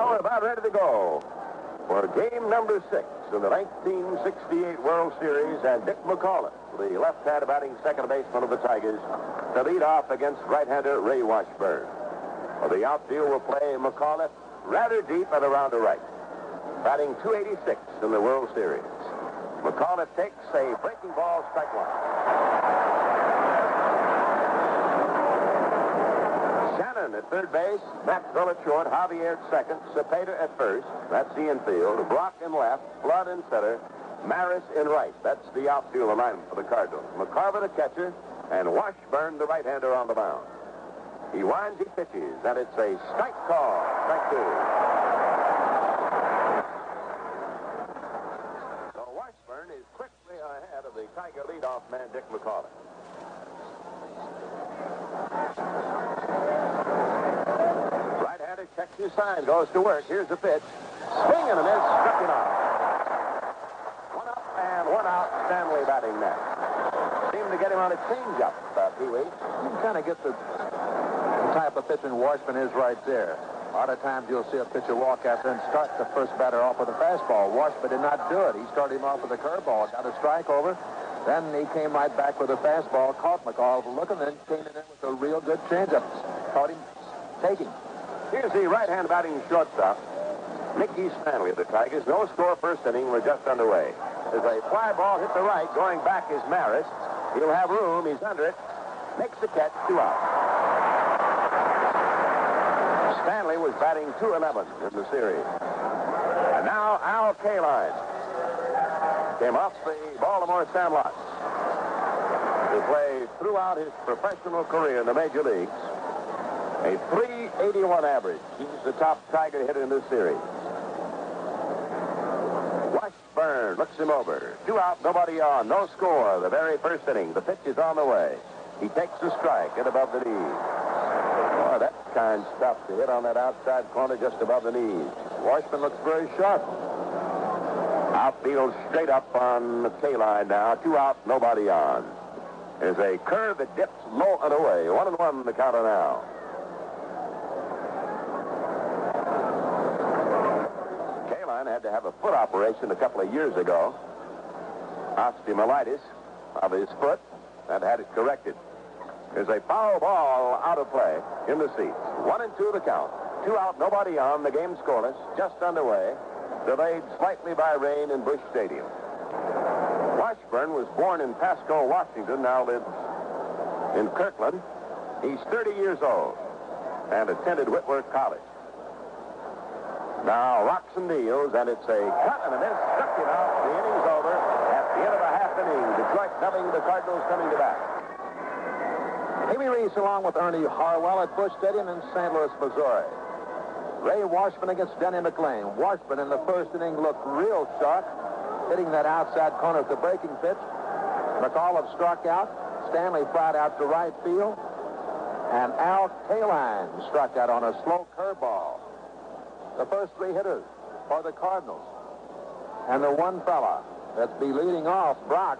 We're about ready to go for game number six in the 1968 World Series, and Dick McAuliffe, the left-hand batting second baseman of the Tigers, to lead off against right-hander Ray Washburn. For the outfield will play McAuliffe rather deep and around the right, batting 286 in the World Series. McAuliffe takes a breaking ball, strike one. Shannon at third base, Maxvill at short, Javier at second, Cepeda at first. That's the infield. Brock in left, Flood in center, Maris in right. That's the outfield alignment for the Cardinals. McCarver the catcher, and Washburn the right-hander on the mound. He winds, he pitches, and it's a strike call. Strike two. So Washburn is quickly ahead of the Tiger leadoff man, Dick McAuliffe. Right-hander sign, goes to work. Here's the pitch. Swing and a miss, struck him out. One up and one out, Stanley batting next. Seemed to get him on a changeup, uh, Pee-wee. You can kind of get the, the type of pitching Washburn is right there. A lot of times you'll see a pitcher walk after and start the first batter off with a fastball. Washburn did not do it. He started him off with a curveball, got a strike over. Then he came right back with a fastball, caught McCall looking, then came in there with a real good changeup. Caught him taking. Here's the right-hand batting shortstop, Mickey Stanley of the Tigers. No score first inning. We're just underway. There's a fly ball hit the right. Going back is Maris. He'll have room. He's under it. Makes the catch. Two out. Stanley was batting 211 in the series. And now Al Kaline came off the Baltimore Sandlots to play throughout his professional career in the major leagues. A 381 average. He's the top Tiger hitter in this series. Washburn looks him over. Two out, nobody on. No score. The very first inning. The pitch is on the way. He takes the strike at above the knee. Oh, that kind stuff to hit on that outside corner just above the knees. Washburn looks very sharp. Outfield straight up on the Kaline now. Two out, nobody on. There's a curve that dips low and away. One and one the counter now. Kaline had to have a foot operation a couple of years ago. Osteomyelitis of his foot and had it corrected. There's a foul ball out of play in the seats. One and two the count. Two out, nobody on. The game scoreless. Just underway. Delayed slightly by rain in Busch Stadium. Washburn was born in Pasco, Washington, now lives in Kirkland. He's 30 years old and attended Whitworth College. Now rocks and deals, and it's a cut and a miss. Struck him out. The inning's over. At the end of a half inning, Detroit nothing, the Cardinals coming to bat. Amy Reese along with Ernie Harwell at Busch Stadium in St. Louis, Missouri. Ray Washburn against Denny McLain. Washburn in the first inning looked real sharp, hitting that outside corner at the breaking pitch. McAuliffe struck out. Stanley fried out to right field. And Al Kaline struck out on a slow curveball. The first three hitters for the Cardinals. And the one fella that's be leading off, Brock,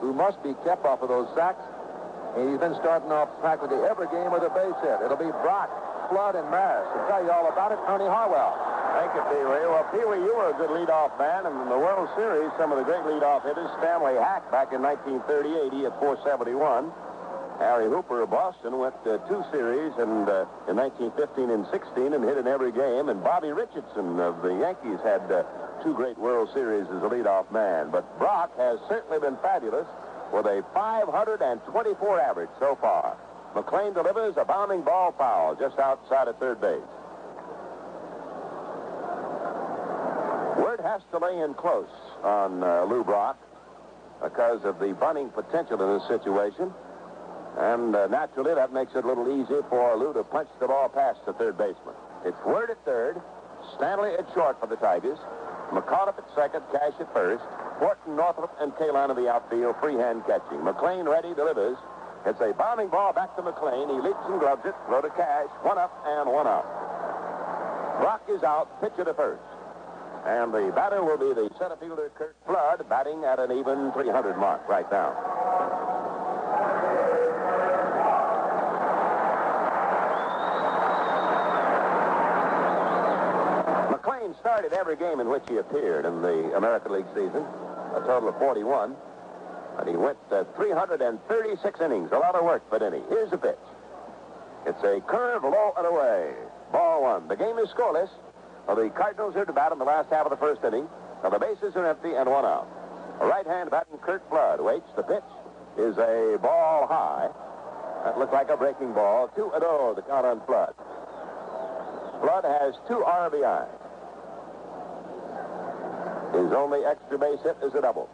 who must be kept off of those sacks. He's been starting off practically every game with a base hit. It'll be Brock, Flood, and Maris. To tell you all about it, Ernie Harwell. Thank you, Pee Wee. Well, Pee Wee, you were a good leadoff man, and in the World Series, some of the great leadoff hitters, Stanley Hack back in 1938, he at 471. Harry Hooper of Boston went uh, two series and uh, in 1915 and 16 and hit in every game. And Bobby Richardson of the Yankees had uh, two great World Series as a leadoff man. But Brock has certainly been fabulous with a 524 average so far. McLain delivers a bounding ball foul just outside of third base. Wert has to lay in close on uh, Lou Brock because of the bunting potential in this situation. And uh, naturally, that makes it a little easier for Lou to punch the ball past the third baseman. It's Wert at third, Stanley at short for the Tigers, McAuliffe at second, Cash at first, Horton, Northrup, and Kaline in the outfield, Freehan catching. McLain ready, delivers. It's a bounding ball back to McLain. He leaps and gloves it. Throw to Cash. One up and one out. Brock is out. Pitcher to first. And the batter will be the center fielder, Curt Flood, batting at an even 300 mark right now. Started every game in which he appeared in the American League season, a total of 41. And he went uh, 336 innings. A lot of work for Denny. Here's the pitch. It's a curve low and away. Ball one. The game is scoreless. Well, the Cardinals are to bat in the last half of the first inning. Now the bases are empty and one out. A right-hand batting Curt Flood waits. The pitch is a ball high. That looked like a breaking ball. 2 and 0 the count on Flood. Flood has two RBIs. His only extra base hit is a double.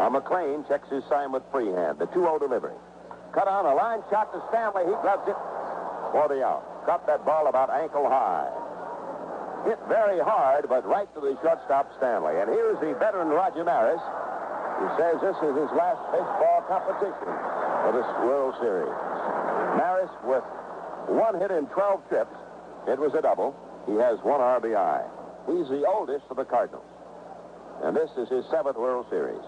Now McLain checks his sign with Freehan. The 2-0 delivery. Cut on a line shot to Stanley. He gloves it for the out. Caught that ball about ankle high. Hit very hard, but right to the shortstop Stanley. And here's the veteran Roger Maris, who says this is his last baseball competition for this World Series. Maris with one hit in 12 trips. It was a double. He has one RBI. He's the oldest of the Cardinals. And this is his seventh World Series.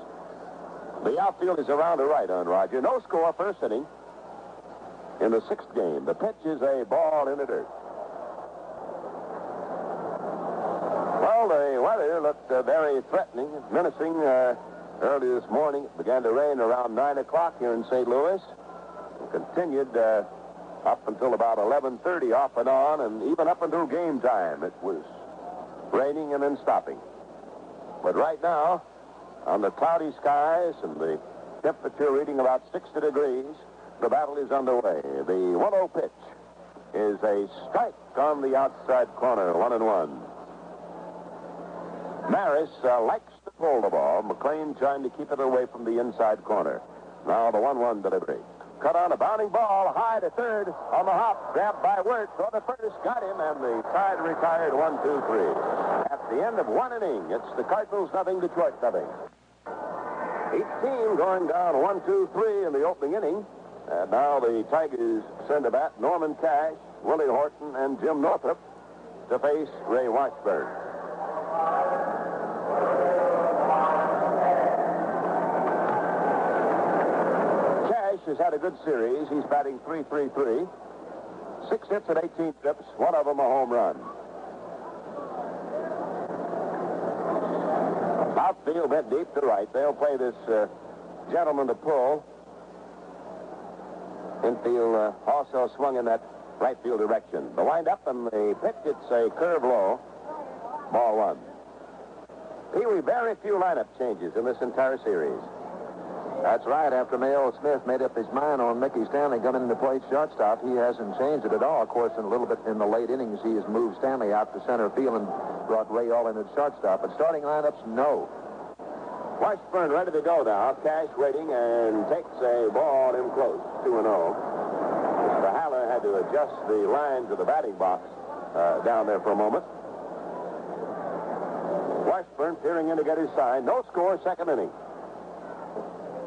The outfield is around the right on Roger. No score first inning. In the sixth game, the pitch is a ball in the dirt. Well, the weather looked uh, very threatening, menacing. Uh, early this morning, it began to rain around 9 o'clock here in St. Louis. It continued uh, up until about 11.30 off and on, and even up until game time, it was raining and then stopping. But right now, on the cloudy skies and the temperature reading about 60 degrees, the battle is underway. The 1 0 pitch is a strike on the outside corner, one and one. Maris uh, likes to pull the ball. McLain trying to keep it away from the inside corner. Now the 1 1 delivery. Cut on a bounding ball, high to third, on the hop, grabbed by Wert, throw the first, got him, and the side retired one, two, three. At the end of one inning, it's the Cardinals nothing, Detroit nothing. 18 going down one, two, three in the opening inning. And now the Tigers send a bat Norman Cash, Willie Horton, and Jim Northrup to face Ray Washburn. Has had a good series. He's batting 3-3-3. Six hits and 18 trips, one of them a home run. Outfield bent deep to right. They'll play this uh, gentleman to pull. Infield uh, also swung in that right field direction. The windup and the pitch, it's a curve low. Ball one. Pee Wee, very few lineup changes in this entire series. That's right. After Mayo Smith made up his mind on Mickey Stanley coming into play shortstop, he hasn't changed it at all. Of course, in a little bit in the late innings, he has moved Stanley out to center field and brought Ray Oyler in at shortstop. But starting lineups, no. Washburn ready to go now. Cash waiting and takes a ball in close, 2 0. Mr. Haller had to adjust the lines of the batting box uh, down there for a moment. Washburn peering in to get his sign. No score, second inning.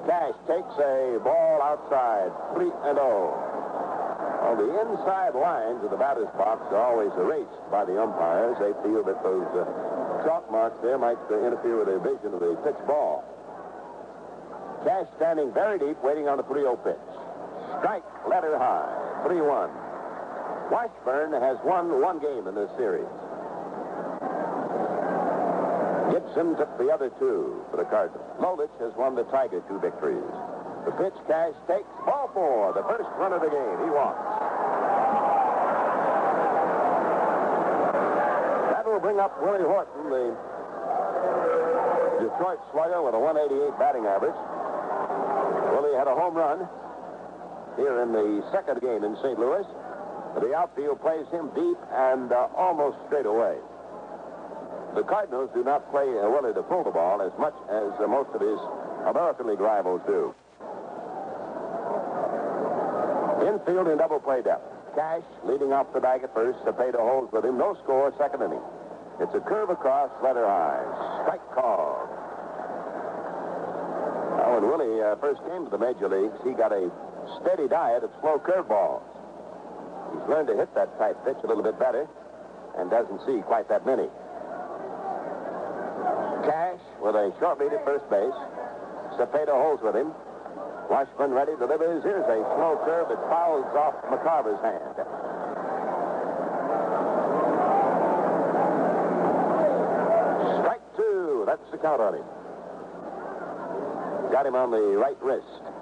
Cash takes a ball outside, 3 and 0. Well, the inside lines of the batter's box are always erased by the umpires. They feel that those uh, chalk marks there might uh, interfere with their vision of the pitch ball. Cash standing very deep, waiting on the 3-0 pitch. Strike, letter high, 3-1. Washburn has won one game in this series. Gibson took the other two for the Cardinals. Lolich has won the Tiger two victories. The pitch Cash takes ball four, the first run of the game. He walks. That will bring up Willie Horton, the Detroit slugger with a 188 batting average. Willie had a home run here in the second game in St. Louis. The outfield plays him deep and uh, almost straight away. The Cardinals do not play uh, Willie to pull the ball as much as uh, most of his American League rivals do. Infield in double play depth. Cash leading off the bag at first. Cepeda holds with him. No score, second inning. It's a curve across, letter high. Strike call. Now, when Willie uh, first came to the major leagues, he got a steady diet of slow curveballs. He's learned to hit that tight pitch a little bit better and doesn't see quite that many. Cash with a short lead at first base. Cepeda holds with him. Washburn ready delivers. Here's a slow curve. that fouls off McCarver's hand. Strike two. That's the count on him. Got him on the right wrist.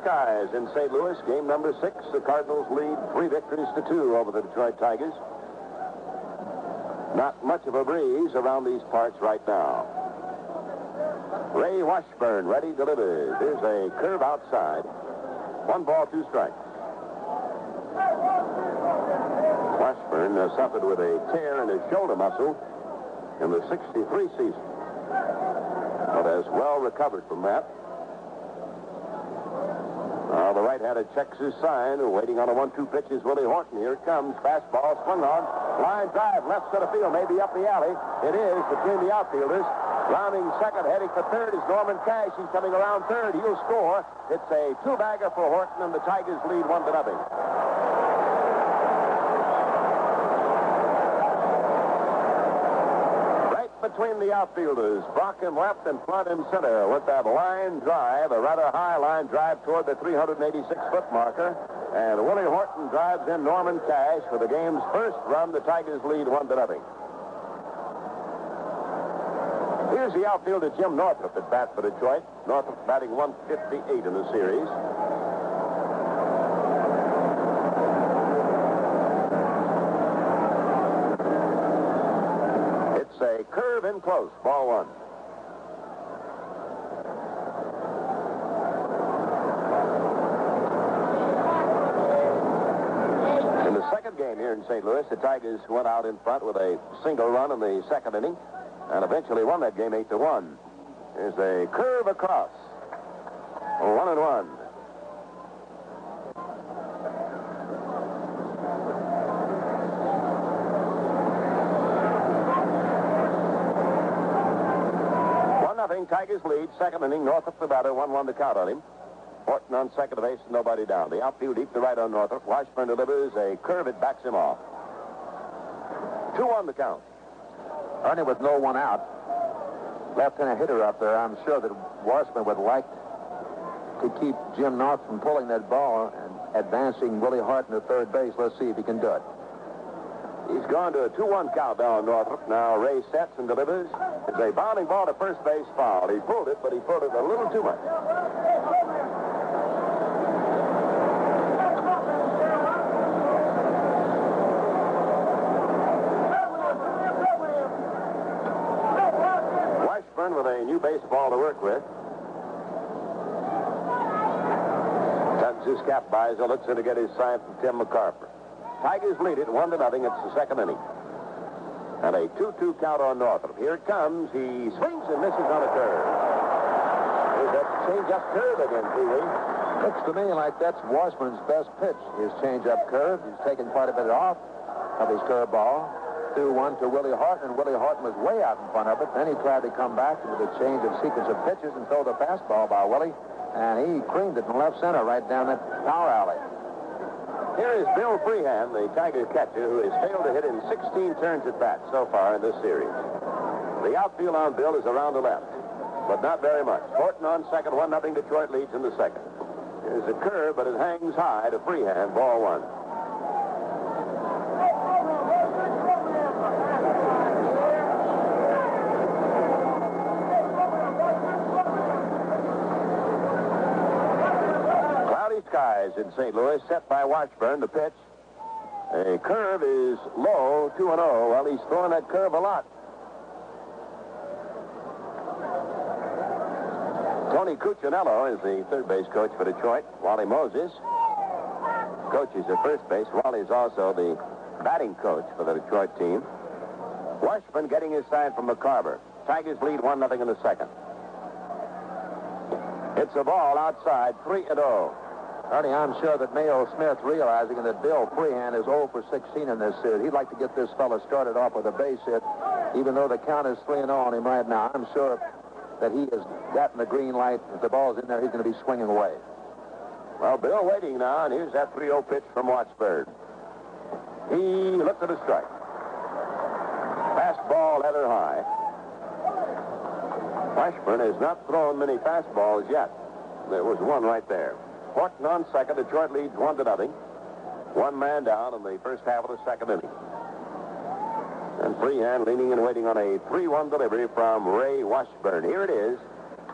Skies in St. Louis. Game number six. The Cardinals lead three victories to two over the Detroit Tigers. Not much of a breeze around these parts right now. Ray Washburn ready delivered. Here's a curve outside. One ball, two strikes. Washburn suffered with a tear in his shoulder muscle in the 63 season. But has well recovered from that. Uh, the right-handed checks his sign. Waiting on a one-two pitch is Willie Horton. Here it comes. Fastball swung on. Line drive. Left center field. Maybe up the alley. It is between the outfielders. Rounding second, heading for third is Norman Cash. He's coming around third. He'll score. It's a two-bagger for Horton, and the Tigers lead one to nothing. Between the outfielders, Brock in left and Flood in center with that line drive, a rather high line drive toward the 386-foot marker. And Willie Horton drives in Norman Cash for the game's first run. The Tigers lead one to nothing. Here's the outfielder Jim Northrup at bat for Detroit. Northrup batting 158 in the series. A curve in close. Ball one. In the second game here in St. Louis, the Tigers went out in front with a single run in the second inning and eventually won that game 8 to 1. There's a curve across. One and one. Nothing. Tigers lead. Second inning. Northrup the batter. 1-1 to count on him. Horton on second base. Nobody down. The outfield deep to right on Northrup. Washburn delivers a curve. It backs him off. 2-1 to count. Ernie with no one out. Left-handed hitter up there. I'm sure that Washburn would like to keep Jim North from pulling that ball and advancing Willie Horton to third base. Let's see if he can do it. He's gone to a 2-1 count down Northrup. Now Ray sets and delivers. It's a bounding ball to first base foul. He pulled it, but he pulled it a little too much. Washburn with a new baseball to work with. Tugs his cap he looks in to get his sign from Tim McCarver. Tigers lead it one to nothing. It's the second inning. And a 2-2 count on Northrup. Here it comes. He swings and misses on a curve. Here's that change-up curve again, Pee. Looks to me like that's Washburn's best pitch, his change-up curve. He's taken quite a bit off of his curveball. 2-1 to Willie Horton, and Willie Horton was way out in front of it. Then he tried to come back with a change of sequence of pitches and throw the fastball by Willie, and he creamed it in left center right down that power alley. Here is Bill Freehan, the Tiger catcher, who has failed to hit in 16 turns at bat so far in this series. The outfield on Bill is around the left, but not very much. Horton on second, 1 nothing Detroit leads in the second. Here's a curve, but it hangs high to Freehan, ball one. Skies in St. Louis, set by Washburn. The pitch. A curve is low, 2 0. Well, he's throwing that curve a lot. Tony Cuccinello is the third base coach for Detroit. Wally Moses coaches at first base. Wally's also the batting coach for the Detroit team. Washburn getting his sign from McCarver. Tigers lead 1 0 in the second. It's a ball outside, 3 0. Ernie, I'm sure that Mayo Smith, realizing that Bill Freehan is 0 for 16 in this series, he'd like to get this fella started off with a base hit, even though the count is 3 and 0 on him right now. I'm sure that he has gotten the green light. If the ball's in there, he's going to be swinging away. Well, Bill waiting now, and here's that 3 0 pitch from Washburn. He looked at a strike. Fastball heather high. Washburn has not thrown many fastballs yet. There was one right there. Horton on second. Detroit leads one to nothing. One man down in the first half of the second inning. And Freehan leaning and waiting on a 3-1 delivery from Ray Washburn. Here it is.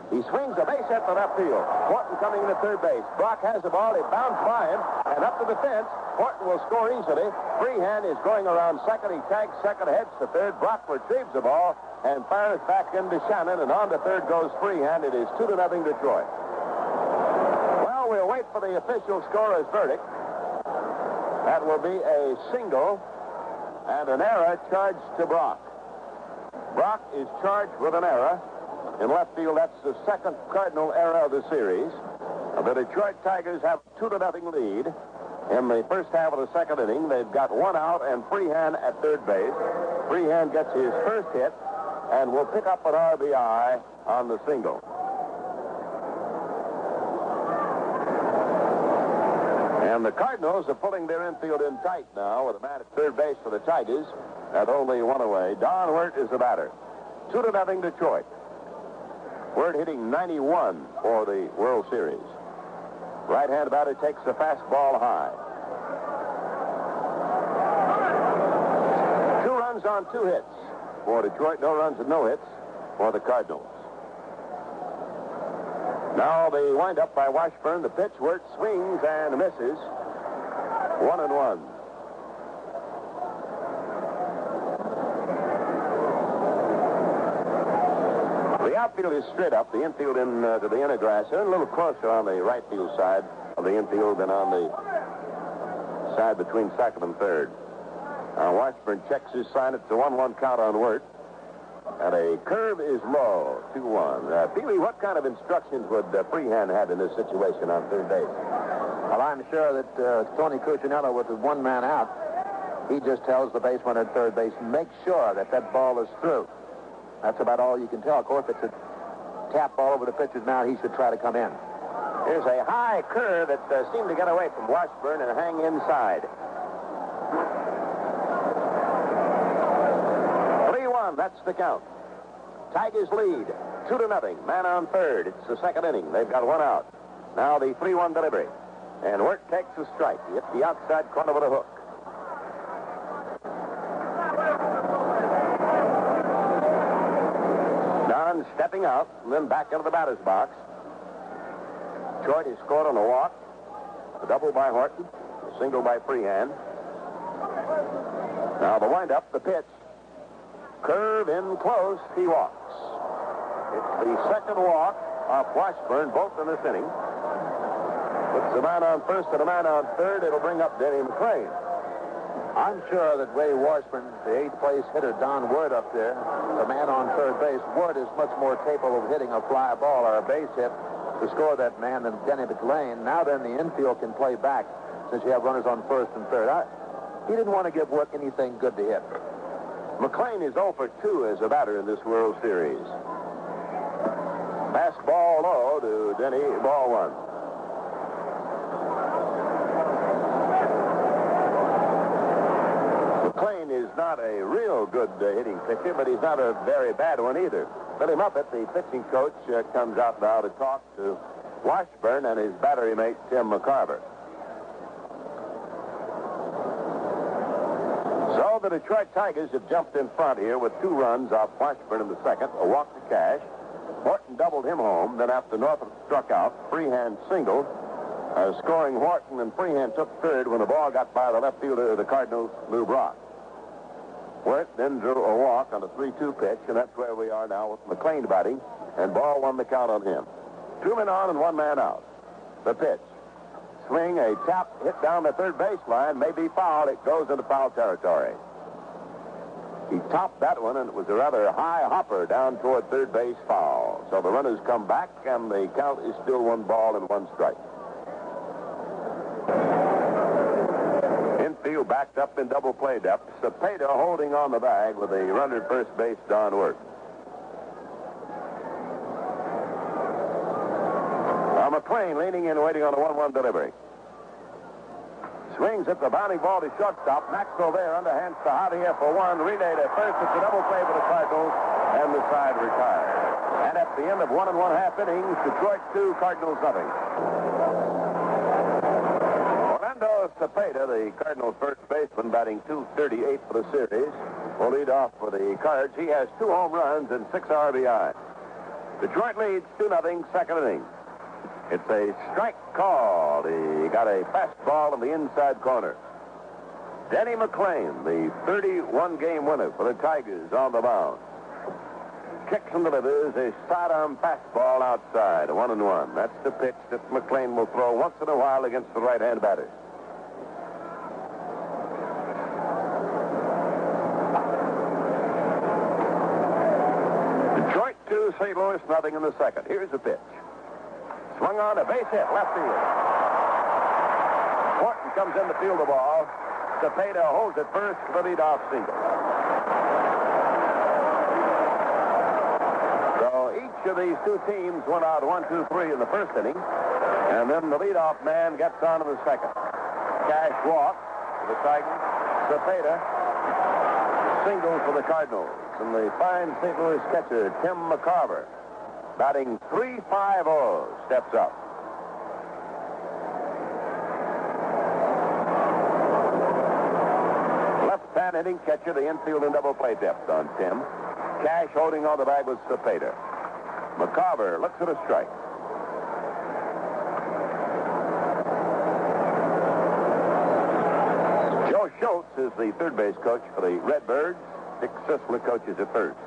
He swings a base hit to left field. Horton coming into third base. Brock has the ball. It bounces by him and up to the fence. Horton will score easily. Freehan is going around second. He tags second, heads to third. Brock retrieves the ball and fires back into Shannon. And on to third goes Freehan. It is two to nothing Detroit. Well, wait for the official scorer's verdict. That will be a single and an error charged to Brock. Brock is charged with an error. In left field, that's the second Cardinal error of the series. The Detroit Tigers have two to nothing lead. In the first half of the second inning, they've got one out and Freehan at third base. Freehan gets his first hit and will pick up an RBI on the single. And the Cardinals are pulling their infield in tight now with a man at third base for the Tigers at only one away. Don Wert is the batter. Two to nothing Detroit. Wert hitting 91 for the World Series. Right-hand batter takes the fastball high. Two runs on two hits for Detroit. No runs and no hits for the Cardinals. Now the windup by Washburn. The pitch, Wert swings and misses. One and one. The outfield is straight up. The infield in uh, to the inner grass. They're a little closer on the right field side of the infield than on the side between second and third. Now Washburn checks his sign. It's a 1-1 count on Wert. And a curve is low, 2-1. Uh, Pee Wee, what kind of instructions would uh, Freehan have in this situation on third base? Well, I'm sure that uh, Tony Cuccinello, with the one man out, he just tells the baseman at third base, make sure that that ball is through. That's about all you can tell. Of course, if it's a tap ball over the pitcher's mound, he should try to come in. Here's a high curve that uh, seemed to get away from Washburn and hang inside. 3-1, that's the count. Tigers lead, 2 to nothing. Man on third. It's the second inning. They've got one out. Now the 3-1 delivery. And Wert takes a strike. He hits the outside corner with a hook. Don stepping out and then back into the batter's box. Detroit is scored on a walk. A double by Horton. A single by Freehan. Now the windup, the pitch. Curve in close. He walks. It's the second walk off Washburn, both in this inning. Puts the man on first and a man on third. It'll bring up Denny McLain. I'm sure that Ray Washburn, the eighth place hitter, Don Wert up there, the man on third base, Wert is much more capable of hitting a fly ball or a base hit to score that man than Denny McLain. Now then, the infield can play back since you have runners on first and third. I, he didn't want to give Wert anything good to hit. McLain is 0 for 2 as a batter in this World Series. Fastball low to Denny, ball one. McLain is not a real good uh, hitting pitcher, but he's not a very bad one either. Billy Muffett, the pitching coach, uh, comes out now to talk to Washburn and his battery mate, Tim McCarver. The Detroit Tigers have jumped in front here with two runs off Washburn in the second, a walk to Cash. Horton doubled him home. Then after Northrup struck out, Freehan singled, uh, scoring Horton, and Freehan took third when the ball got by the left fielder of the Cardinals, Lou Brock. Wert then drew a walk on a 3-2 pitch, and that's where we are now with McLain batting, and ball won the count on him. Two men on and one man out. The pitch. Swing, a tap hit down the third baseline, may be foul. It goes into foul territory. He topped that one, and it was a rather high hopper down toward third base foul. So the runners come back, and the count is still one ball and one strike. Infield backed up in double play depth. Cepeda holding on the bag with a runner at first base, Don Wert. Now McLain leaning in, waiting on a 1-1 delivery. Swings at the bounding ball to shortstop. Maxwell there, underhands to Javier for one. Relay to first. It's a double play for the Cardinals, and the side retired. And at the end of one and one half innings, Detroit two, Cardinals nothing. Orlando Cepeda, the Cardinals' first baseman, batting 238 for the series, will lead off for the Cards. He has two home runs and six RBI. Detroit leads 2 0 second inning. It's a strike call. He got a fastball in the inside corner. Denny McLain, the 31-game winner for the Tigers, on the mound. Kicks and delivers a sidearm fastball outside, one and one. That's the pitch that McLain will throw once in a while against the right-hand batter. Detroit two, St. Louis nothing in the second. Here's the pitch. Swung on a base hit, left field. Horton comes in to field the ball. Cepeda holds it first for the leadoff single. So each of these two teams went out one, two, three in the first inning. And then the leadoff man gets on in the second. Cash walk for the Tigers. Cepeda single for the Cardinals. And the fine St. Louis catcher, Tim McCarver, batting 3-5-0, steps up. Left-hand hitting catcher, the infield and double play depth on Tim. Cash holding on the bag with Cepeda. McCarver looks at a strike. Joe Schultz is the third base coach for the Redbirds. Dick Sisler coaches at first.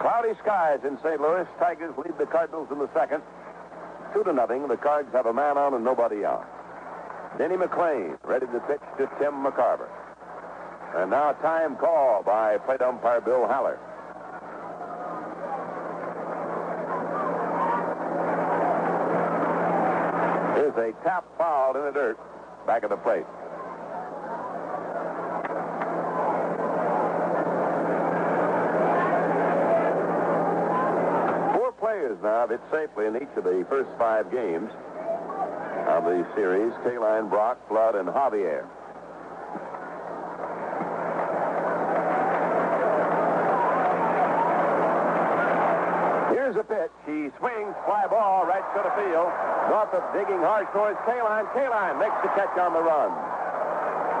Cloudy skies in St. Louis. Tigers lead the Cardinals in the second. Two to nothing. The Cards have a man on and nobody out. Denny McLain ready to pitch to Tim McCarver. And now time call by plate umpire Bill Haller. Here's a tap foul in the dirt back of the plate. Four players now have hit safely in each of the first five games of the series. Kaline, Brock, Flood, and Javier. Here's a pitch. He swings, fly ball, right to the field. Northrup digging hard towards Kaline. Kaline makes the catch on the run.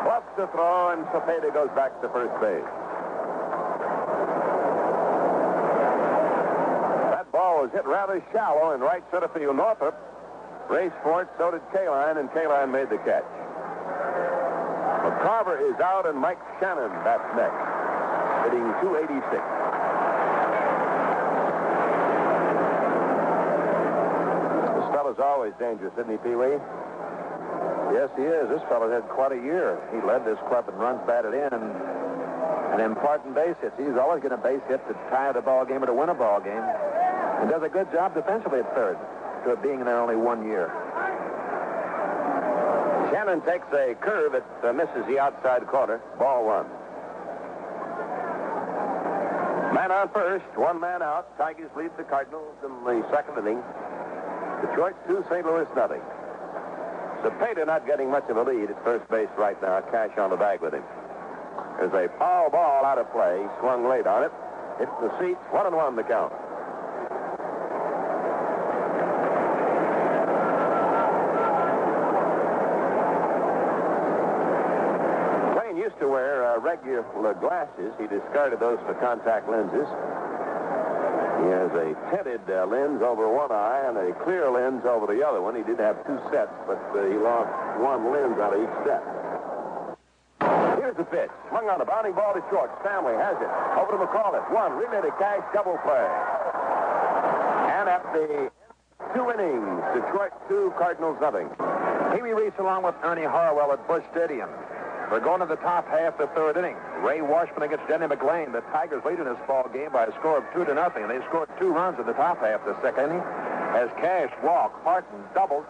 Busts the throw, and Cepeda goes back to first base. That was hit rather shallow in right center field. Northrup raced for it, so did Kaline, and Kaline made the catch. McCarver is out, and Mike Shannon bats next, hitting 286. This fellow's always dangerous, isn't he, Pee Wee? Yes, he is. This fellow had quite a year. He led this club in runs batted in and important base hits. He's always going to base hit to tie the ball game or to win a ball game. And does a good job defensively at third, to it being there only one year. Shannon takes a curve that uh, misses the outside corner. Ball one. Man on first, one man out. Tigers lead the Cardinals in the second inning. Detroit two, St. Louis nothing. Cepeda not getting much of a lead at first base right now. Cash on the bag with him. There's a foul ball out of play. He swung late on it. Hit the seats. One and one the count. Blaine used to wear uh, regular glasses. He discarded those for contact lenses. He has a tinted uh, lens over one eye and a clear lens over the other one. He did have two sets, but uh, he lost one lens out of each set. Here's the pitch. Swung on a bounding ball to short. Stanley has it. Over to McAuliffe. One. Relay to Cash. Double play. And at the two innings, Detroit two, Cardinals nothing. Pee-wee Reese along with Ernie Harwell at Busch Stadium. We're going to the top half of the third inning. Ray Washburn against Denny McLain. The Tigers lead in this ball game by a score of two to nothing. They scored two runs in the top half of the second inning. As Cash walked, Horton doubled.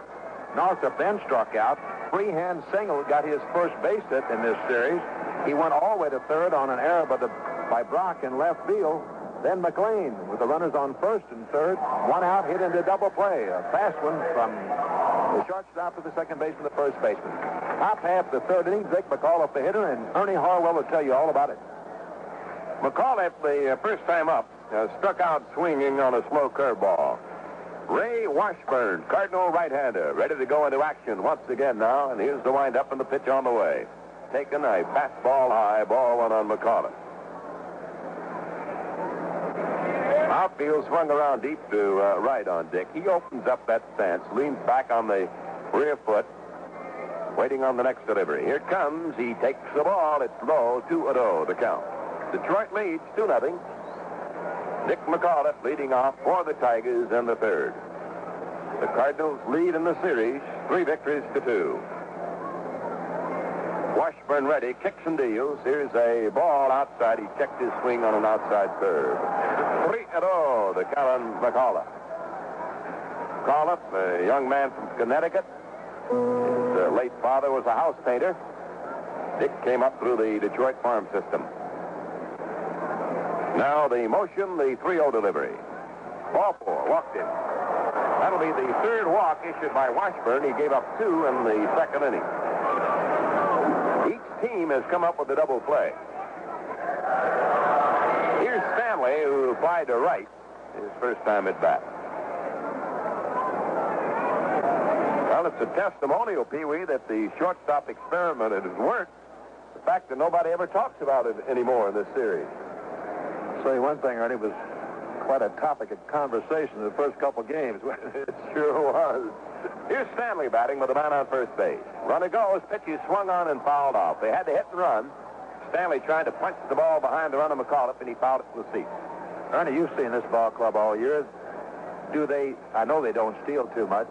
Northrup then struck out. Freehan single got his first base hit in this series. He went all the way to third on an error by, the, by Brock in left field. Then McLain with the runners on first and third. One out, hit into double play. A fast one from the shortstop to the second baseman, the first baseman. Top half the third inning, Drake McAuliffe the hitter, and Ernie Harwell will tell you all about it. McAuliffe, the uh, first time up, uh, struck out swinging on a slow curveball. Ray Washburn, Cardinal right-hander, ready to go into action once again now, and here's the windup and the pitch on the way. Taken a fastball high, ball one on McAuliffe. Outfield swung around deep to uh, right on Dick. He opens up that stance, leans back on the rear foot, waiting on the next delivery. Here it comes. He takes the ball. It's low, 2 0 the count. Detroit leads 2 0. Dick McAuliffe leading off for the Tigers in the third. The Cardinals lead in the series, three victories to two. Washburn ready, kicks and deals. Here's a ball outside. He checked his swing on an outside curve. 3 0 to Callan McAuliffe. McAuliffe, a young man from Connecticut. His uh, late father was a house painter. Dick came up through the Detroit farm system. Now the motion, the 3-0 delivery. Ball four, walked in. That'll be the third walk issued by Washburn. He gave up two in the second inning. Team has come up with a double play. Here's Stanley, who applied to right his first time at bat. Well, it's a testimonial, Pee Wee, that the shortstop experiment has worked. The fact that nobody ever talks about it anymore in this series. Say one thing, Ernie, was quite a topic of conversation in the first couple games. it sure was. Here's Stanley batting with a man on first base. Runner goes, pitch is swung on and fouled off. They had to hit and run. Stanley tried to punch the ball behind the runner McAuliffe, and he fouled it to the seat. Ernie, you've seen this ball club all year. Do they, I know they don't steal too much,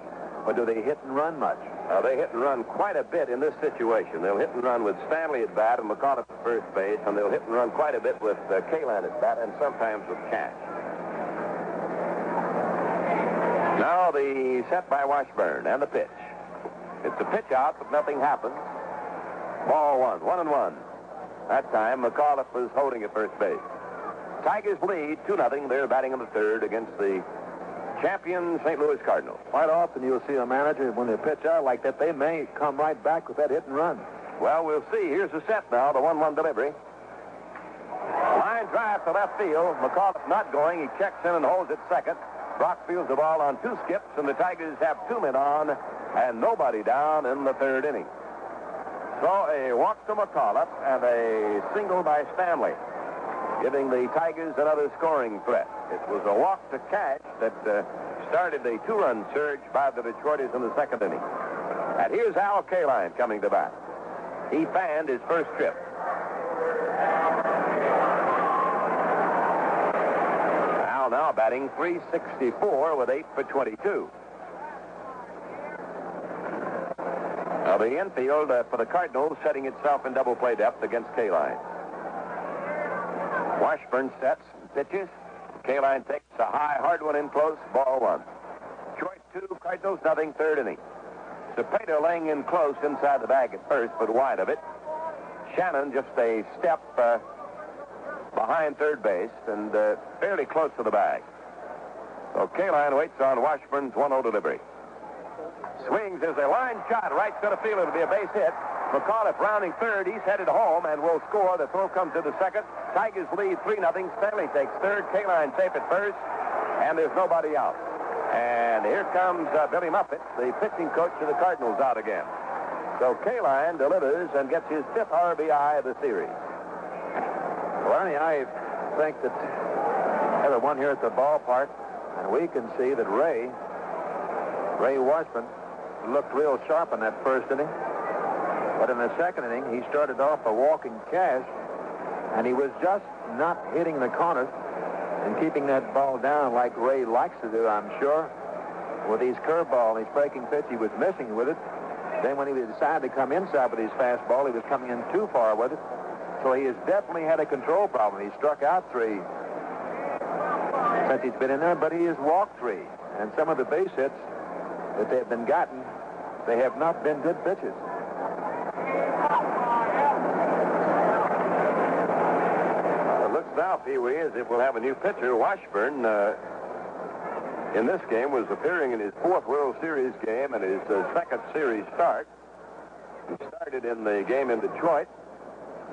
but do they hit and run much? Uh, they hit and run quite a bit in this situation. They'll hit and run with Stanley at bat and McAuliffe at first base, and they'll hit and run quite a bit with uh, Kaline at bat and sometimes with Cash. Now the set by Washburn and the pitch. It's a pitch out, but nothing happens. Ball one, one and one. That time, McAuliffe was holding at first base. Tigers lead 2 0. They're batting in the third against the champion St. Louis Cardinals. Quite often you'll see a manager, when they pitch out like that, they may come right back with that hit and run. Well, we'll see. Here's the set now, the 1 1 delivery. Line drive to left field. McAuliffe not going. He checks in and holds it second. Brock fields the ball on two skips, and the Tigers have two men on and nobody down in the third inning. So a walk to McAuliffe and a single by Stanley, giving the Tigers another scoring threat. It was a walk to Cash that uh, started a two-run surge by the Detroiters in the second inning. And here's Al Kaline coming to bat. He fanned his first trip. Now batting 364 with 8 for 22. Now the infield uh, for the Cardinals setting itself in double play depth against Kaline. Washburn sets, pitches. Kaline takes a high, hard one in close, ball one. Detroit two, Cardinals nothing, third inning. Cepeda laying in close inside the bag at first, but wide of it. Shannon just a step uh, behind third base and uh, fairly close to the bag. So Kaline waits on Washburn's 1-0 delivery. Swings as a line shot right center field. It'll be a base hit. McAuliffe rounding third. He's headed home and will score. The throw comes to the second. Tigers lead 3 0. Stanley takes third. Kaline safe at first. And there's nobody out. And here comes uh, Billy Muffett, the pitching coach of the Cardinals, out again. So Kaline delivers and gets his fifth RBI of the series. Well, Ernie, I think that everyone here at the ballpark, and we can see that Ray, Ray Washburn, looked real sharp in that first inning. But in the second inning, he started off a walking Cash, and he was just not hitting the corners and keeping that ball down like Ray likes to do, I'm sure. With his curveball his breaking pitch, he was missing with it. Then when he decided to come inside with his fastball, he was coming in too far with it. So he has definitely had a control problem. He struck out three since he's been in there, but he has walked three. And some of the base hits that they've been gotten, they have not been good pitches. It looks now, Pee Wee, as if we'll have a new pitcher. Washburn, uh, in this game, was appearing in his fourth World Series game and his uh, second series start. He started in the game in Detroit.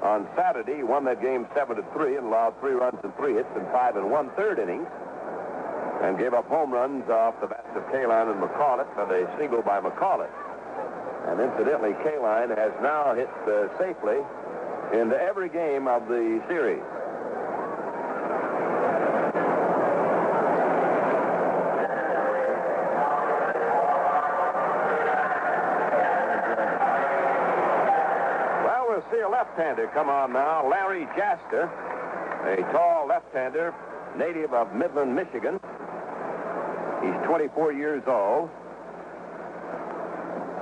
On Saturday, he won that game 7 to 3 and allowed three runs and three hits in five and one third innings. and gave up home runs off the bats of Kaline and McCullough and a single by McCullough. And incidentally, Kaline has now hit uh, safely into every game of the series. Left-hander come on now, Larry Jaster, a tall left-hander, native of Midland, Michigan. He's 24 years old,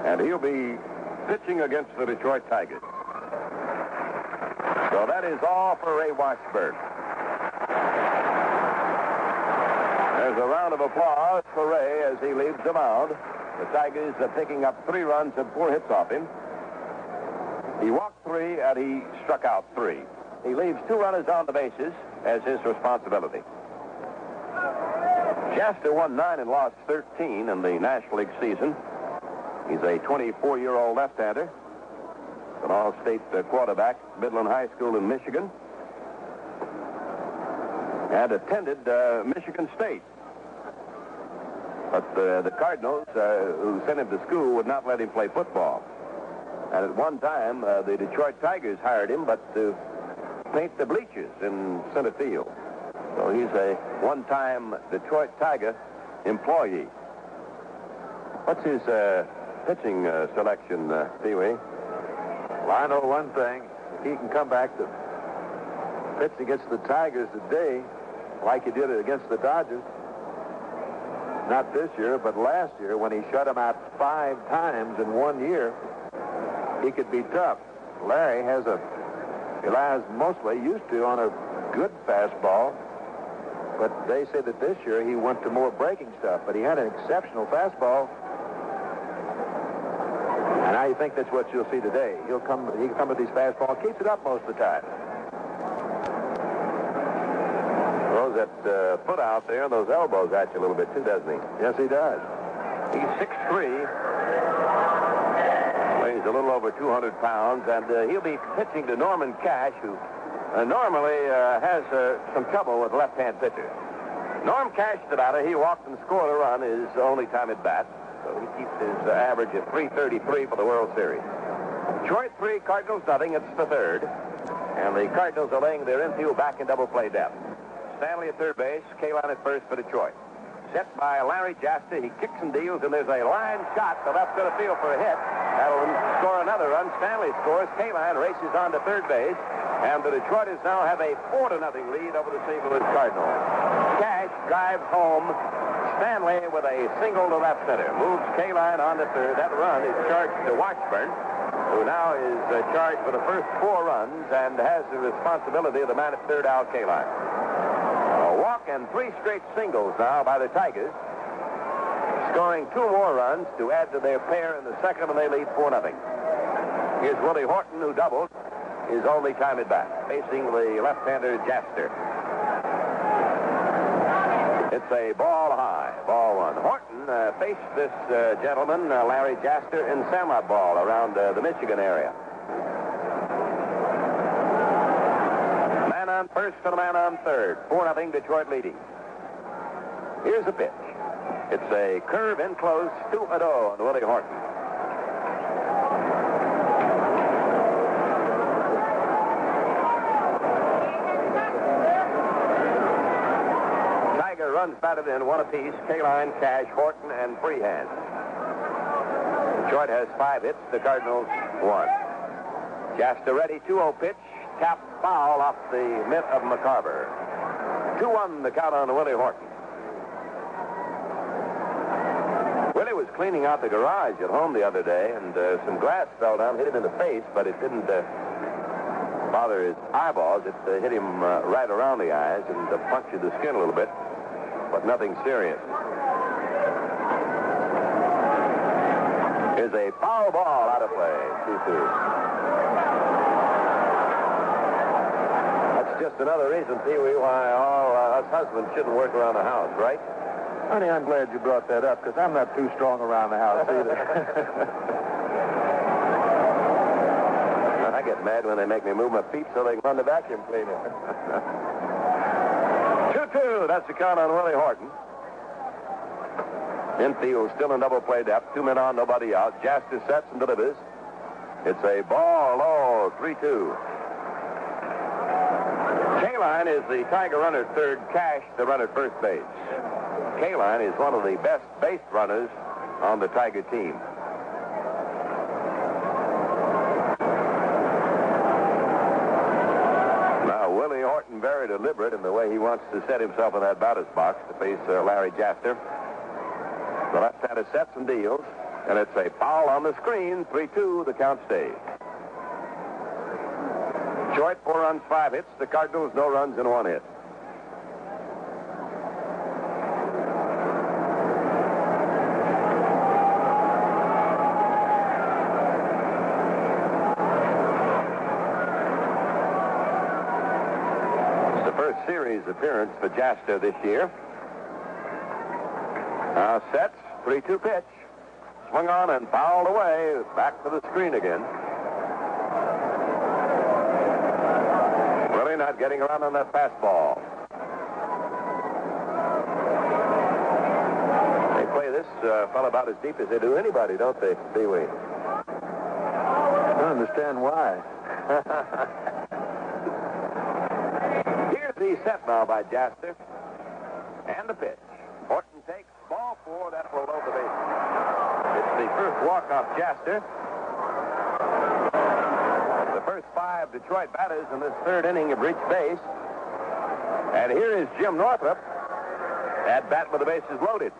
and he'll be pitching against the Detroit Tigers. So that is all for Ray Washburn. There's a round of applause for Ray as he leaves the mound. The Tigers are picking up three runs and four hits off him. Three and he struck out three. He leaves two runners on the bases as his responsibility. Jaster won nine and lost 13 in the National League season. He's a 24-year-old left-hander, an all-state uh, quarterback, Midland High School in Michigan, and attended uh, Michigan State. But uh, the Cardinals, uh, who sent him to school, would not let him play football. And at one time, uh, the Detroit Tigers hired him, but to paint the bleachers in center field. So he's a one-time Detroit Tiger employee. What's his uh, pitching uh, selection, uh, Pee Wee? Well, I know one thing. He can come back to pitch against the Tigers today, like he did it against the Dodgers, not this year, but last year when he shut him out five times in one year, he could be tough. Larry has a, Elias mostly used to on a good fastball, but they say that this year he went to more breaking stuff, but he had an exceptional fastball. And I think that's what you'll see today. He'll come, he come with these fastball, keeps it up most of the time. Throws that uh, foot out there, those elbows at you a little bit too, doesn't he? Yes, he does. He's 6'3", weighs a little over 200 pounds, and uh, he'll be pitching to Norman Cash, who uh, normally uh, has uh, some trouble with left-hand pitchers. Norm Cash Nevada, he walked and scored a run his only time at bat, so he keeps his uh, average at 333 for the World Series. Detroit 3, Cardinals nothing. It's the third. And the Cardinals are laying their infield back in double play depth. Stanley at third base, Kaline at first for Detroit. Set by Larry Jaster. He kicks and deals, and there's a line shot to left field field for a hit. That'll score another run. Stanley scores. Kaline races on to third base. And the Detroiters now have a 4 to nothing lead over the St. Louis Cardinals. Cash drives home Stanley with a single to left center. Moves Kaline on to third. That run is charged to Washburn, who now is uh, charged for the first four runs and has the responsibility of the man at third, Al Kaline. Walk and three straight singles now by the Tigers. Scoring two more runs to add to their pair in the second, and they lead 4 nothing. Here's Willie Horton, who doubled his only time at bat, facing the left-hander Jaster. It's a ball high, ball one. Horton uh, faced this uh, gentleman, uh, Larry Jaster, in Sandlot ball around uh, the Michigan area. Man on first and a man on third. 4 nothing Detroit leading. Here's a pitch. It's a curve in close, 2 0 on Willie Horton. Tiger runs batted in one apiece. Kaline, Cash, Horton, and Freehan. Detroit has five hits. The Cardinals one. Jaster ready, 2-0 pitch. Tap foul off the mitt of McCarver. 2-1 the count on Willie Horton. Willie was cleaning out the garage at home the other day, and uh, some glass fell down, hit him in the face, but it didn't uh, bother his eyeballs. It uh, hit him uh, right around the eyes and uh, punctured the skin a little bit, but nothing serious. Here's a foul ball out of play. 2-2. Just another reason, Pee Wee, why all uh, us husbands shouldn't work around the house, right? Honey, I'm glad you brought that up because I'm not too strong around the house either. I get mad when they make me move my feet so they can run the vacuum cleaner. 2-2. That's the count on Willie Horton. Infield still in double play depth. Two men on, nobody out. Jaster sets and delivers. It's a ball low, 3 2. Kaline is the Tiger runner third, Cash the runner first base. Kaline is one of the best base runners on the Tiger team. Now, Willie Horton very deliberate in the way he wants to set himself in that batter's box to face uh, Larry Jaster. The left-hander sets and deals, and it's a foul on the screen. 3-2, the count stays. Detroit, four runs, five hits. The Cardinals, no runs and one hit. It's the first series appearance for Jaster this year. Now sets, 3-2 pitch. Swung on and fouled away. Back to the screen again. Really not getting around on that fastball. They play this uh, fella about as deep as they do anybody, don't they, Pee Wee? I don't understand why. Here's the set now by Jaster. And the pitch. Horton takes ball four. That will load the bases. It's the first walk-off Jaster. First five Detroit batters in this third inning have reached base. And here is Jim Northrup at bat with the bases loaded.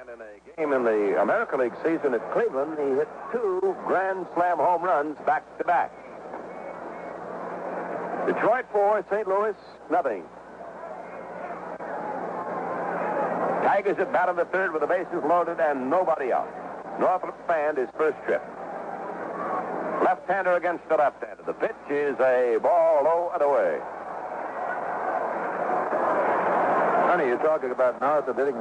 And in a game in the American League season at Cleveland, he hit two Grand Slam home runs back to back. Detroit four, St. Louis nothing. Tigers at bat in the third with the bases loaded and nobody out. Northrup fanned his first trip. Left-hander against the left-hander. The pitch is a ball low and away. Honey, you're talking about Northrup hitting.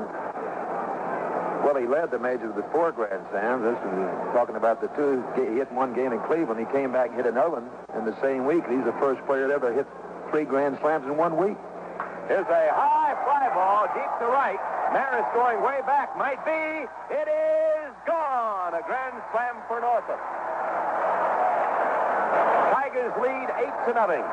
Well, he led the majors with four grand slams. This is uh, talking about the two. He hit one game in Cleveland. He came back and hit another one in the same week. He's the first player to ever hit three grand slams in one week. Here's a high fly ball deep to right. Maris going way back. Might be. It is gone. A grand slam for Northrup. Tigers lead eight to nothing.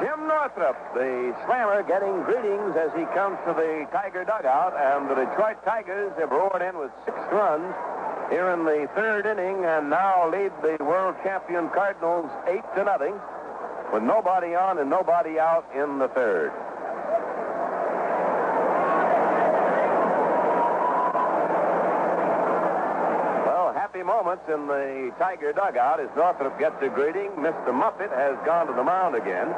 Jim Northrup, the slammer, getting greetings as he comes to the Tiger dugout, and the Detroit Tigers have roared in with six runs here in the third inning, and now lead the world champion Cardinals eight to nothing, with nobody on and nobody out in the third. Well, happy moments in the Tiger dugout as Northrup gets a greeting. Mr. Muffett has gone to the mound again.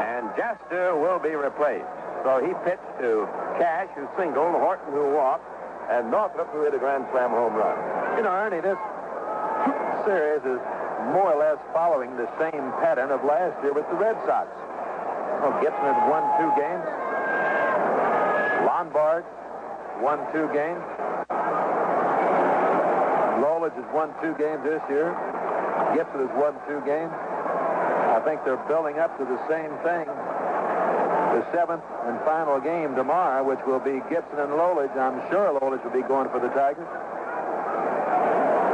And Jaster will be replaced. So he pitched to Cash, who singled, Horton, who walked, and Northrup, who hit a grand slam home run. You know, Ernie, this series is more or less following the same pattern of last year with the Red Sox. Well, Gibson had won two games. Lonborg won two games. Lolich has won two games this year. Gibson has won two games. I think they're building up to the same thing. The seventh and final game tomorrow, which will be Gibson and Lolich. I'm sure Lolich will be going for the Tigers.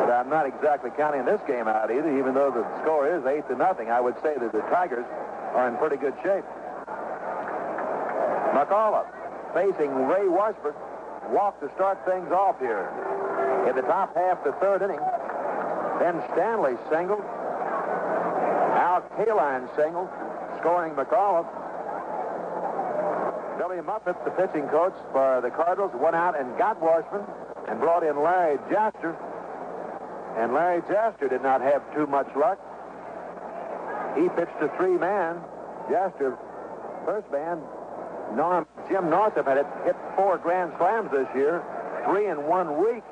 But I'm not exactly counting this game out either, even though the score is eight to nothing. I would say that the Tigers are in pretty good shape. McAuliffe facing Ray Washburn. Walk to start things off here. In the top half the third inning. Then Stanley singled. Al Kaline singled, scoring McAuliffe. Muffett, the pitching coach for the Cardinals, went out and got Washburn and brought in Larry Jaster. And Larry Jaster did not have too much luck. He pitched a three-man. Jaster, first man. Norm, Jim Northrup had hit four grand slams this year, three in one week.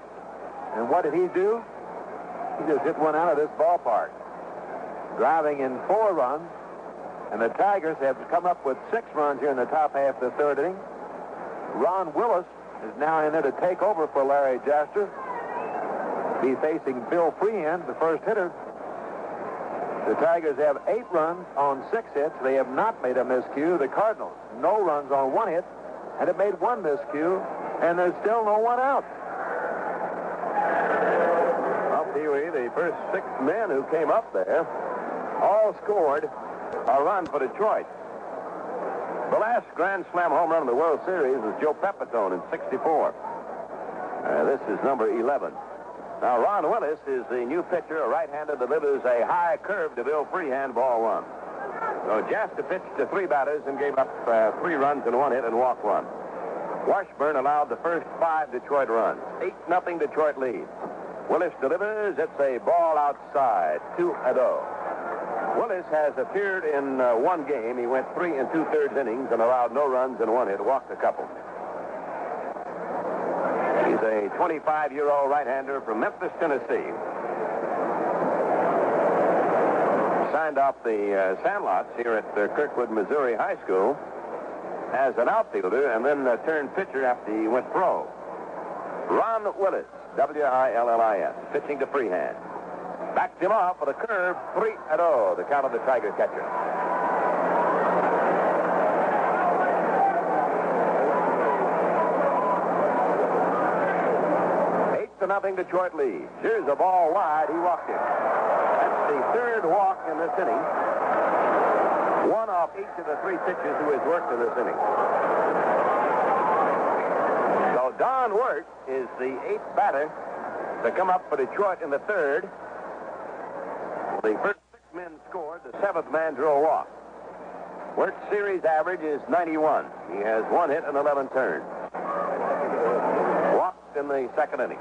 And what did he do? He just hit one out of this ballpark. Driving in four runs And the Tigers have come up with six runs here in the top half of the third inning. Ron Willis is now in there to take over for Larry Jaster. Be facing Bill Freehan, the first hitter. The Tigers have eight runs on six hits. They have not made a miscue. The Cardinals, no runs on one hit, and have made one miscue, and there's still no one out. Well, Pee Wee, the first six men who came up there all scored a run for Detroit. The last Grand Slam home run of the World Series was Joe Pepitone in 64. Uh, this is number 11. Now, Ron Willis is the new pitcher. A right-hander delivers a high curve to Bill Freehan, ball one. So Jaster pitched to three batters and gave up uh, three runs and one hit and walked one. Washburn allowed the first five Detroit runs. 8 nothing Detroit lead. Willis delivers. It's a ball outside. 2 and 0. Willis has appeared in uh, one game. He went three and two-thirds innings and allowed no runs and one hit, walked a couple. He's a 25-year-old right-hander from Memphis, Tennessee. Signed off the uh, Sandlots here at uh, Kirkwood, Missouri High School as an outfielder and then uh, turned pitcher after he went pro. Ron Willis, W-I-L-L-I-S, pitching to Freehan. Backed him off with a curve, 3 and 0, the count of the Tiger catcher. Eight to nothing Detroit lead. Here's a ball wide. He walked in. That's the third walk in this inning. One off each of the three pitchers who has worked in this inning. So Don Wert is the eighth batter to come up for Detroit in the third. The first six men scored. The seventh man drew a walk. Wert's series average is 91. He has one hit and 11 turns. Walked in the second inning.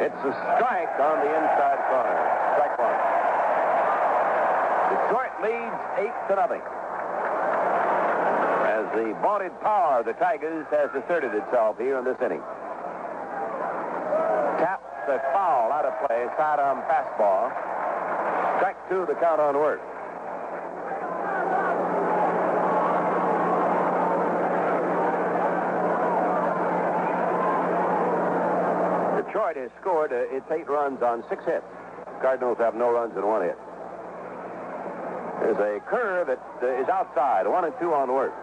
It's a strike on the inside corner. Strike one. Detroit leads eight to nothing. As the vaunted power of the Tigers has asserted itself here in this inning. Taps the foul out of play, sidearm fastball. Two, the count on Wert. Detroit has scored uh, its eight runs on six hits. Cardinals have no runs and one hit. There's a curve that uh, is outside, one and two on Wert.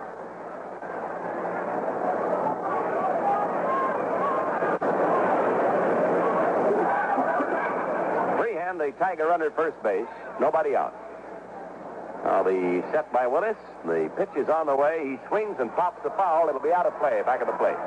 Freehan, the Tiger runner at first base, nobody out. Now the set by Willis. The pitch is on the way. He swings and pops the foul. It'll be out of play, back of the plate.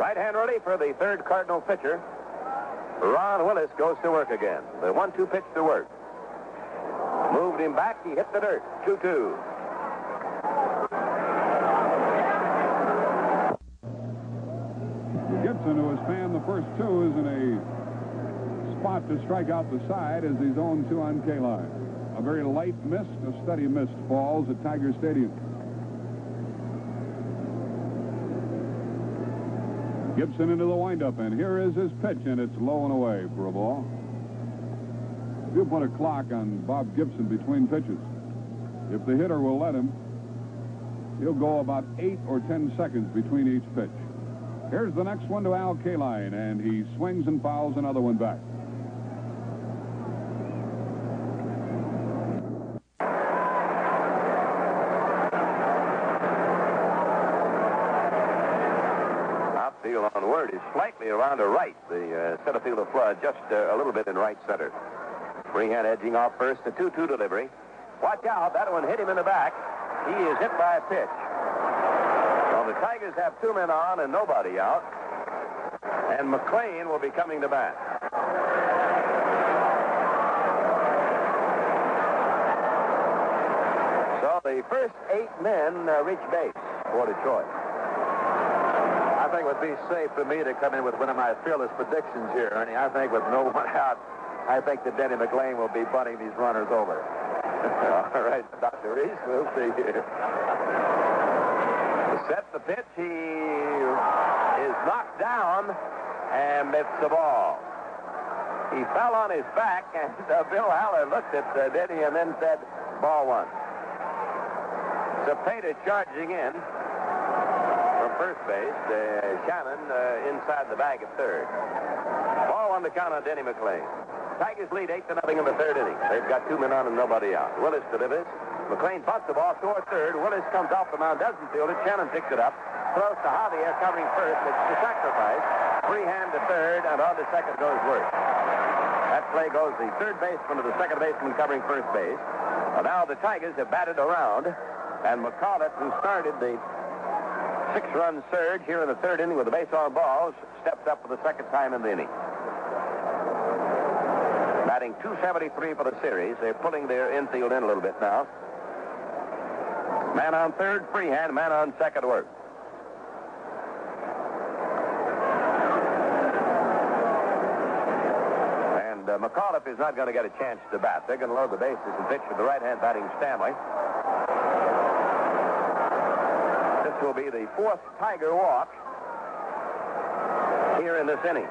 Right hand ready for the third Cardinal pitcher. Ron Willis goes to work again. The one-two pitch to Wert. Moved him back. He hit the dirt. 2-2. Gibson, who has fanned the first two, is in a spot to strike out the side as he's 0 2 on Kaline. A very light mist, a steady mist falls at Tiger Stadium. Gibson into the windup, and here is his pitch, and it's low and away for a ball. If you put a clock on Bob Gibson between pitches, if the hitter will let him, he'll go about eight or ten seconds between each pitch. Here's the next one to Al Kaline, and he swings and fouls another one back. Outfield on Wert is slightly around to right. The uh, center fielder Flood just uh, a little bit in right center. Freehan edging off first, a 2-2 delivery. Watch out, that one hit him in the back. He is hit by a pitch. Well, the Tigers have two men on and nobody out. And McLain will be coming to bat. So the first eight men uh, reach base for Detroit. I think it would be safe for me to come in with one of my fearless predictions here, Ernie. I think with no one out, I think that Denny McLain will be bunting these runners over. All right, Dr. Reese, we'll see here. Set the pitch. He is knocked down and missed the ball. He fell on his back, and uh, Bill Haller looked at uh, Denny and then said, ball one. Cepeda charging in first base. Uh, Shannon uh, inside the bag at third. Ball one to count on Denny McLain. Tigers lead 8 to nothing in the third inning. They've got two men on and nobody out. Willis delivers. McLain bunts the ball toward third. Willis comes off the mound, doesn't field it. Shannon picks it up. Throws to Javier covering first. It's the sacrifice. Freehan to third, and on to second goes Wert. That play goes the third baseman to the second baseman covering first base. Now the Tigers have batted around, and McAuliffe, who started the six-run surge here in the third inning with the base on balls, steps up for the second time in the inning. Batting 273 for the series. They're pulling their infield in a little bit now. Man on third, Freehan. Man on second, Wert. And uh, McAuliffe is not going to get a chance to bat. They're going to load the bases and pitch to the right-hand batting Stanley. Will be the fourth Tiger walk here in this inning.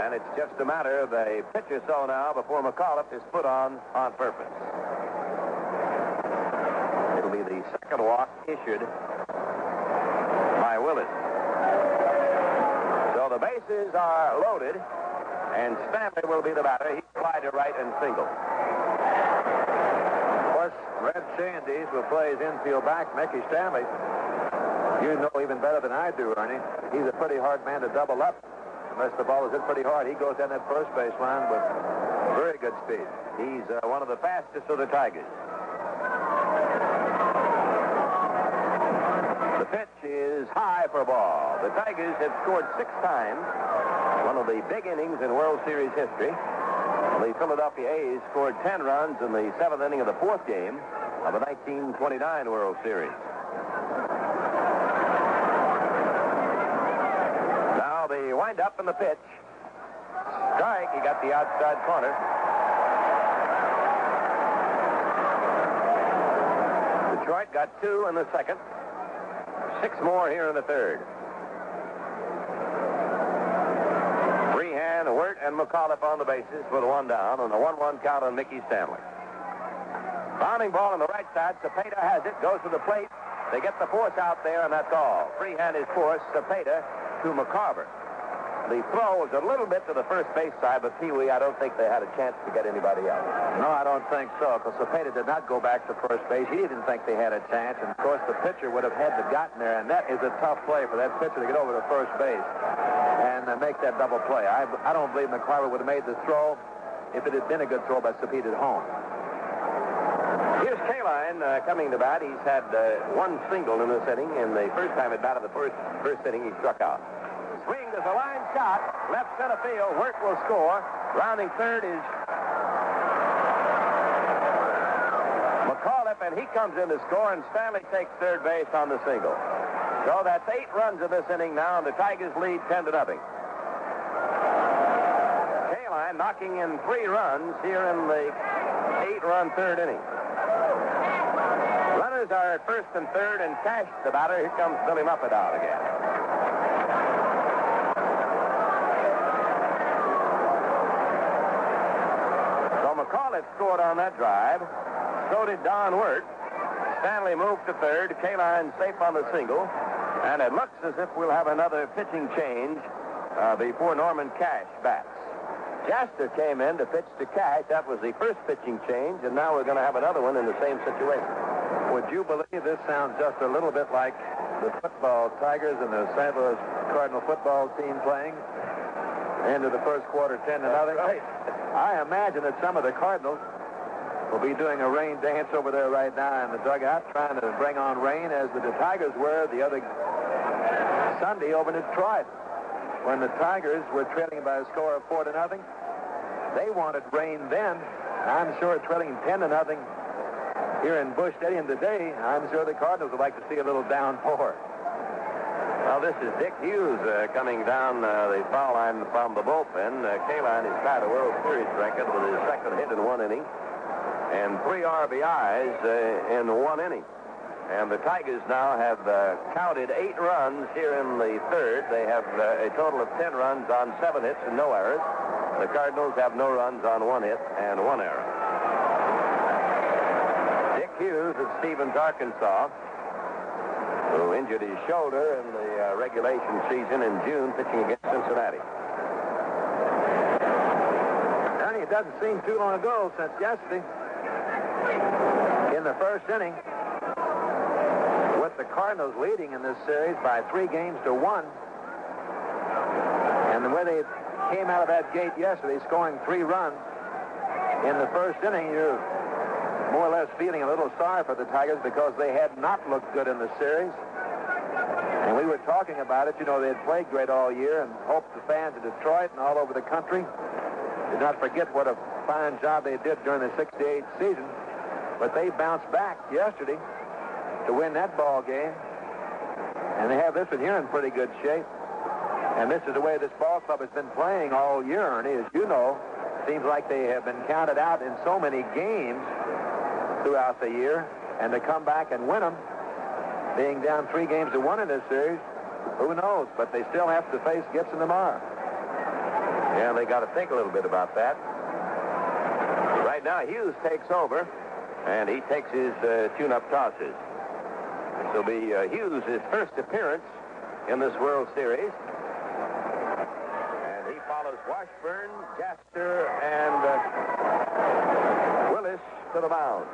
And it's just a matter of a pitch or so now before McAuliffe is put on on purpose. It'll be the second walk issued by Willis. So the bases are loaded, and Stanley will be the batter. He fly to right and single. Red Schoendienst will play his infield back, Mickey Stanley. You know even better than I do, Ernie. He's a pretty hard man to double up. Unless the ball is hit pretty hard, he goes down that first base line with very good speed. He's uh, one of the fastest of the Tigers. The pitch is high for a ball. The Tigers have scored six times, one of the big innings in World Series history. The Philadelphia A's scored 10 runs in the seventh inning of the fourth game of the 1929 World Series. Now the windup and the pitch. Strike, he got the outside corner. Detroit got two in the second. Six more here in the third. Freehan, Wert, and McAuliffe on the bases with one down and a 1-1 count on Mickey Stanley. Bounding ball on the right side. Cepeda has it, goes to the plate. They get the force out there, and that's all. Freehan is force. Cepeda to McCarver. The throw was a little bit to the first base side, but Pee Wee, I don't think they had a chance to get anybody out. No, I don't think so, because Cepeda did not go back to first base. He didn't think they had a chance, and of course the pitcher would have had to gotten there, and that is a tough play for that pitcher to get over to first base and uh, make that double play. I, I don't believe McCarver would have made the throw if it had been a good throw by Cepeda at home. Here's Kaline uh, coming to bat. He's had uh, one single in this inning, and the first time at bat of the first first inning, he struck out. Swing is a line shot, left center field. Wert will score. Rounding third is McAuliffe, and he comes in to score, and Stanley takes third base on the single. So that's eight runs in this inning now, and the Tigers lead 10 to nothing. Kaline knocking in three runs here in the eight-run third inning. Runners are at first and third, and Cash, the batter. Here comes Billy Muffett out again. So McAuliffe scored on that drive. So did Don Wert. Stanley moved to third. Kaline safe on the single. And it looks as if we'll have another pitching change uh, before Norman Cash bats. Jaster came in to pitch to Cash. That was the first pitching change, and now we're going to have another one in the same situation. Would you believe this sounds just a little bit like the football Tigers and the St. Louis Cardinal football team playing? End of the first quarter, 10 to nothing. right. I imagine that some of the Cardinals will be doing a rain dance over there right now in the dugout, trying to bring on rain as the Tigers were the other Sunday over in Detroit. When the Tigers were trailing by a score of four to nothing, they wanted rain then. I'm sure trailing 10 to nothing here in Busch Stadium today, I'm sure the Cardinals would like to see a little downpour. Well, this is Dick Hughes uh, coming down uh, the foul line from the bullpen. Uh, Kaline has tied a World Series record with his second hit in one inning and three RBIs uh, in one inning. And the Tigers now have uh, counted eight runs here in the third. They have uh, a total of ten runs on seven hits and no errors. The Cardinals have no runs on one hit and one error. Dick Hughes of Stephens, Arkansas, who injured his shoulder in the uh, regulation season in June pitching against Cincinnati. Ernie, it doesn't seem too long ago since yesterday, in the first inning, with the Cardinals leading in this series by three games to one, and the way they came out of that gate yesterday, scoring three runs in the first inning, you're more or less feeling a little sorry for the Tigers because they had not looked good in the series. And we were talking about it. You know, they had played great all year and hoped the fans of Detroit and all over the country did not forget what a fine job they did during the 68 season. But they bounced back yesterday to win that ball game. And they have this one here in pretty good shape. And this is the way this ball club has been playing all year, Ernie. As you know, seems like they have been counted out in so many games throughout the year. And to come back and win them, being down three games to one in this series, who knows? But they still have to face Gibson tomorrow. Yeah, they got to think a little bit about that. Right now, Hughes takes over, and he takes his uh, tune-up tosses. This will be uh, Hughes' first appearance in this World Series. And he follows Washburn, Jaster, and uh, Willis to the mound.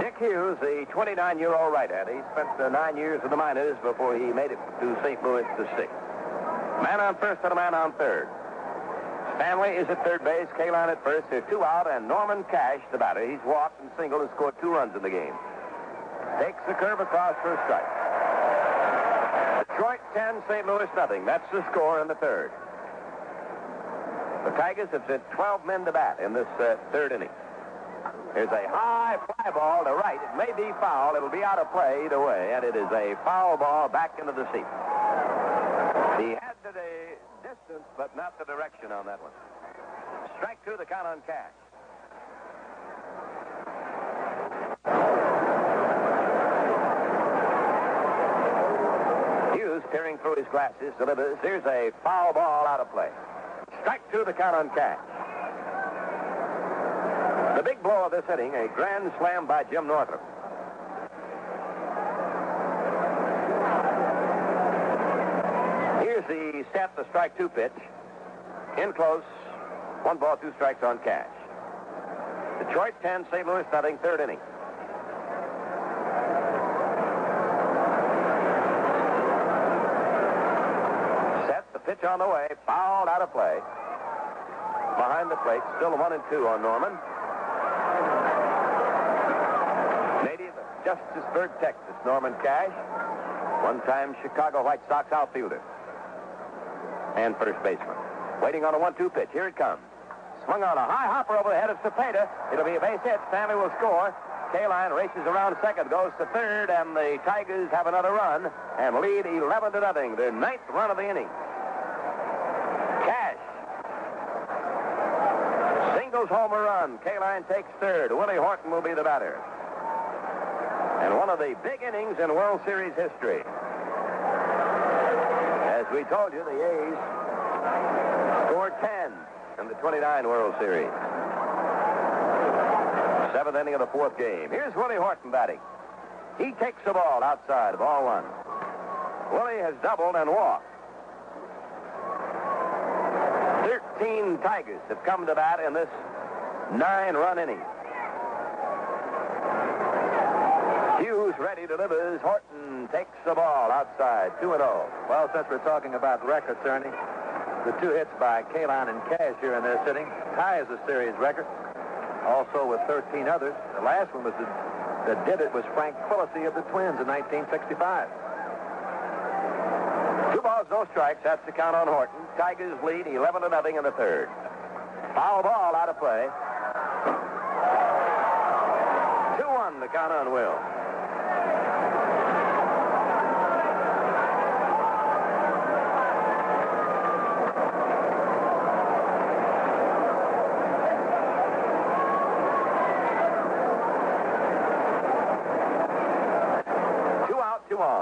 Dick Hughes, the 29-year-old right-hander, he spent uh, nine years in the minors before he made it to St. Louis to six. Man on first and a man on third. Stanley is at third base, Kaline at first. There's two out, and Norman Cash, the batter. He's walked and singled and scored two runs in the game. Takes the curve across for a strike. Detroit 10, St. Louis nothing. That's the score in the third. The Tigers have sent 12 men to bat in this uh, third inning. There's a high fly ball to right. It may be foul. It'll be out of play either way, and it is a foul ball back into the seat. He had the distance, but not the direction on that one. Strike two, the count on Cash. Hughes, peering through his glasses, delivers. Here's a foul ball out of play. Strike two, the count on Cash. The big blow of this inning, a grand slam by Jim Northrup. Here's the set, the strike two pitch. In close, one ball, two strikes on Cash. Detroit 10, St. Louis nothing, third inning. Set, the pitch on the way, fouled out of play. Behind the plate, still a one and two on Norman. Native of Justiceburg, Texas, Norman Cash. One-time Chicago White Sox outfielder and first baseman. Waiting on a one-two pitch. Here it comes. Swung on a high hopper over the head of Cepeda. It'll be a base hit. Stanley will score. Kaline races around second, goes to third, and the Tigers have another run and lead 11 to nothing. Their ninth run of the inning. Cash. Singles homer run. Kaline takes third. Willie Horton will be the batter. And one of the big innings in World Series history. We told you, the A's scored 10 in the 29 World Series. Seventh inning of the fourth game. Here's Willie Horton batting. He takes the ball outside, of ball one. Willie has doubled and walked. 13 Tigers have come to bat in this nine-run inning. Ready delivers. Horton takes the ball outside, 2 and 0. Well, since we're talking about records, Ernie, the two hits by Kaline and Cash here in this inning ties the series record. Also with 13 others. The last one was the, that did it was Frank Quilici of the Twins in 1965. Two balls, no strikes. That's the count on Horton. Tigers lead 11 to nothing in the third. Foul ball out of play. 2 1 the count on Will.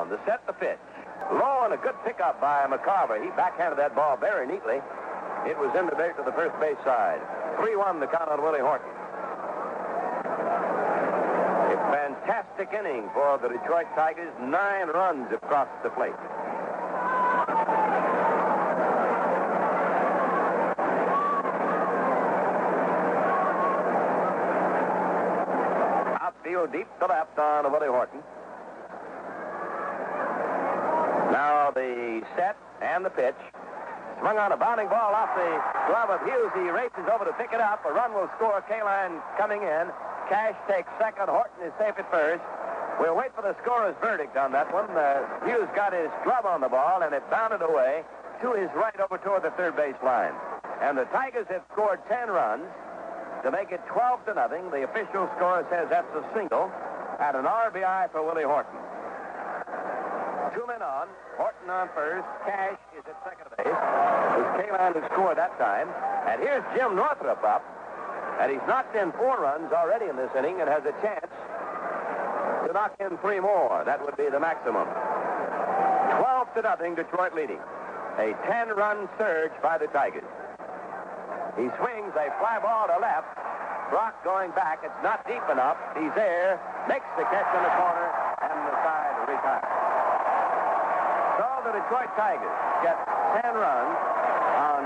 down. The set the pitch. Low and a good pickup by McCarver. He backhanded that ball very neatly. It was in the dirt to the first base side. 3-1 the count on Willie Horton. A fantastic inning for the Detroit Tigers. Nine runs across the plate. Outfield deep to left on Willie Horton. Now the set and the pitch. Swung on a bounding ball off the glove of Hughes. He races over to pick it up. A run will score. Kaline coming in. Cash takes second. Horton is safe at first. We'll wait for the scorer's verdict on that one. Uh, Hughes got his glove on the ball, and it bounded away to his right over toward the third base line. And the Tigers have scored 10 runs to make it 12 to nothing. The official score says that's a single and an RBI for Willie Horton. Two men on. Horton on first. Cash is at second base. It was Kaline who scored that time. And here's Jim Northrup up. And he's knocked in four runs already in this inning and has a chance to knock in three more. That would be the maximum. 12 to nothing, Detroit leading. A 10-run surge by the Tigers. He swings a fly ball to left. Brock going back. It's not deep enough. He's there. Makes the catch in the corner. And the side retires. So Detroit Tigers get 10 runs on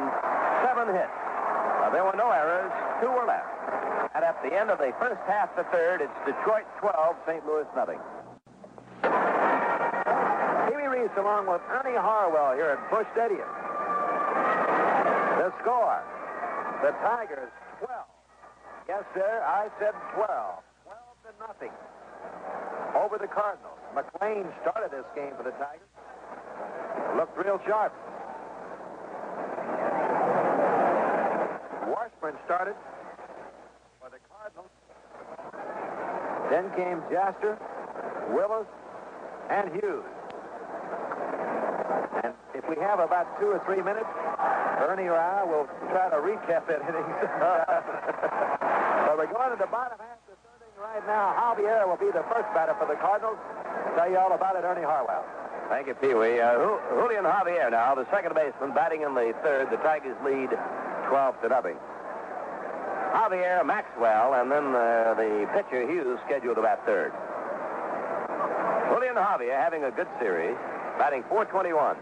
seven hits. There were no errors. Two were left. And at the end of the first half, the third, it's Detroit 12, St. Louis nothing. Pee Reese along with Ernie Harwell here at Busch Stadium. The score. The Tigers 12. Yes, sir, I said 12. 12 to nothing. Over the Cardinals. McLain started this game for the Tigers. Looked real sharp. Washburn started for the Cardinals. Then came Jaster, Willis, and Hughes. And if we have about two or three minutes, Ernie or I will try to recap that inning. but we're going to the bottom half of the third inning right now. Javier will be the first batter for the Cardinals. Tell you all about it, Ernie Harwell. Thank you, Pee Wee. Uh, Julian Javier now, the second baseman, batting in the third. The Tigers lead 12 to nothing. Javier, Maxvill, and then uh, the pitcher Hughes scheduled to bat third. Julian Javier having a good series, batting 421.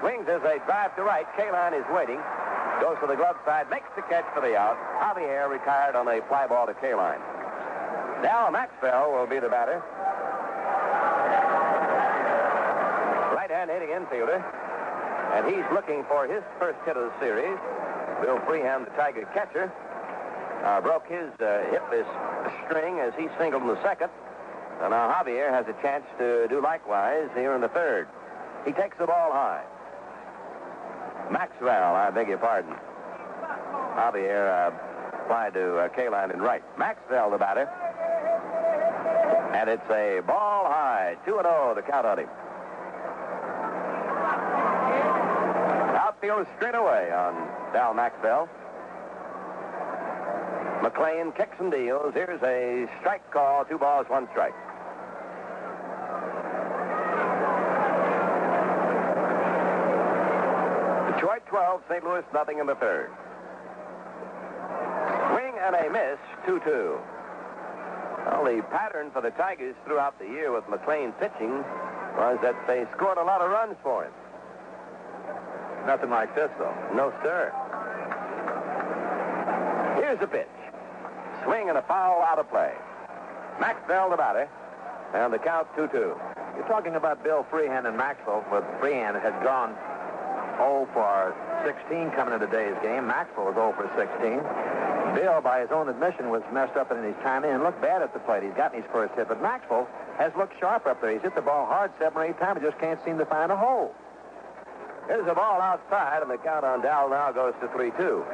Swings as a drive to right. Kaline is waiting. Goes to the glove side, makes the catch for the out. Javier retired on a fly ball to Kaline. Now Maxvill will be the batter. Right-hand hitting infielder. And he's looking for his first hit of the series. Bill Freehan, the Tiger catcher, uh, broke his uh, hip this string as he singled in the second. And now Javier has a chance to do likewise here in the third. He takes the ball high. Maxvill, I beg your pardon. Javier uh, to uh, Kaline in right. Maxvill, the batter. And it's a ball high. 2 0 the count on him. Outfield straight away on Dal Maxvill. McLain kicks and deals. Here's a strike call. Two balls, one strike. Detroit 12, St. Louis nothing in the third. Swing and a miss, 2-2. Well, the pattern for the Tigers throughout the year with McLain pitching was that they scored a lot of runs for him. Nothing like this, though. No, sir. Here's a pitch. Swing and a foul out of play. Maxvill the batter, and the count 2-2. You're talking about Bill Freehan and Maxvill, but Freehan had gone 0 for 16 coming into today's game. Maxvill was 0 for 16. Bill, by his own admission, was messed up in his time in and looked bad at the plate. He's gotten his first hit, but Maxvill has looked sharp up there. He's hit the ball hard seven or eight times. He just can't seem to find a hole. Here's the ball outside, and the count on Dal now goes to 3-2.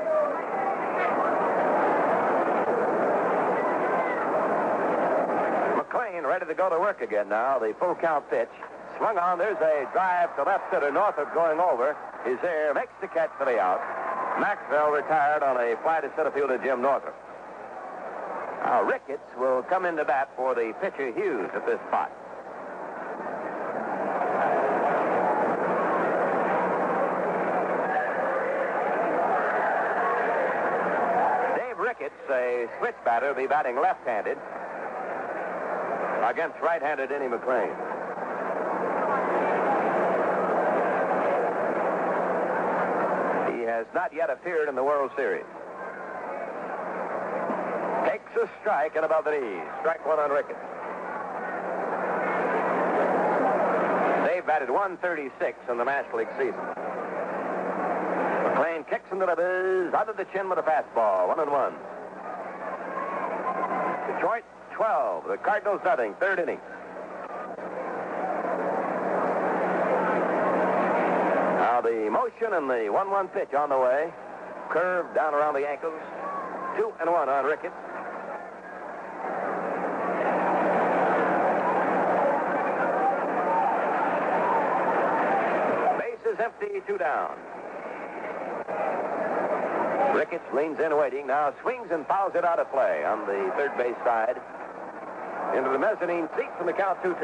McLain ready to go to work again now. The full count pitch. Swung on. There's a drive to left center. Northrup going over. He's there. Makes the catch for the out. Maxvill retired on a fly to center fielder Jim Northrup. Now Ricketts will come into bat for the pitcher Hughes at this spot. A switch batter, be batting left-handed against right-handed Denny McLain. He has not yet appeared in the World Series. Takes a strike and above the knees. Strike one on Ricketts. They've batted 136 in the National League season. McLain kicks into the biz, under the chin with a fastball. One and one. Detroit 12. The Cardinals nothing. Third inning. Now the motion and the 1-1 pitch on the way. Curve down around the ankles. Two and one on Ricketts. Empty, two down. Ricketts leans in waiting. Now swings and fouls it out of play on the third base side. Into the mezzanine seats from the count 2 2.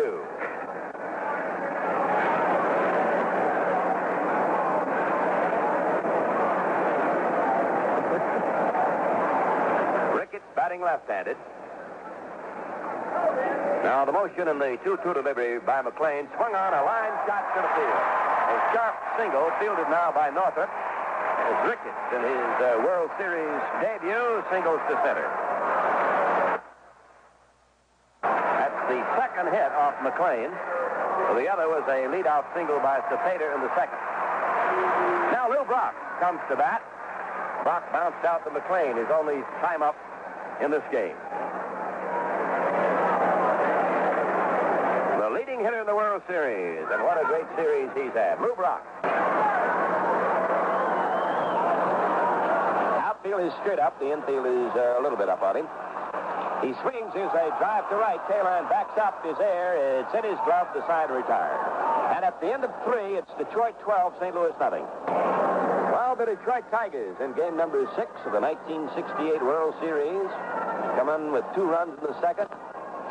Ricketts batting left handed. Now the motion in the 2 2 delivery by McLain swung on a line shot to the field. A sharp single fielded now by Northrup Ricketts in his uh, World Series debut singles to center. That's the second hit off McLain. The other was a leadoff single by Cepeda in the second. Now Lou Brock comes to bat. Brock bounced out to McLain, his only time up in this game. The leading hitter in the World Series, and what a great series he's had. Lou Brock. Outfield is straight up. The infield is uh, a little bit up on him. He swings. Here's a drive to right. Taylor and backs up. Is there. It's in his glove. The side retired. And at the end of three, it's Detroit 12, St. Louis nothing. Well, the Detroit Tigers in game number six of the 1968 World Series come in with two runs in the second,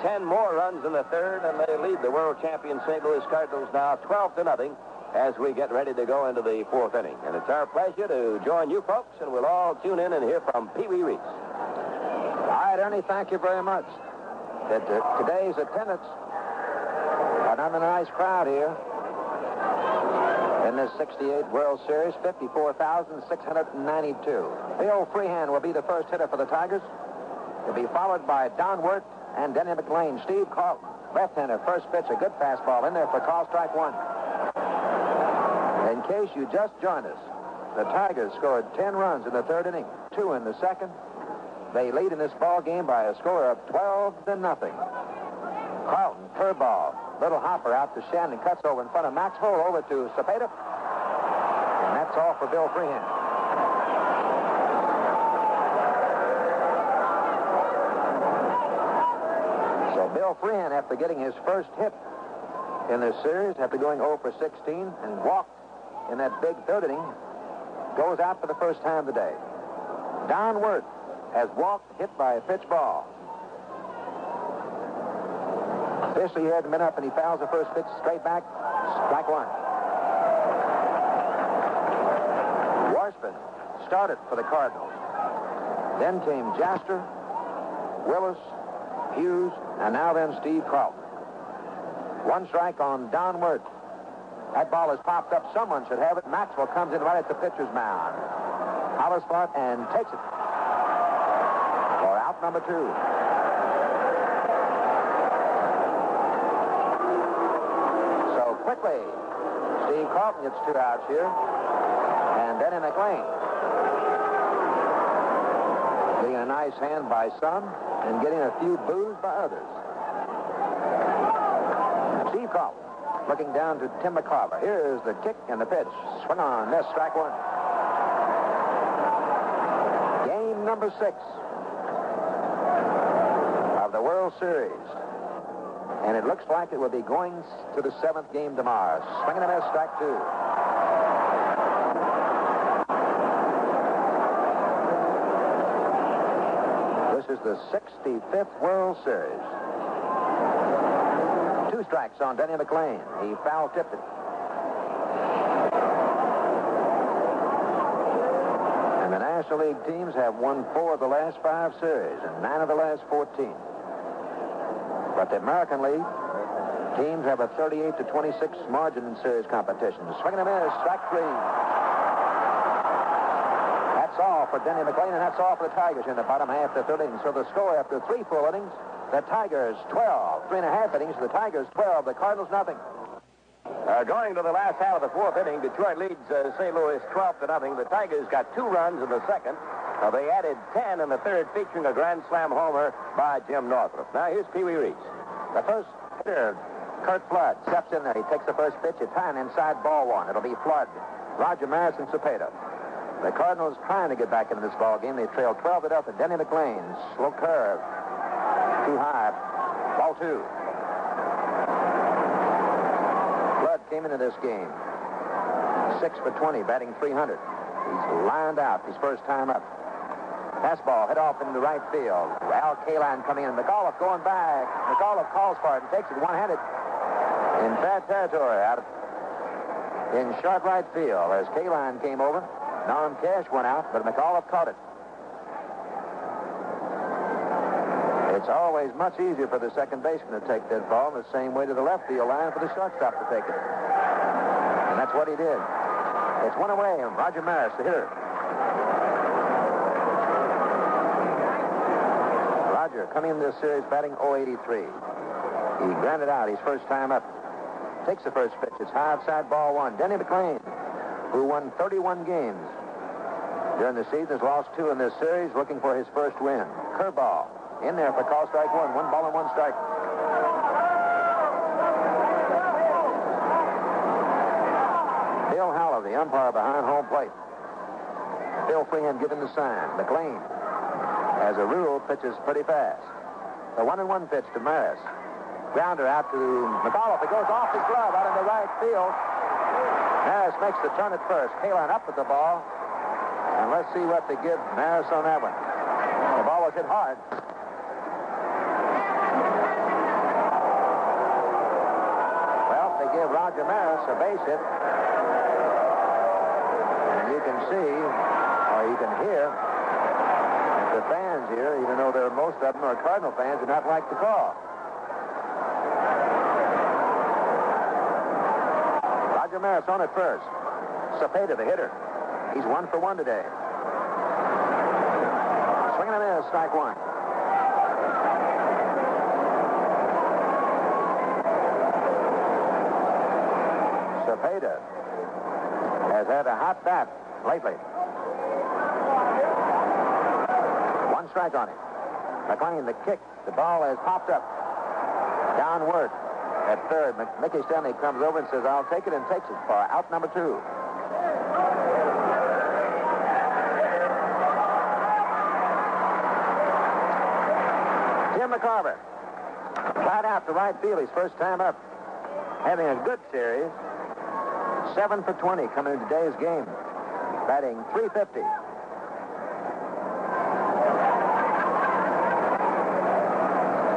ten more runs in the third, and they lead the world champion St. Louis Cardinals now 12 to nothing as we get ready to go into the fourth inning. And it's our pleasure to join you folks, and we'll all tune in and hear from Pee Wee Reese. All right, Ernie, thank you very much. That, uh, today's attendance, another nice crowd here in this 68 World Series, 54,692. Bill Freehan will be the first hitter for the Tigers. He'll be followed by Don Wert and Denny McLain. Steve Carlton, left-hander, first pitch, a good fastball in there for call strike one. Case you just joined us, the Tigers scored 10 runs in the third inning, two in the second. They lead in this ball game by a score of 12 to nothing. Carlton, curveball, little hopper out to Shannon, cuts over in front of Maxvill, over to Cepeda. And that's all for Bill Freehan. So Bill Freehan, after getting his first hit in this series, after going 0 for 16 and walked in that big third inning, goes out for the first time today. Don Wert has walked, hit by a pitch ball. Officially, he hadn't been up, and he fouls the first pitch straight back. Strike one. Washburn started for the Cardinals. Then came Jaster, Willis, Hughes, and now then Steve Carlton. One strike on Don. That ball has popped up. Someone should have it. Maxvill comes in right at the pitcher's mound. Hollis spot and takes it. For out number two. So quickly, Steve Carlton gets two outs here. And Denny McLain. Getting a nice hand by some and getting a few boos by others. Steve Carlton looking down to Tim McCarver. Here's the kick and the pitch. Swing on, miss, strike one. Game number six of the World Series. And it looks like it will be going to the seventh game tomorrow. Swing and a miss, strike two. This is the 65th World Series. Two strikes on Denny McLain. He foul tipped it. And the National League teams have won four of the last five series and nine of the last 14. But the American League teams have a 38 to 26 margin in series competition. Swinging a miss, strike three. That's all for Denny McLain, and that's all for the Tigers in the bottom half of the third inning. So the score after three full innings, the Tigers 12. Three and a half innings, the Tigers 12. The Cardinals nothing. Uh, going to the last half of the fourth inning, Detroit leads uh, St. Louis 12 to nothing. The Tigers got two runs in the second. Uh, they added 10 in the third, featuring a grand slam homer by Jim Northrup. Now here's Pee Wee Reese. The first hitter, Curt Flood, steps in there. He takes the first pitch. It's high and inside ball one. It'll be Flood. Roger Maris and Cepeda. The Cardinals trying to get back into this ball game. They trail 12 to nothing. Denny McLain, slow curve, too high. Ball two. Flood came into this game. Six for 20, batting 300. He's lined out his first time up. Fastball head off into right field. Al Kaline coming in. McAuliffe going back. McAuliffe calls for it and takes it one-handed in bad territory out in short right field as Kaline came over. Norm Cash went out, but McAuliffe caught it. It's always much easier for the second baseman to take that ball the same way to the left field line for the shortstop to take it. And that's what he did. It's one away, and Roger Maris, the hitter. Roger coming into this series batting 083. He grounded out his first time up. Takes the first pitch. It's high outside ball one. Denny McLain, who won 31 games during the season, has lost two in this series, looking for his first win. Curveball in there for call strike one. One ball and one strike. Bill Haller, the umpire behind home plate. Bill Freehan giving the sign. McLain, as a rule, pitches pretty fast. The one and one pitch to Maris. Grounder out to McAuliffe. It goes off his glove out in the right field. Maris makes the turn at first. Kaline up with the ball. And let's see what they give Maris on that one. The ball was hit hard. Well, they give Roger Maris a base hit. And you can see, or you can hear, the fans here, even though they're most of them are Cardinal fans, do not like the call. Roger Maris on at first. Cepeda, the hitter. He's one for one today. Swinging a miss, strike one. Has had a hot bat lately. One strike on him. McLain, the kick. The ball has popped up. Don Wert at third. Mickey Stanley comes over and says, I'll take it, and takes it for out number two. Jim McCarver. Flat out to right field his first time up. Having a good series. Seven for 20 coming into today's game. Batting 350.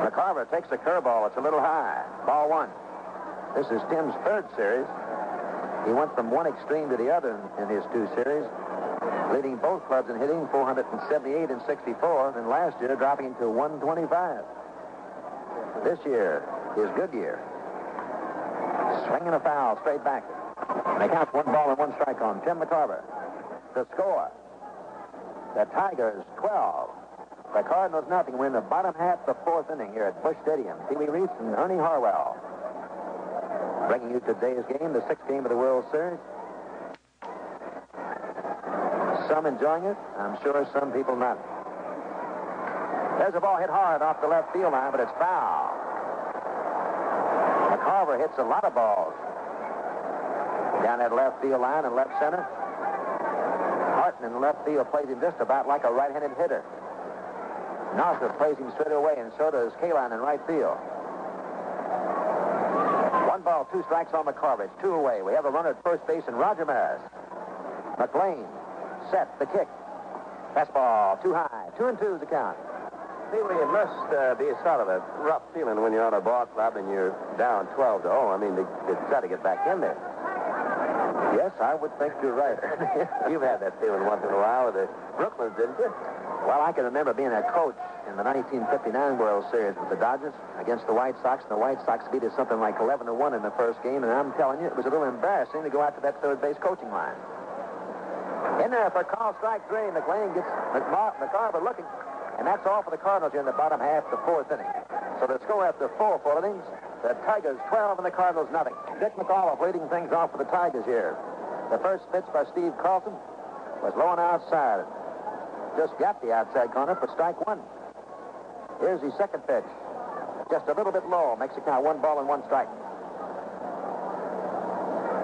McCarver takes the curveball. It's a little high. Ball one. This is Tim's third series. He went from one extreme to the other in, his two series, leading both clubs in hitting 478 and 64, and last year dropping to 125. This year, his good year. Swinging a foul straight back. And they count one ball and one strike on Tim McCarver. The score. The Tigers 12. The Cardinals nothing. We're in the bottom half of the fourth inning here at Busch Stadium. Pee Wee Reese and Ernie Harwell. Bringing you today's game, the sixth game of the World Series. Some enjoying it. I'm sure some people not. There's a ball hit hard off the left field line, but it's foul. McCarver hits a lot of balls down that left field line and left center. Horton in left field plays him just about like a right-handed hitter. Northrup plays him straight away, and so does Kaline in right field. One ball, two strikes on McCarver. It's two away. We have a runner at first base and Roger Maris. McLain set the kick. Fastball too high. Two and two is the count. Anyway, it must uh, be sort of a rough feeling when you're on a ball club and you're down 12 to 0. I mean, they, they try to get back in there. Yes, I would think you're right. You've had that feeling once in a while with the Brooklyn, didn't you? Well, I can remember being a coach in the 1959 World Series with the Dodgers against the White Sox, and the White Sox beat us something like 11 to 1 in the first game, and I'm telling you, it was a little embarrassing to go out to that third base coaching line. In there for call strike three, McLain gets McCarver looking, and that's all for the Cardinals here in the bottom half of the fourth inning. So the score after four full innings, the Tigers 12 and the Cardinals nothing. Dick McAuliffe leading things off for the Tigers here. The first pitch by Steve Carlton was low and outside. Just got the outside corner for strike one. Here's the second pitch. Just a little bit low. Makes it count one ball and one strike.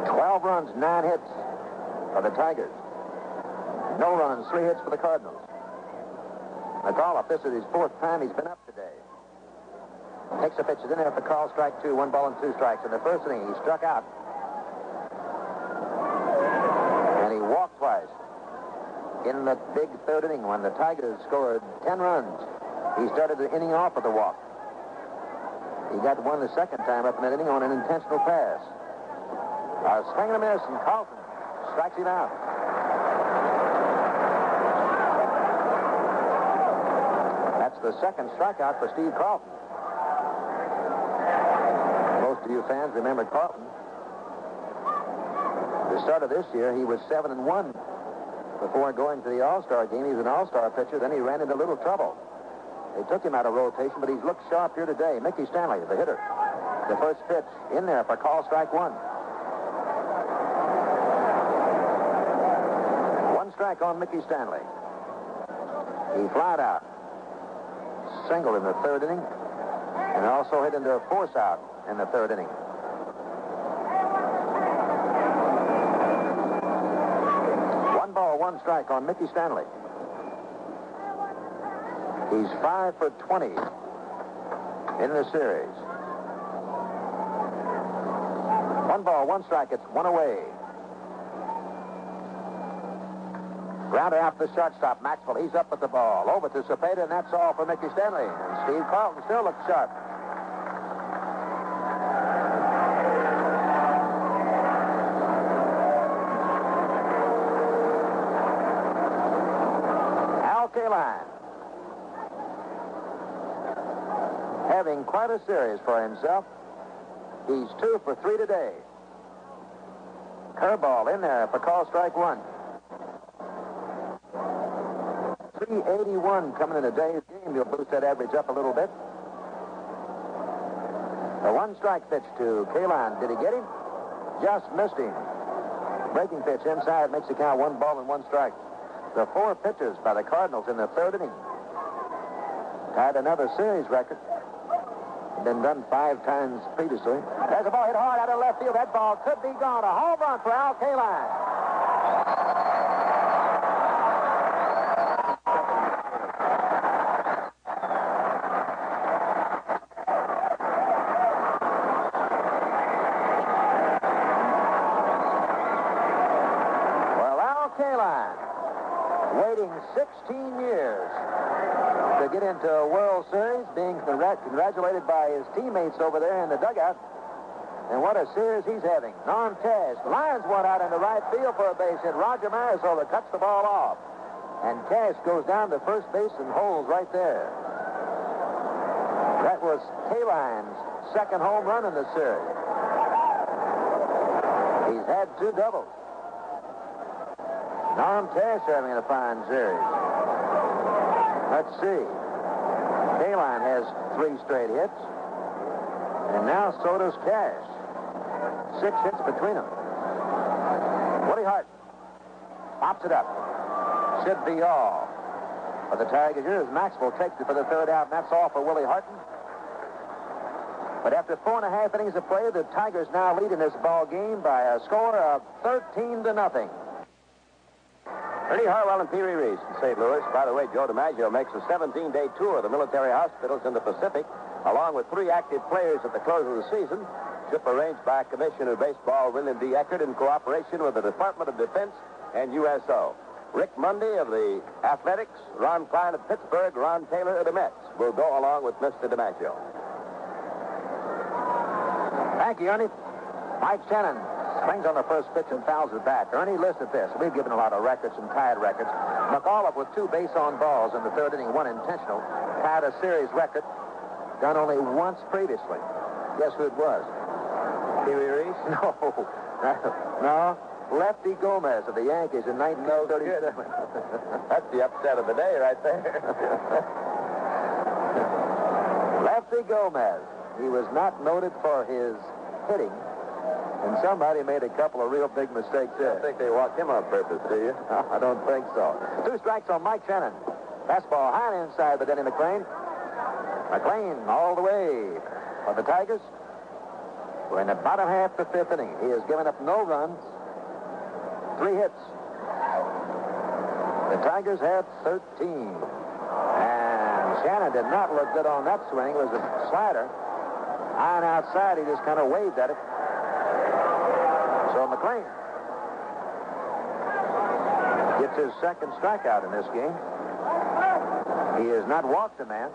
12 runs, nine hits for the Tigers. No runs, three hits for the Cardinals. McAuliffe, this is his fourth time he's been up today. Takes a pitch, pitches in there for call strike two, one ball and two strikes. In the first inning, he struck out. And he walked twice. In the big third inning, when the Tigers scored 10 runs, he started the inning off with a walk. He got one the second time up in that inning on an intentional pass. A swing and a miss, and Carlton strikes him out. That's the second strikeout for Steve Carlton. Most of you fans remember Carlton. The start of this year, he was 7 and 1 before going to the All-Star game. He was an All-Star pitcher. Then he ran into a little trouble. They took him out of rotation, but he's looked sharp here today. Mickey Stanley, the hitter. The first pitch in there for call strike one. One strike on Mickey Stanley. He flied out. Single in the third inning. And also hit into a force out in the third inning. One ball, one strike on Mickey Stanley. He's five for 20 in the series. One ball, one strike. It's one away. Grounder out the shortstop, Maxvill. He's up with the ball. Over to Cepeda, and that's all for Mickey Stanley. And Steve Carlton still looks sharp. Having quite a series for himself. He's two for three today. Curveball in there for call strike one. 381 coming in today's game. You'll boost that average up a little bit. A one strike pitch to Kaline. Did he get him? Just missed him. Breaking pitch inside makes the count one ball and one strike. The four pitches by the Cardinals in the third inning tied another series record. Been done five times previously. There's a ball hit hard out of left field. That ball could be gone. A home run for Al Kaline. Well, Al Kaline, waiting 16 years to get into a World Series, being congrat- congratulated by his teammates over there in the dugout. And what a series he's having. Cash lines one out in the right field for a base hit. Roger Marisol cuts the ball off. And Cash goes down to first base and holds right there. That was Kaline's second home run in the series. He's had two doubles. Cash having a fine series. Let's see. Has three straight hits. And now so does Cash. Six hits between them. Woody Hart pops it up. Should be all. For the Tigers, Maxvill takes it for the third out, and that's all for Willie Horton. But after four and a half innings of play, the Tigers now lead in this ball game by a score of 13 to nothing. Ernie Harwell and Pee Wee Reese in St. Louis. By the way, Joe DiMaggio makes a 17-day tour of the military hospitals in the Pacific, along with three active players at the close of the season. Trip arranged by Commissioner of Baseball William D. Eckert in cooperation with the Department of Defense and USO. Rick Monday of the Athletics, Ron Kline of Pittsburgh, Ron Taylor of the Mets will go along with Mr. DiMaggio. Thank you, Ernie. Mike Shannon Swings on the first pitch and fouls it back. Ernie, listen to this. We've given a lot of records and tied records. McAuliffe with two base on balls in the third inning, one intentional, tied a series record done only once previously. Guess who it was? Pee Wee Reese? No. no. Lefty Gomez of the Yankees in 1937. That's the upset of the day right there. Lefty Gomez. He was not noted for his hitting, and somebody made a couple of real big mistakes there. I think they walked him on purpose, do you? I don't think so. Two strikes on Mike Shannon. Fastball high and inside by Denny McLain. McLain all the way for the Tigers. We're in the bottom half of the fifth inning. He has given up no runs, three hits. The Tigers have 13. And Shannon did not look good on that swing. It was a slider. High and outside, he just kind of waved at it. So McLain gets his second strikeout in this game. He has not walked a man.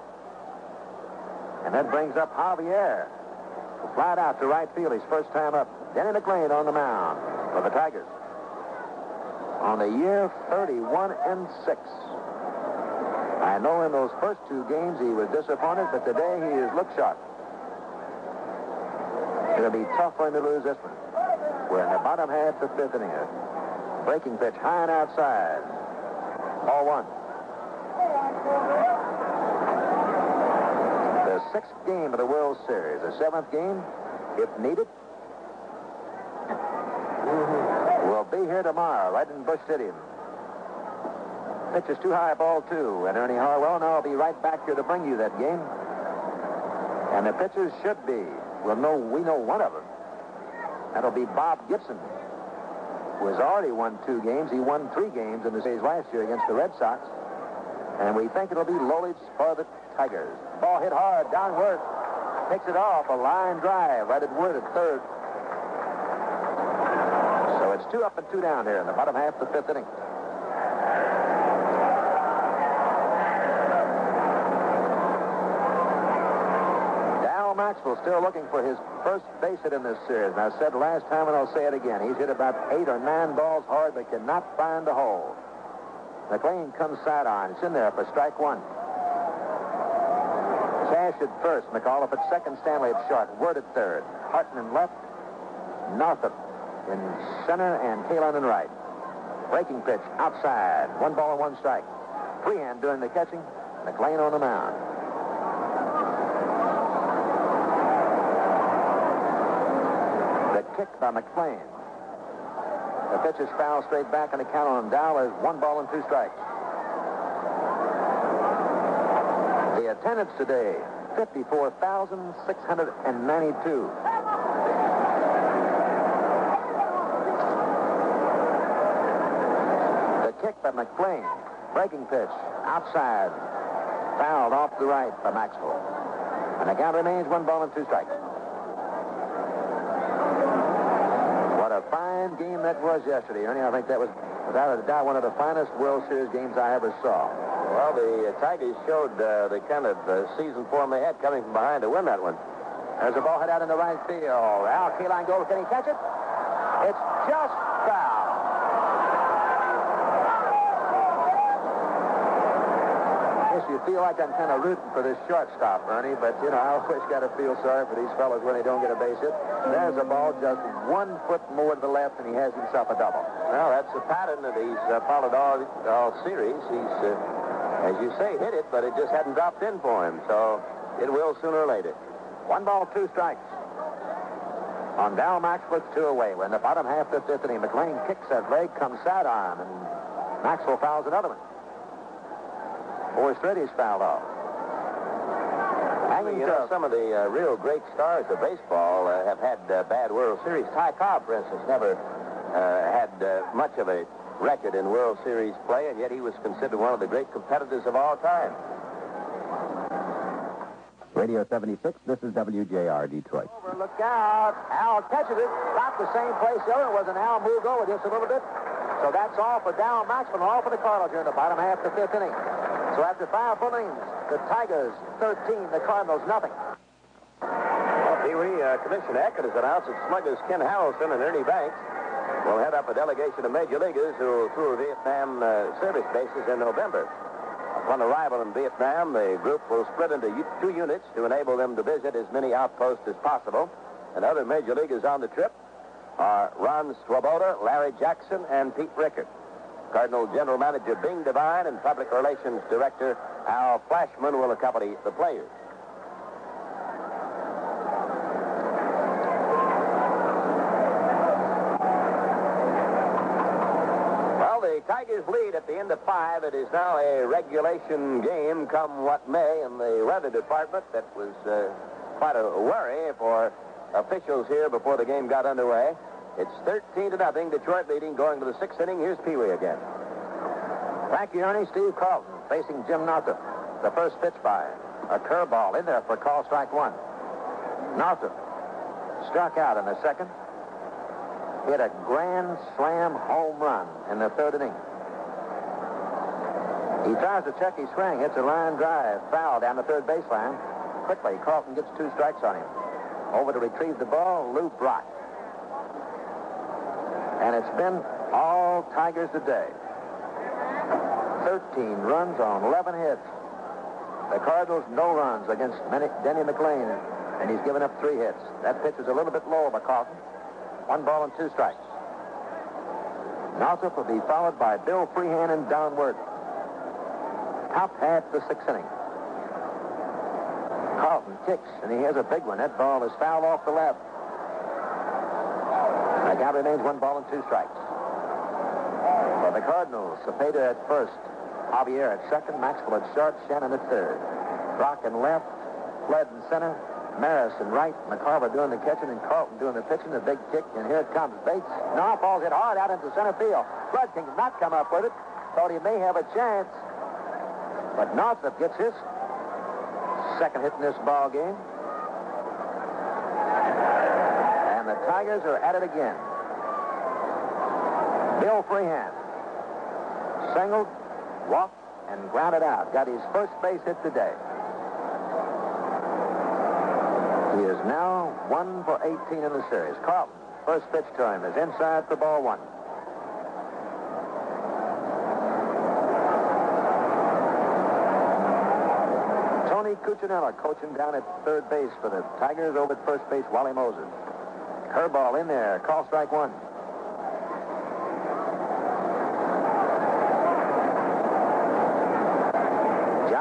And that brings up Javier. Flat out to right field. His first time up. Denny McLain on the mound for the Tigers. On the year 31 and 6. I know in those first two games he was disappointed, but today he has looked sharp. It'll be tough for him to lose this one. We're in the bottom half of the fifth inning. Breaking pitch high and outside. Ball one. The sixth game of the World Series. The seventh game, if needed, will be here tomorrow, right in Busch Stadium. Pitch is too high, ball two. And Ernie Harwell now I'll be right back here to bring you that game. And the pitchers should be. Well, no, we know one of them. That'll be Bob Gibson, who has already won two games. He won three games in the series last year against the Red Sox. And we think it'll be Lolich for the Tigers. Ball hit hard, downward. Takes it off, a line drive, right at Wood at third. So it's two up and two down here in the bottom half of the fifth inning. Maxvill still looking for his first base hit in this series. And I said last time, and I'll say it again, he's hit about eight or nine balls hard, but cannot find a hole. McLain comes side on. It's in there for strike one. Cash at first. McAuliffe at second. Stanley at short. Wert at third. Hartman in left. Northrup in center and Kaline in right. Breaking pitch outside. One ball and one strike. Freehan doing the catching. McLain on the mound. The kick by McLain. The pitch is foul straight back, and the count on Dow is one ball and two strikes. The attendance today, 54,692. The kick by McLain. Breaking pitch. Outside. Fouled off the right by Maxvill. And the count remains one ball and two strikes. Fine game that was yesterday, Ernie. I think that was, without a doubt, one of the finest World Series games I ever saw. Well, the uh, Tigers showed uh, the kind of uh, season form they had coming from behind to win that one. There's a ball hit out in the right field. Al Kaline goes. Can he catch it? It's just foul. Yes, you feel like I'm kind of rooting for this shortstop, Ernie, but, you know, I always got to feel sorry for these fellas when they don't get a base hit. There's a ball just one foot more to the left, and he has himself a double. Well, that's the pattern that he's uh, followed all, all series. He's, uh, as you say, hit it, but it just hadn't dropped in for him. So it will sooner or later. One ball, two strikes. On Dal Maxvill, two away. We're in the bottom half of the fifth inning. McLain kicks that leg, comes sidearm, and Maxvill fouls another one. Straight he's fouled off. Hanging You know, some of the uh, real great stars of baseball uh, have had uh, bad World Series. Ty Cobb, for instance, never uh, had uh, much of a record in World Series play, and yet he was considered one of the great competitors of all time. Radio 76, this is WJR Detroit. Over, look out. Al catches it. About the same place the other was, and Al moved over just a little bit. So that's all for Dal Maxvill, all for the Cardinals here in the bottom half of the fifth inning. So after five full innings, the Tigers 13, the Cardinals nothing. Well, Pee Wee, uh, Commissioner Eckert has announced that Smuggler's Ken Harrelson and Ernie Banks will head up a delegation of major leaguers who tour Vietnam uh, service bases in November. Upon arrival in Vietnam, the group will split into two units to enable them to visit as many outposts as possible. And other major leaguers on the trip are Ron Swoboda, Larry Jackson, and Pete Rickard. Cardinal General Manager Bing Devine and Public Relations Director Al Flashman will accompany the players. Well, the Tigers lead at the end of five. It is now a regulation game, come what may, in the weather department. That was uh, quite a worry for officials here before the game got underway. It's 13 to nothing. Detroit leading, going to the sixth inning. Here's Pee Wee again. You, Ernie. Steve Carlton facing Jim Northrup. The first pitch by a curveball in there for call strike one. Northrup struck out in the second. Hit a grand slam home run in the third inning. He tries to check his swing, hits a line drive, foul down the third baseline. Quickly, Carlton gets two strikes on him. Over to retrieve the ball, Lou Brock. And it's been all Tigers today. 13 runs on 11 hits. The Cardinals, no runs against Denny McLain, and he's given up three hits. That pitch is a little bit low by Carlton. One ball and two strikes. Northrup will be followed by Bill Freehan and Don Wert. Top half the sixth inning. Carlton kicks, and he has a big one. That ball is fouled off the left. Count remains one ball and two strikes. For the Cardinals, Cepeda at first, Javier at second, Maxvill at short, Shannon at third. Brock in left, Flood in center, Maris in right, McCarver doing the catching, and Carlton doing the pitching. The big kick, and here it comes. Bates, no, falls it hard out into center field. Flood can not come up with it. Thought he may have a chance. But Northrup gets his second hit in this ball game. And the Tigers are at it again. Bill Freehan singled, walked, and grounded out. Got his first base hit today. He is now one for 18 in the series. Carlton, first pitch to him is inside for ball one. Tony Cuccinello coaching down at third base for the Tigers. Over at first base, Wally Moses. Curveball in there. Call strike one.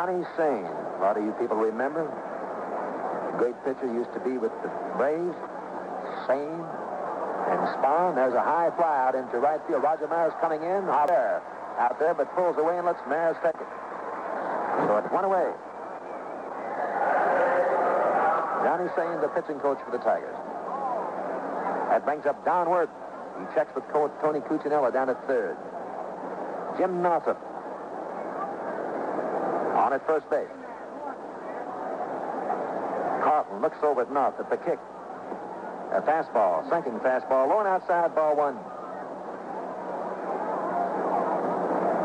Johnny Sain. A lot of you people remember. Great pitcher used to be with the Braves. Sain and Spahn. There's a high fly out into right field. Roger Maris coming in. Out there. Out there, but pulls away and lets Maris take it. So it's one away. Johnny Sain, the pitching coach for the Tigers. That brings up Don Wert. He checks with coach Tony Cuccinello down at third. Jim Northrup on at first base. Carlton looks over at North at the kick. A fastball, sinking fastball, low and outside, ball one.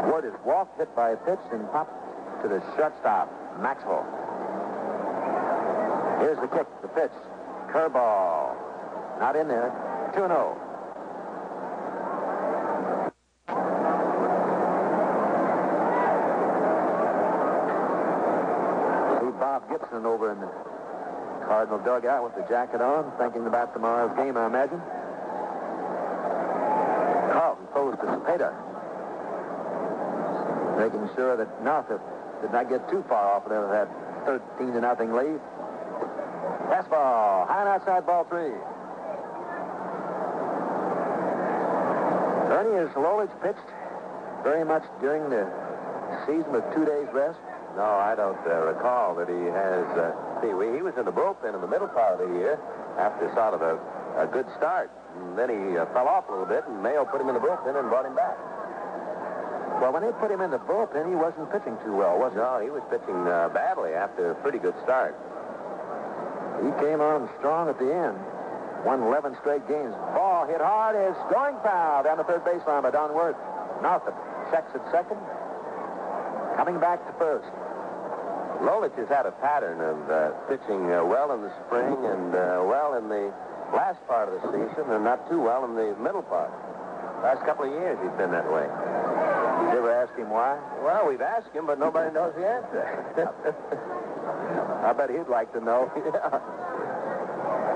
Ward is walked, hit by a pitch, and popped to the shortstop, Maxvill. Here's the kick, the pitch. Curveball. Not in there. 2 0. See Gibson over in the Cardinal dugout with the jacket on, thinking about tomorrow's game, I imagine. Carlton throws to Cepeda. Making sure that Northrup did not get too far off of that 13 to nothing lead. Fastball, high and outside ball three. Ernie, has Lolich pitched very much during the season with two days rest? No, I don't uh, recall that he has. Uh, see, we, he was in the bullpen in the middle part of the year after sort of a, a good start. And then he uh, fell off a little bit, and Mayo put him in the bullpen and brought him back. Well, when they put him in the bullpen, he wasn't pitching too well, was he? No, he was pitching uh, badly after a pretty good start. He came on strong at the end. Won 11 straight games. Ball hit hard is going foul down the third baseline by Don Wert. Northrup checks at second. Coming back to first. Lolich has had a pattern of uh, pitching uh, well in the spring and uh, well in the last part of the season and not too well in the middle part. Last couple of years he's been that way. Did you ever ask him why? Well, we've asked him, but nobody knows the answer. I bet he'd like to know.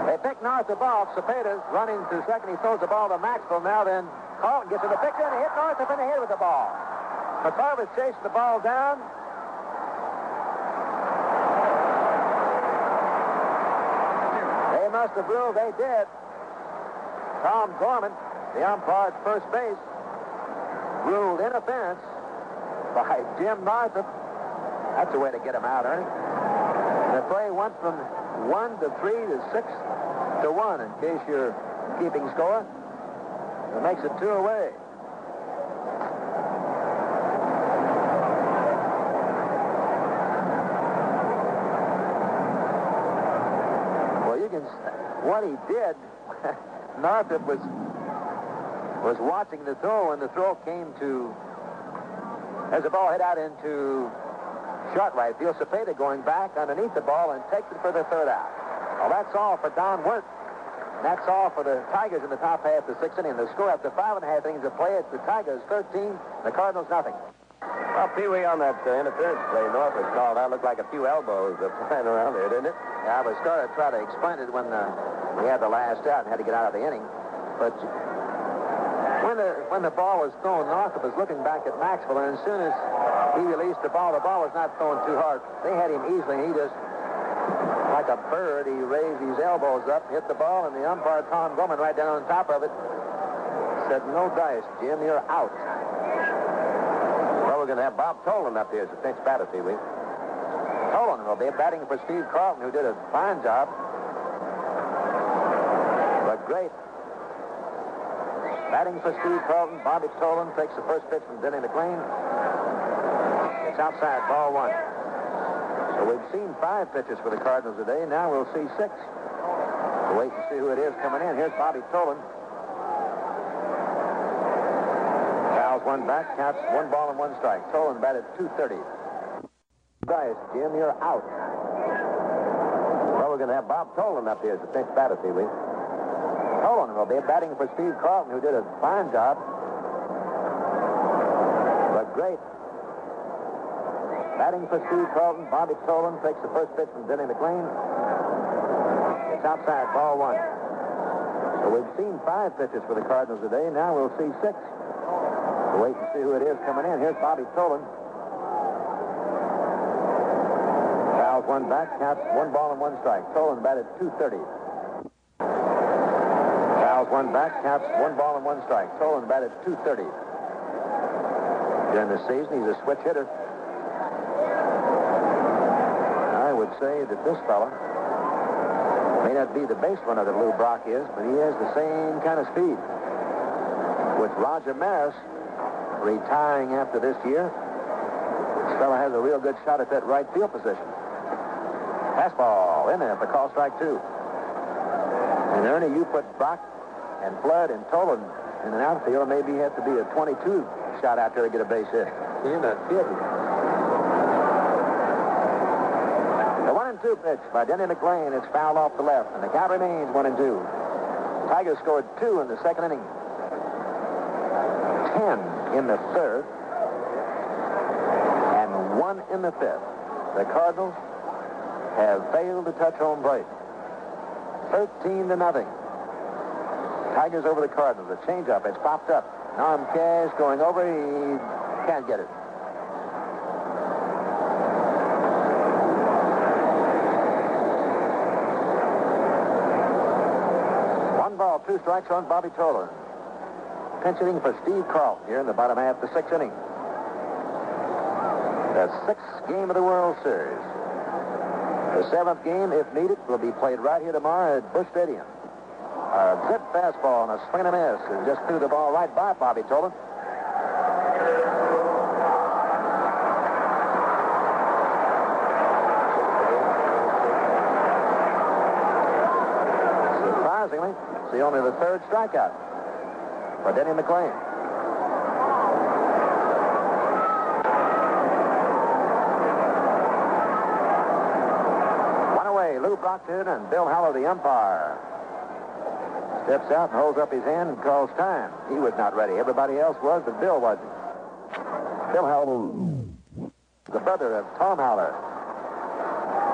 They pick north the ball. Cepeda's running to second. He throws the ball to Maxvill. Now then, Carlton gets in the picture and hit Northrup in the head with the ball. McCarver's chased the ball down. They must have ruled they did. Tom Gorman, the umpire at first base, ruled in interference by Jim Northrup. That's a way to get him out, Ernie. The play went from one to three to six to one, in case you're keeping score. It makes it two away. Well, you can. What he did, Northrup was was watching the throw, and the throw came to as the ball hit out into short right field. Cepeda going back underneath the ball and takes it for the third out. Well, that's all for Don Wert. That's all for the Tigers in the top half of the sixth inning. The score after five and a half innings of play, it's the Tigers 13, the Cardinals nothing. Well, Pee Wee, on that uh, interference play, North was called out. Looked like a few elbows uh, flying around there, didn't it? Yeah, I was going to try to explain it when uh, we had the last out and had to get out of the inning. But when the when the ball was thrown, Northrup was looking back at Maxvill, and as soon as he released the ball, the ball was not thrown too hard. They had him easily, he just, like a bird, he raised his elbows up, hit the ball, and the umpire, Tom Gorman, right down on top of it, said, no dice, Jim, you're out. Going to have Bob Tolan up here as the pinch batter, Pee Wee. Tolan will be batting for Steve Carlton, who did a fine job. But great. Batting for Steve Carlton, Bobby Tolan takes the first pitch from Denny McLain. It's outside, ball one. So we've seen five pitches for the Cardinals today. Now we'll see six. We'll wait and see who it is coming in. Here's Bobby Tolan. One back, counts one ball and one strike. Tolan batted 230. Dice, Jim, you're out. Well, we're going to have Bob Tolan up here as the pinch batter, Pee Wee. Tolan will be batting for Steve Carlton, who did a fine job. But great. Batting for Steve Carlton, Bobby Tolan takes the first pitch from Denny McLain. It's outside, ball one. So we've seen five pitches for the Cardinals today. Now we'll see six. We'll wait and see who it is coming in. Here's Bobby Tolan. Fouls one back, counts one ball and one strike. Tolan batted 230. Fouls one back, counts one ball and one strike. Tolan batted 230. During the season, he's a switch hitter. I would say that this fella may not be the base runner that Lou Brock is, but he has the same kind of speed. With Roger Maris retiring after this year, this fella has a real good shot at that right field position. Fastball in there for call strike two. And Ernie, you put Brock and Flood and Tolan in an outfield, maybe you have to be a 22 shot out there to get a base hit. You're not kidding. The one and two pitch by Denny McLain. is fouled off the left, and the count remains one and two. Tigers scored two in the second inning. Ten in the third. And one in the fifth. The Cardinals have failed to touch home plate. 13 to nothing. Tigers over the Cardinals. A changeup. It's popped up. Norm Cash going over. He can't get it. One ball, two strikes on Bobby Tolan. Pinch hitting for Steve Carlton here in the bottom half of the sixth inning. The sixth game of the World Series. The seventh game, if needed, will be played right here tomorrow at Busch Stadium. A good fastball and a swing and a miss. And just threw the ball right by Bobby Tolan. Surprisingly, see only the third strikeout for Denny McLain. Brock to hit, and Bill Haller, the umpire, steps out and holds up his hand and calls time. He was not ready. Everybody else was, but Bill wasn't. Bill Haller, the brother of Tom Haller.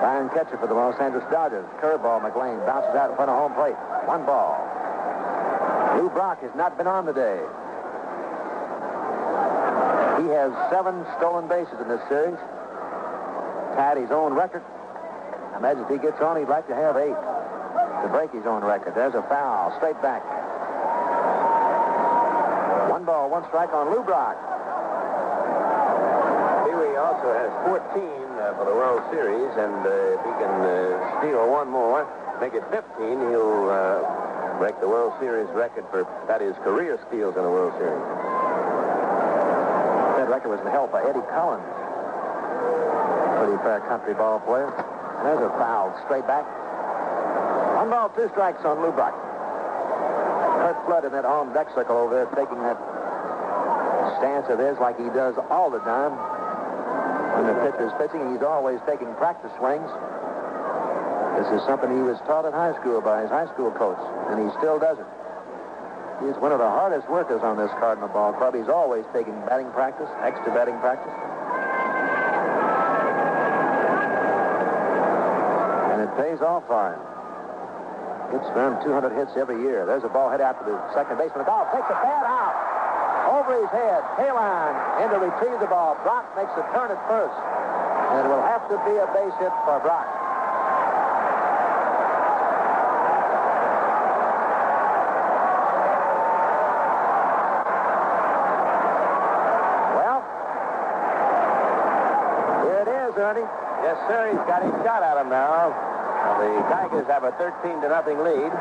Fine catcher for the Los Angeles Dodgers. Curveball, McLain bounces out in front of home plate. One ball. Lou Brock has not been on today. He has seven stolen bases in this series. Tied his own record. I imagine if he gets on, he'd like to have eight to break his own record. There's a foul. Straight back. One ball, one strike on Lou Brock. Pee Wee also has 14 uh, for the World Series, and uh, if he can uh, steal one more, make it 15, he'll uh, break the World Series record for, that is, career steals in the World Series. That record was held by Eddie Collins. Pretty fair country ball player. There's a foul. Straight back. One ball, two strikes on Lou Brock. Curt Flood in that arm circle over there taking that stance of his like he does all the time. When the pitcher's pitching, he's always taking practice swings. This is something he was taught in high school by his high school coach, and he still does it. He's one of the hardest workers on this Cardinal ball club. He's always taking batting practice, extra batting practice. And it pays off for him. Gets around 200 hits every year. There's a ball head out to the second baseman. The ball takes a bad out. Over his head. Kaline in to retrieve the ball. Brock makes a turn at first. And it will have to be a base hit for Brock. Well, here it is, Ernie. Yes, sir, he's got his shot at him now. The Tigers have a 13 to nothing lead.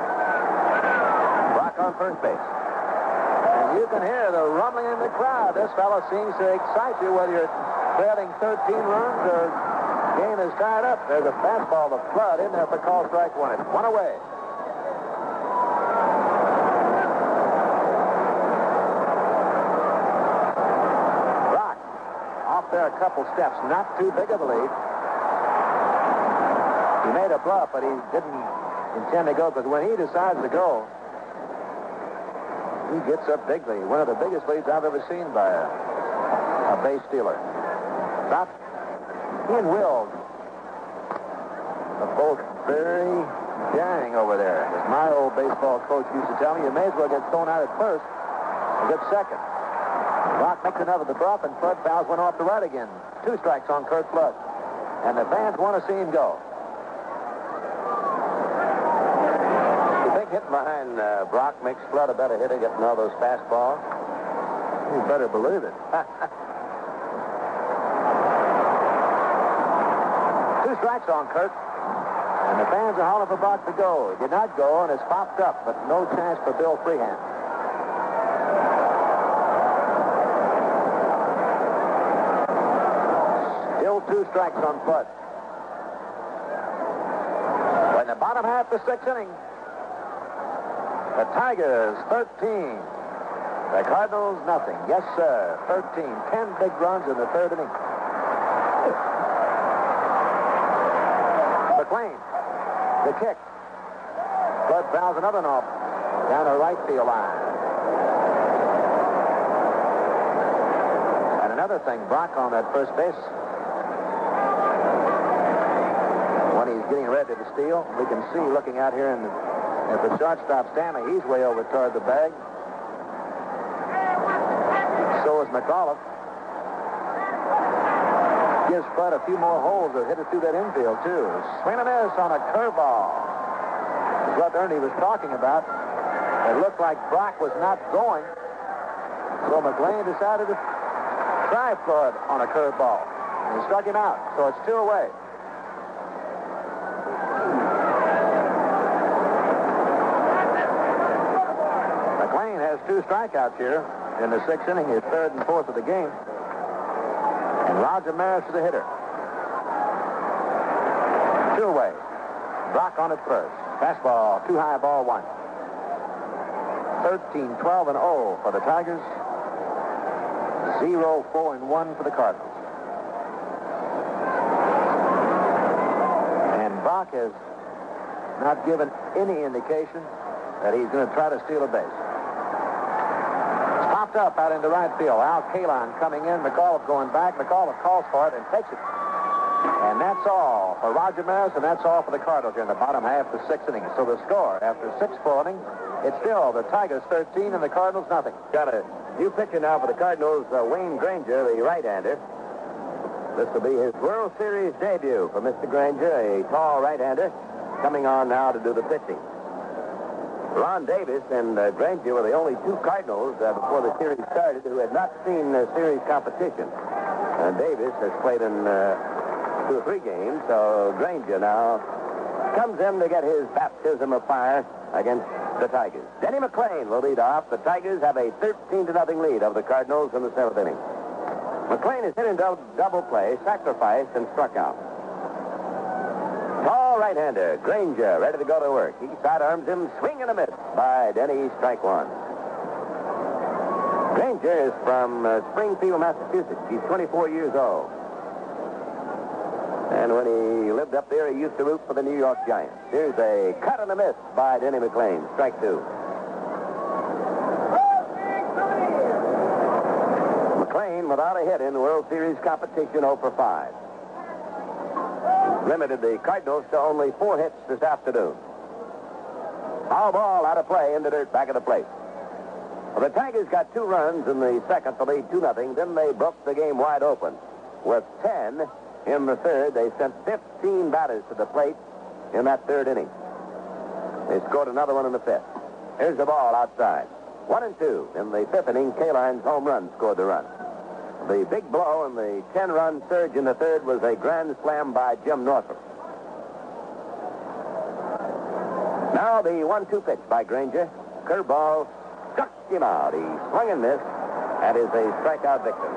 Brock on first base. And you can hear the rumbling in the crowd. This fellow seems to excite you whether you're trailing 13 runs or game is tied up. There's a fastball to Flood in there for call strike one. It's one away. Brock off there a couple steps. Not too big of a lead. He made a bluff, but he didn't intend to go because when he decides to go, he gets up bigly. One of the biggest leads I've ever seen by a, a base stealer. Not he and Will are both very daring over there. As my old baseball coach used to tell me, you may as well get thrown out at first and get second. Brock makes another the bluff, and Flood fouls one off the right again. Two strikes on Curt Flood. And the fans want to see him go. You think hitting behind uh, Brock makes Flood a better hitter, getting all those fastballs? You better believe it. Two strikes on Curt. And the fans are hauling for Brock to go. He did not go, and it's popped up, but no chance for Bill Freehan. Two strikes on Flood. In the bottom half of the sixth inning, the Tigers 13. The Cardinals nothing. Yes, sir. 13. Ten big runs in the third inning. McLain. The kick. Bud fouls another off down the right field line. And another thing, Brock on that first base. When he's getting ready to steal, we can see looking out here in the, at the shortstop Stanley, he's way over toward the bag. So is McAuliffe. Gives Bud a few more holes to hit it through that infield, too. Swing and miss on a curveball. Is what Ernie was talking about. It looked like Brock was not going. So McLain decided to try Flood on a curveball. And he struck him out. So it's two away. McLain has two strikeouts here in the sixth inning, his third and fourth of the game. And Roger Maris is the hitter. Two away. Brock on it first. Fastball, too high, ball one. 13, 12, and 0 for the Tigers. 0, 4, and 1 for the Cardinals. And Brock has not given any indication that he's going to try to steal a base. Popped up out into right field. Al Kaline coming in. McAuliffe going back. McAuliffe calls for it and takes it. And that's all for Roger Maris, and that's all for the Cardinals here in the bottom half of the sixth inning. So the score after six full innings, it's still the Tigers 13 and the Cardinals nothing. Got a new pitcher now for the Cardinals, uh, Wayne Granger, the right-hander. This will be his World Series debut for Mr. Granger, a tall right-hander, coming on now to do the pitching. Ron Davis and uh, Granger were the only two Cardinals uh, before the series started who had not seen uh, series competition. And Davis has played in uh, two or three games, so Granger now comes in to get his baptism of fire against the Tigers. Denny McLain will lead off. The Tigers have a 13 to nothing lead over the Cardinals in the seventh inning. McLain is hit in double play, sacrificed, and struck out. Right-hander, Granger, ready to go to work. He sidearms him, swing and a miss by Denny, strike one. Granger is from uh, Springfield, Massachusetts. He's 24 years old. And when he lived up there, he used to root for the New York Giants. Here's a cut and a miss by Denny McLain, strike two. McLain without a hit in the World Series competition 0 for 5 limited the Cardinals to only four hits this afternoon. Foul ball out of play in the dirt back of the plate. Well, the Tigers got two runs in the second to lead 2 nothing. Then they broke the game wide open. With 10 in the third, they sent 15 batters to the plate in that third inning. They scored another one in the fifth. Here's the ball outside. One and two. In the fifth inning, Kaline's home run scored the run. The big blow and the 10-run surge in the third was a grand slam by Jim Northrup. Now the 1-2 pitch by Granger. Curveball struck him out. He swung and missed and is a strikeout victim.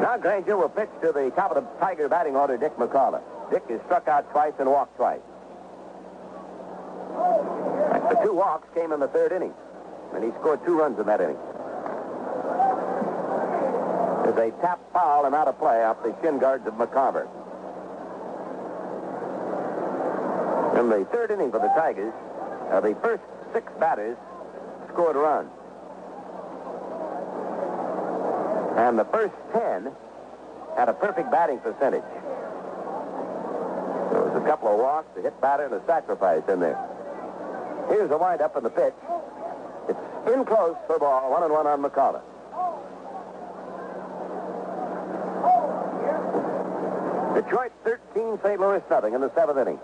Now Granger will pitch to the top of the Tiger batting order, Dick McAuliffe. Dick is struck out twice and walked twice. Two walks came in the third inning, and he scored two runs in that inning. There's a tap foul and out of play off the shin guards of McCarver. In the third inning for the Tigers, uh, the first six batters scored a run. And the first ten had a perfect batting percentage. There was a couple of walks, a hit batter, and a sacrifice in there. Here's the windup in the pitch. It's in close for ball, one and one on McAuliffe. Detroit 13, St. Louis nothing in the seventh inning.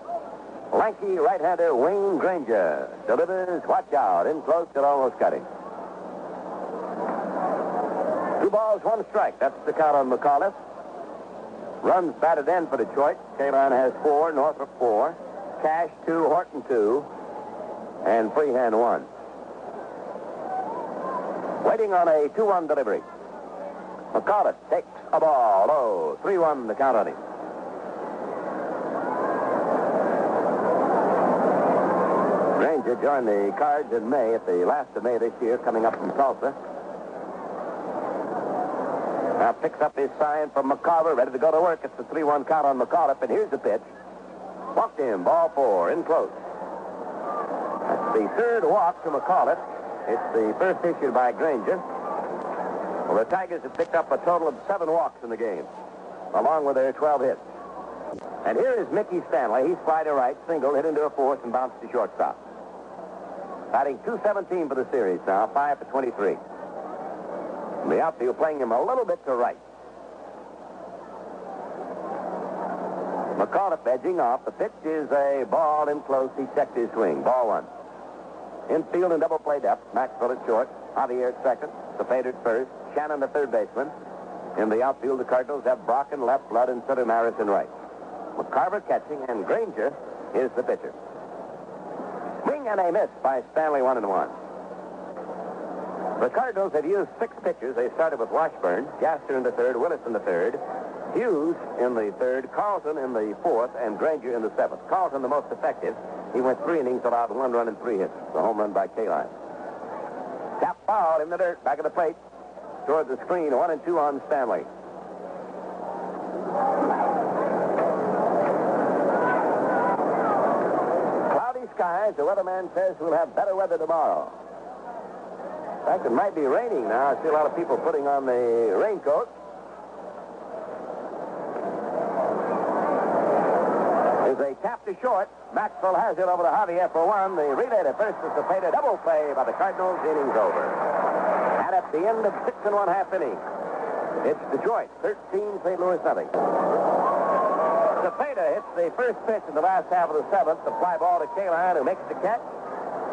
Lanky right-hander Wayne Granger delivers. Watch out. In close, it almost got him. Two balls, one strike. That's the count on McAuliffe. Runs batted in for Detroit. Kaline has four, Northrup four. Cash two, Horton two, and Freehan one. Waiting on a 2-1 delivery. McAuliffe takes a ball low. 3-1 the count on him. Granger joined the Cards in May, at the last of May this year, coming up from Tulsa. Now picks up his sign from McCarver, ready to go to work. It's the 3-1 count on McAuliffe, and here's the pitch. Walked in, ball four, in close. The third walk to McAuliffe. It's the first issued by Granger. Well, the Tigers have picked up a total of seven walks in the game, along with their 12 hits. And here is Mickey Stanley. He's fly to right, single, hit into a fourth, and bounced to shortstop. Batting 217 for the series now, 5 for 23. The outfield playing him a little bit to right. McAuliffe edging off. The pitch is a ball in close. He checked his swing. Ball one. Infield and double play depth. Maxvill at short. Javier at second. Cepeda at first. Shannon the third baseman. In the outfield, the Cardinals have Brock in left, Flood and center, Maris in right. McCarver catching, and Granger is the pitcher. Swing and a miss by Stanley, one and one. The Cardinals have used six pitchers. They started with Washburn, Jaster in the third, Willis in the third, Hughes in the third, Carlton in the fourth, and Granger in the seventh. Carlton the most effective. He went three innings, allowed one run and three hits. The home run by Kaline. Tap foul in the dirt, back of the plate. Toward the screen, one and two on Stanley. Cloudy skies. The weatherman says we'll have better weather tomorrow. In fact, it might be raining now. I see a lot of people putting on the raincoat. Is a tap to short. Maxvill has it over to Javier for one. The relay to first is the play to double play by the Cardinals. Innings over. And at the end of six and one half innings, it's Detroit 13, St. Louis nothing. Cepeda hits the first pitch in the last half of the seventh. The fly ball to Kaline, who makes the catch.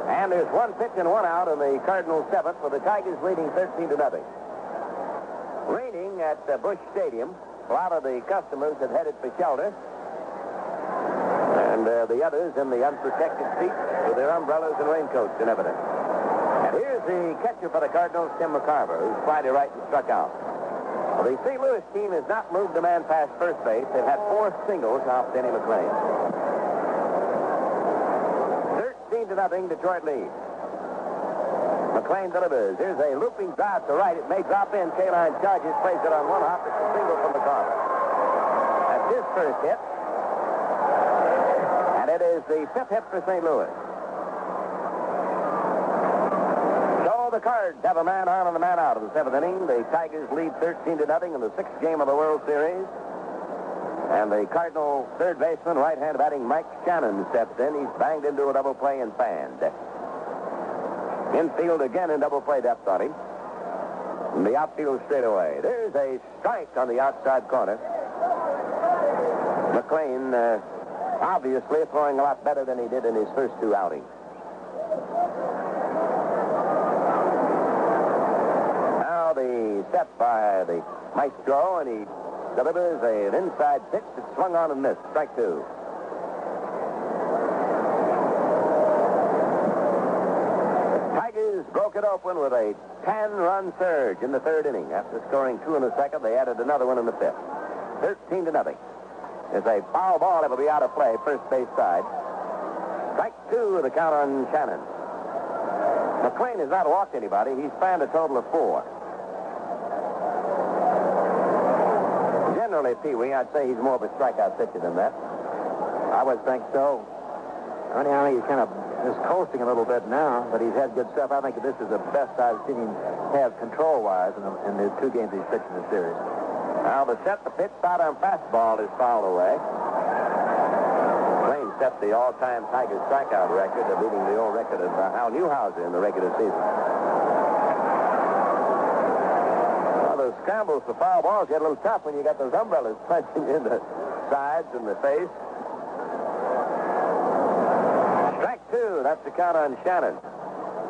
And there's one pitch and one out in the Cardinals seventh with the Tigers leading 13 to nothing. Raining at uh, the Busch Stadium. A lot of the customers had headed for shelter. And uh, the others in the unprotected seats with their umbrellas and raincoats in evidence. And here's the catcher for the Cardinals, Tim McCarver, who's fly right and struck out. Well, the St. Louis team has not moved a man past first base. They've had four singles off Denny McLain. 13 to nothing, Detroit leads. McLain delivers. Here's a looping drive to right. It may drop in. Kaline charges, plays it on one hop. It's a single from McCarver. That's his first hit. It is the fifth hit for St. Louis. So the Cards have a man on and a man out of the seventh inning. The Tigers lead 13 to nothing in the sixth game of the World Series. And the Cardinal third baseman, right-hand batting Mike Shannon steps in. He's banged into a double play and fanned. Infield again in double play depth on him. And the outfield straight away. There's a strike on the outside corner. McLain uh, obviously throwing a lot better than he did in his first two outings. Now the step by the maestro, and he delivers an inside pitch that swung on and missed. Strike two. Tigers broke it open with a 10-run surge in the third inning. After scoring two in the second, they added another one in the fifth. 13 to nothing. There's a foul ball that will be out of play, first base side. Strike two the count on Shannon. McLain has not walked anybody. He's fanned a total of four. Generally, Pee Wee, I'd say he's more of a strikeout pitcher than that. I would think so. Think he's kind of is coasting a little bit now, but he's had good stuff. I think this is the best I've seen him have control-wise in the, in the two games he's pitched in the series. Now the set, the pitch out on fastball is fouled away. McLain set the all-time Tiger strikeout record of beating the old record of uh, Hal Newhouser in the regular season. Well, those scrambles for foul balls get a little tough when you got those umbrellas punching you in the sides and the face. Strike two. That's the count on Shannon.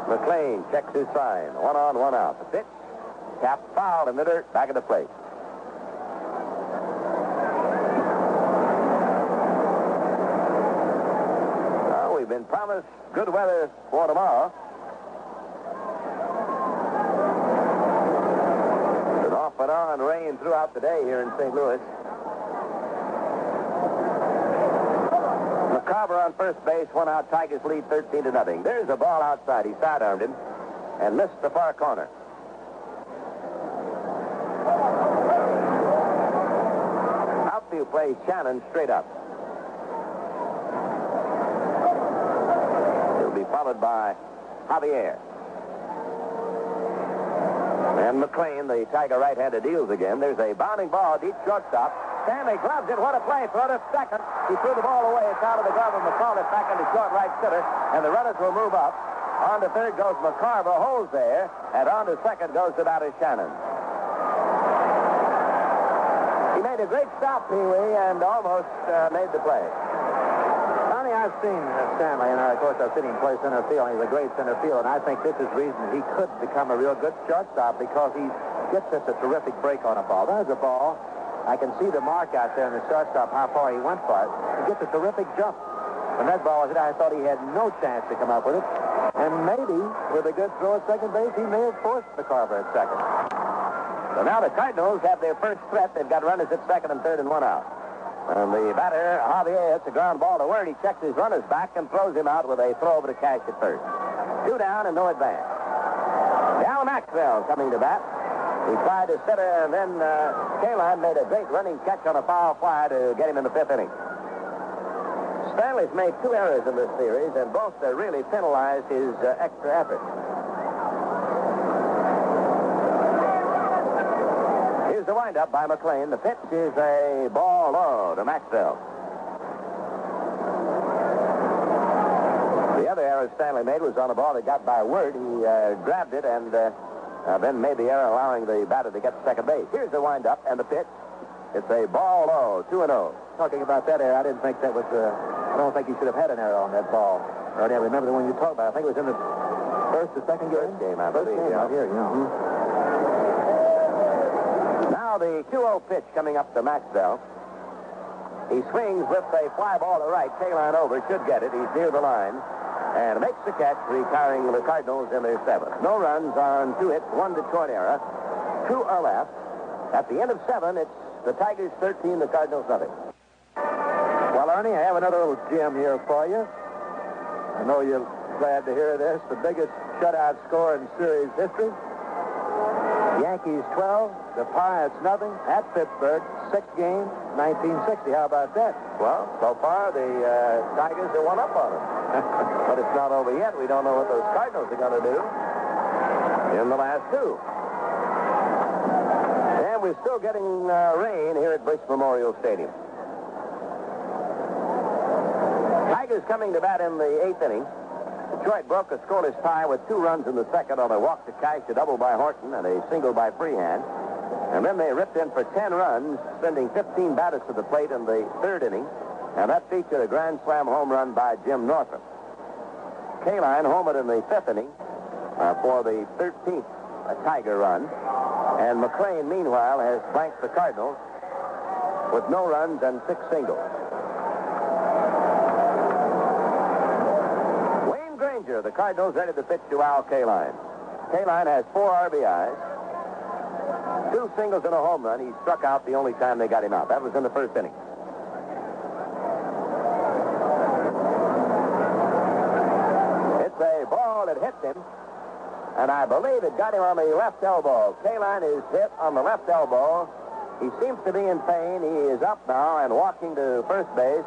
McLain checks his sign. One on, one out. The pitch. Tap foul in the dirt. Back of the plate. Well, promised good weather for tomorrow. Been off and on rain throughout the day here in St. Louis. McCarver on first base, one out. Tigers lead 13 to nothing. There's a ball outside. He sidearmed him and missed the far corner. Outfield plays Shannon straight up. He'll be followed by Javier. And McLain, the Tiger right-hander, deals again. There's a bounding ball, deep shortstop. Stanley gloves it. What a play. Throw to second. He threw the ball away. It's out of the glove of McAuliffe back into short right center. And the runners will move up. On to third goes McCarver. Holds there. And on to second goes to Dottie Shannon. He made a great stop, Pee Wee, and almost uh, made the play. I've seen Stanley, and of course I've seen him play center field. He's a great center fielder, and I think this is the reason he could become a real good shortstop because he gets us a terrific break on a ball. There's a ball. I can see the mark out there in the shortstop, how far he went for it. He gets a terrific jump. When that ball was hit, I thought he had no chance to come up with it. And maybe, with a good throw at second base, he may have forced the Carver at second. So now the Cardinals have their first threat. They've got runners at second and third and one out. And the batter, Javier, hits a ground ball to Wert. He checks his runners back and throws him out with a throw over to Cash at first. Two down and no advance. Now Maxvill coming to bat. He tried to center, and then uh, made a great running catch on a foul fly to get him in the fifth inning. Stanley's made two errors in this series, and both uh, really penalized his uh, extra effort. The windup by McLain. The pitch is a ball low to Maxvill. The other error Stanley made was on a ball that got by Wert. He uh, grabbed it and uh, uh, then made the error, allowing the batter to get to second base. Here's the windup and the pitch. It's a ball low, 2 and 0. Talking about that error, I didn't think that was. Uh, I don't think he should have had an error on that ball. Or I remember the one you talked about. I think it was in the first or second game. First game, I First believe, game yeah. out here, yeah. Now the 2-0 pitch coming up to Maxvill. He swings with a fly ball to right. Kaline over. Should get it. He's near the line. And makes the catch, retiring the Cardinals in their seventh. No runs on two hits, one Detroit error. Two are left. At the end of seven, it's the Tigers 13, the Cardinals nothing. Well, Ernie, I have another little gem here for you. I know you're glad to hear this. The biggest shutout score in series history. Yankees 12, the Pirates nothing at Pittsburgh. Six games, 1960. How about that? Well, so far, the uh, Tigers are one up on them. but it's not over yet. We don't know what those Cardinals are going to do in the last two. And we're still getting uh, rain here at Busch Memorial Stadium. Tigers coming to bat in the eighth inning. Detroit broke a scoreless tie with two runs in the second on a walk to Cash, a double by Horton, and a single by Freehan. And then they ripped in for 10 runs, sending 15 batters to the plate in the third inning. And that featured a grand slam home run by Jim Northrup. Kaline homered in the fifth inning uh, for the 13th uh, Tiger run. And McLain, meanwhile, has blanked the Cardinals with no runs and six singles. The Cardinals, ready to pitch to Al Kaline. Kaline has four RBIs, two singles and a home run. He struck out the only time they got him out. That was in the first inning. It's a ball that hits him, and I believe it got him on the left elbow. Kaline is hit on the left elbow. He seems to be in pain. He is up now and walking to first base.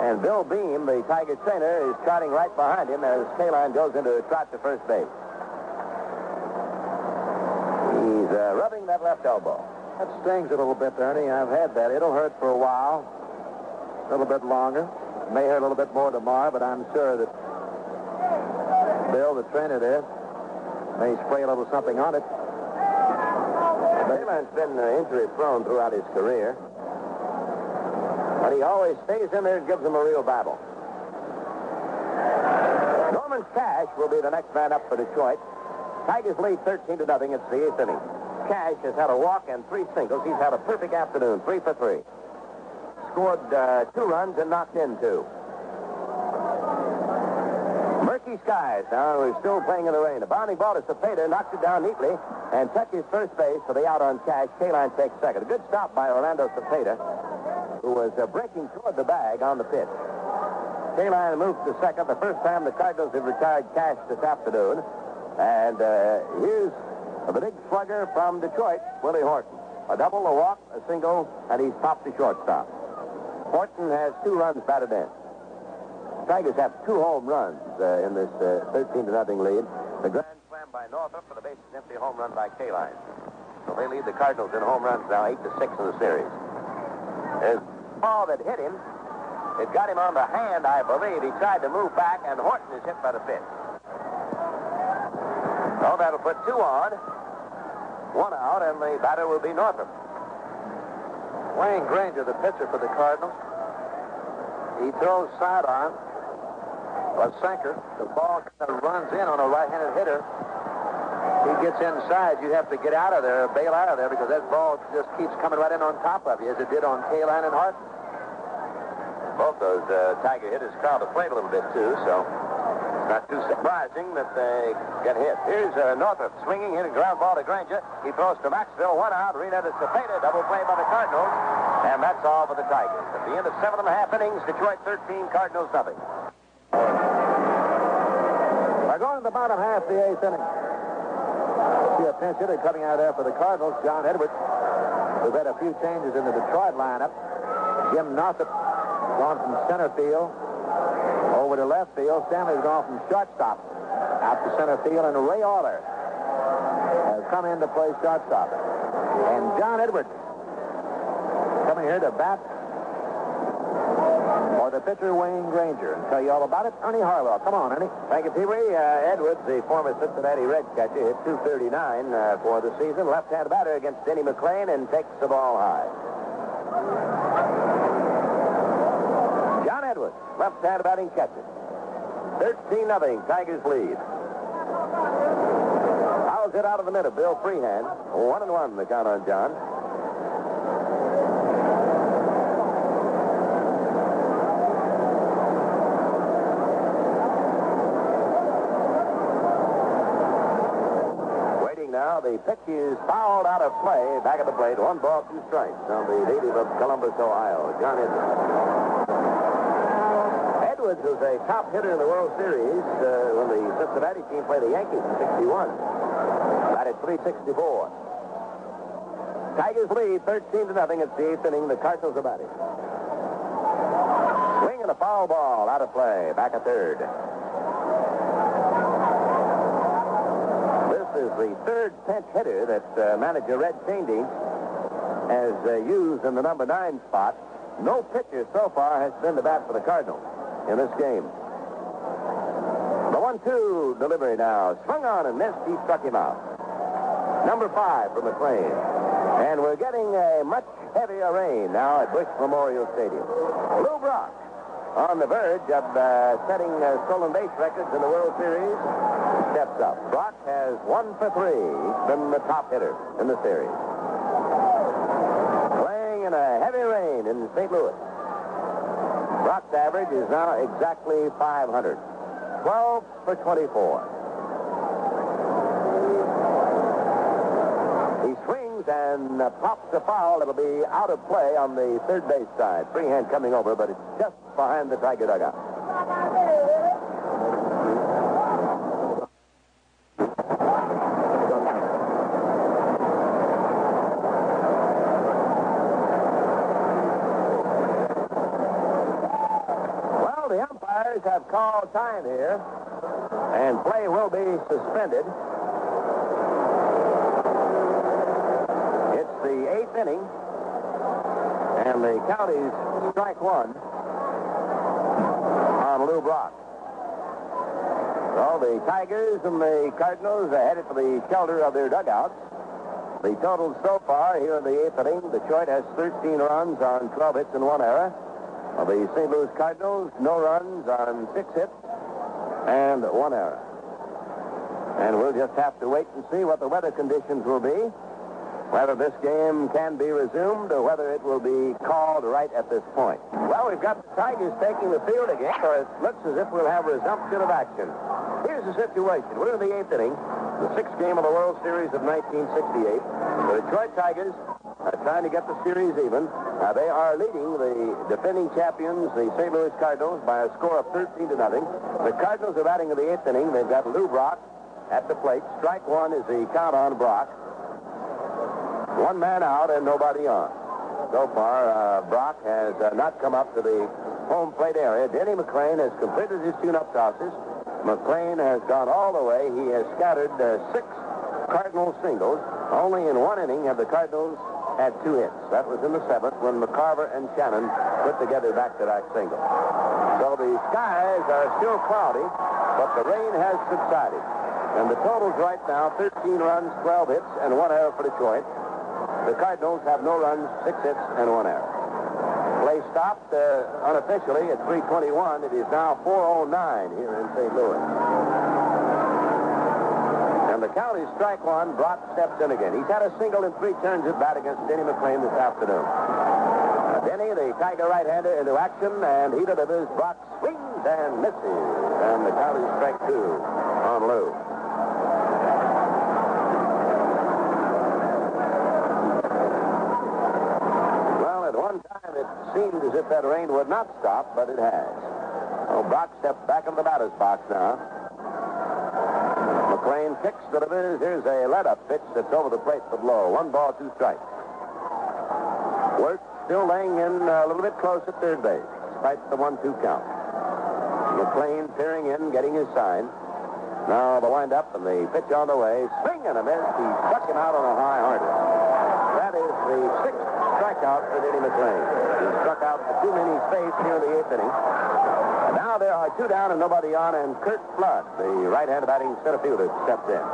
And Bill Behm, the Tiger trainer, is trotting right behind him as Kaline goes into a trot to first base. He's uh, rubbing that left elbow. That stings a little bit, Ernie. I've had that. It'll hurt for a while, a little bit longer. It may hurt a little bit more tomorrow, but I'm sure that Bill, the trainer there, may spray a little something on it. Kaline's been uh, injury prone throughout his career. But he always stays in there and gives them a real battle. Norman Cash will be the next man up for Detroit. Tigers lead 13 to nothing. It's the eighth inning. Cash has had a walk and three singles. He's had a perfect afternoon, three for three. Scored uh, two runs and knocked in two. Murky skies. Now we're still playing in the rain. A bounding ball to Cepeda, knocks it down neatly, and touches first base for the out on Cash. Kaline takes second. A good stop by Orlando Cepeda, who was uh, breaking toward the bag on the pitch. Kaline moves to second. The first time the Cardinals have retired Cash this afternoon. And uh, here's the big slugger from Detroit, Willie Horton. A double, a walk, a single, and he's topped the shortstop. Horton has two runs batted in. Tigers have two home runs uh, in this uh, 13 to nothing lead. The grand slam by Northrup for the bases empty home run by Kaline. So they lead the Cardinals in home runs now, eight to six in the series. There's ball that hit him. It got him on the hand, I believe. He tried to move back, and Horton is hit by the pitch. So that'll put two on, one out, and the batter will be Northrup. Wayne Granger, the pitcher for the Cardinals. He throws sidearm, a sinker. The ball kind of runs in on a right-handed hitter. He gets inside. You have to get out of there, bail out of there, because that ball just keeps coming right in on top of you, as it did on Kaline and Hart. Both those uh, Tiger hitters crowd the plate a little bit, too, so it's not too surprising that they get hit. Here's uh, Northrup swinging, hitting ground ball to Granger. He throws to Maxvill, one out, Rita to Cepeda, double play by the Cardinals, and that's all for the Tigers. At the end of seven and a half innings, Detroit 13, Cardinals nothing. We're going to the bottom half of the eighth inning. See a pinch hitter coming out there for the Cardinals, John Edwards. We've had a few changes in the Detroit lineup. Jim Northrup gone from center field over to left field. Stanley's gone from shortstop out to center field, and Ray Oyler has come in to play shortstop. And John Edwards coming here to bat for the pitcher Wayne Granger and tell you all about it. Ernie Harwell. Come on, Ernie. Thank you, Pee Wee. Uh, Edwards, the former Cincinnati Reds catcher, hit 239 uh, for the season. Left-hand batter against Denny McLain and takes the ball high. John Edwards, left-hand batting catcher. 13 nothing. Tigers lead. Fouls hit out of the middle. Bill Freehan. One and one the count on John. Waiting now. The pitch is fouled out of play. Back of the plate. One ball, two strikes on the native of Columbus, Ohio. John Edwards. Edwards was a top hitter in the World Series uh, when the Cincinnati team played the Yankees in 61. Batted 364. Tigers lead 13 to nothing. It's the eighth inning. The Cardinals are batting. Swing and a foul ball out of play. Back at third. This is the third pinch hitter that uh, manager Red Chaney has uh, used in the number nine spot. No pitcher so far has been the bat for the Cardinals in this game. The one-two delivery now. Swung on and missed. He struck him out. Number five for McLain. And we're getting a much heavier rain now at Busch Memorial Stadium. Lou Brock on the verge of uh, setting uh, stolen base records in the World Series steps up. Brock has one for three. Been the top hitter in the series. Playing in a heavy rain in St. Louis. Brock's average is now exactly 500. 12 for 24. He swings and uh, pops a foul. It'll be out of play on the third base side. Freehan coming over, but it's just behind the Tiger dugout. Well, the umpires have called time here, and play will be suspended. It's the eighth inning, and the count is strike one Lou Brock. So the Tigers and the Cardinals are headed for the shelter of their dugouts. The total so far here in the eighth inning, Detroit has 13 runs on 12 hits and one error. Well, the St. Louis Cardinals, no runs on six hits and one error. And we'll just have to wait and see what the weather conditions will be, whether this game can be resumed or whether it will be called right at this point. Well, we've got the Tigers taking the field again, so it looks as if we'll have resumption of action. Here's the situation. We're in the eighth inning, the sixth game of the World Series of 1968. The Detroit Tigers are trying to get the series even. Uh, they are leading the defending champions, the St. Louis Cardinals, by a score of 13 to nothing. The Cardinals are batting in the eighth inning. They've got Lou Brock at the plate. Strike one is the count on Brock. One man out and nobody on. So far, uh, Brock has uh, not come up to the home plate area. Denny McLain has completed his tune-up tosses. McLain has gone all the way. He has scattered uh, six Cardinals singles. Only in one inning have the Cardinals had two hits. That was in the seventh when McCarver and Shannon put together back-to-back singles. So the skies are still cloudy, but the rain has subsided. And the totals right now, 13 runs, 12 hits, and one error for Detroit. The Cardinals have no runs, six hits, and one error. Play stopped uh, unofficially at 321. It is now 409 here in St. Louis. And the count is strike one. Brock steps in again. He's had a single in three turns at bat against Denny McLain this afternoon. Denny, the Tiger right-hander, into action, and he delivers. Brock swings and misses. And the count is strike two on Lou. Seemed as if that rain would not stop, but it has. Oh, Brock steps back in the batter's box now. McLain kicks, delivers. Here's a let-up pitch that's over the plate but low. One ball, two strikes. Wert still laying in a little bit close at third base, despite the one-two count. McLain peering in, getting his sign. Now the windup and the pitch on the way. Swing and a miss. He struck him out on a high harder. That is the sixth strikeout for Denny McLain. He struck out two many space here in the eighth inning. And now there are two down and nobody on, and Curt Flood, the right-handed batting center fielder, steps in.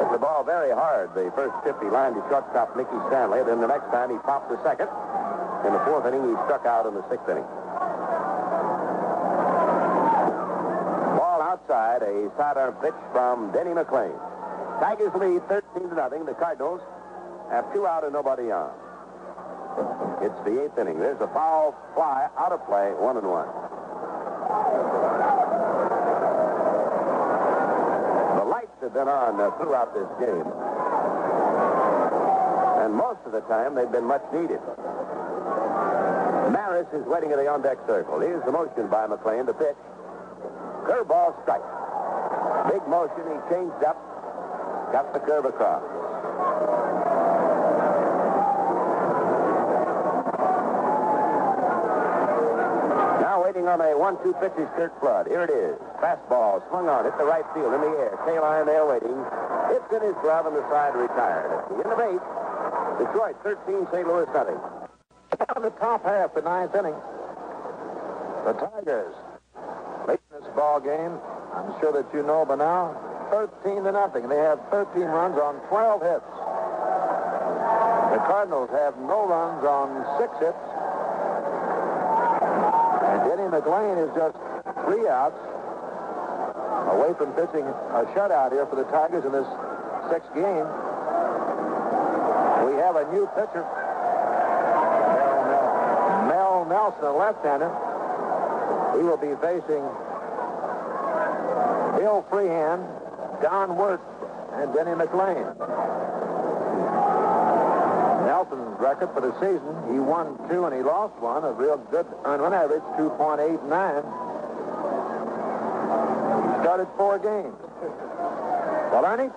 Hit the ball very hard. The first tip he lined to shortstop Mickey Stanley. Then the next time he popped the second. In the fourth inning, he struck out in the sixth inning. Ball outside, a sidearm pitch from Denny McLain. Tigers lead 13 to nothing. The Cardinals have two out and nobody on. It's the eighth inning. There's a foul fly out of play, one and one. The lights have been on uh, throughout this game. And most of the time, they've been much needed. Maris is waiting in the on-deck circle. Here's the motion by McLain to pitch. Curveball strike. Big motion. He changed up. Got the curve across. Waiting on a one-two pitch is Curt Flood. Here it is. Fastball swung on. Hit the right field in the air. Kaline there waiting. It's in his glove and the side retired. At the end of eight, Detroit 13, St. Louis nothing. On the top half, the ninth inning. The Tigers late in this ball game. I'm sure that you know by now. 13 to nothing. They have 13 runs on 12 hits. The Cardinals have no runs on six hits. Denny McLain is just three outs away from pitching a shutout here for the Tigers in this sixth game. We have a new pitcher. Mel Nelson, a left-hander. He will be facing Bill Freehan, Don Wert, and Denny McLain. Record for the season, he won two and he lost one, a real good earned run average, 2.89. He started four games. Well, Ernie,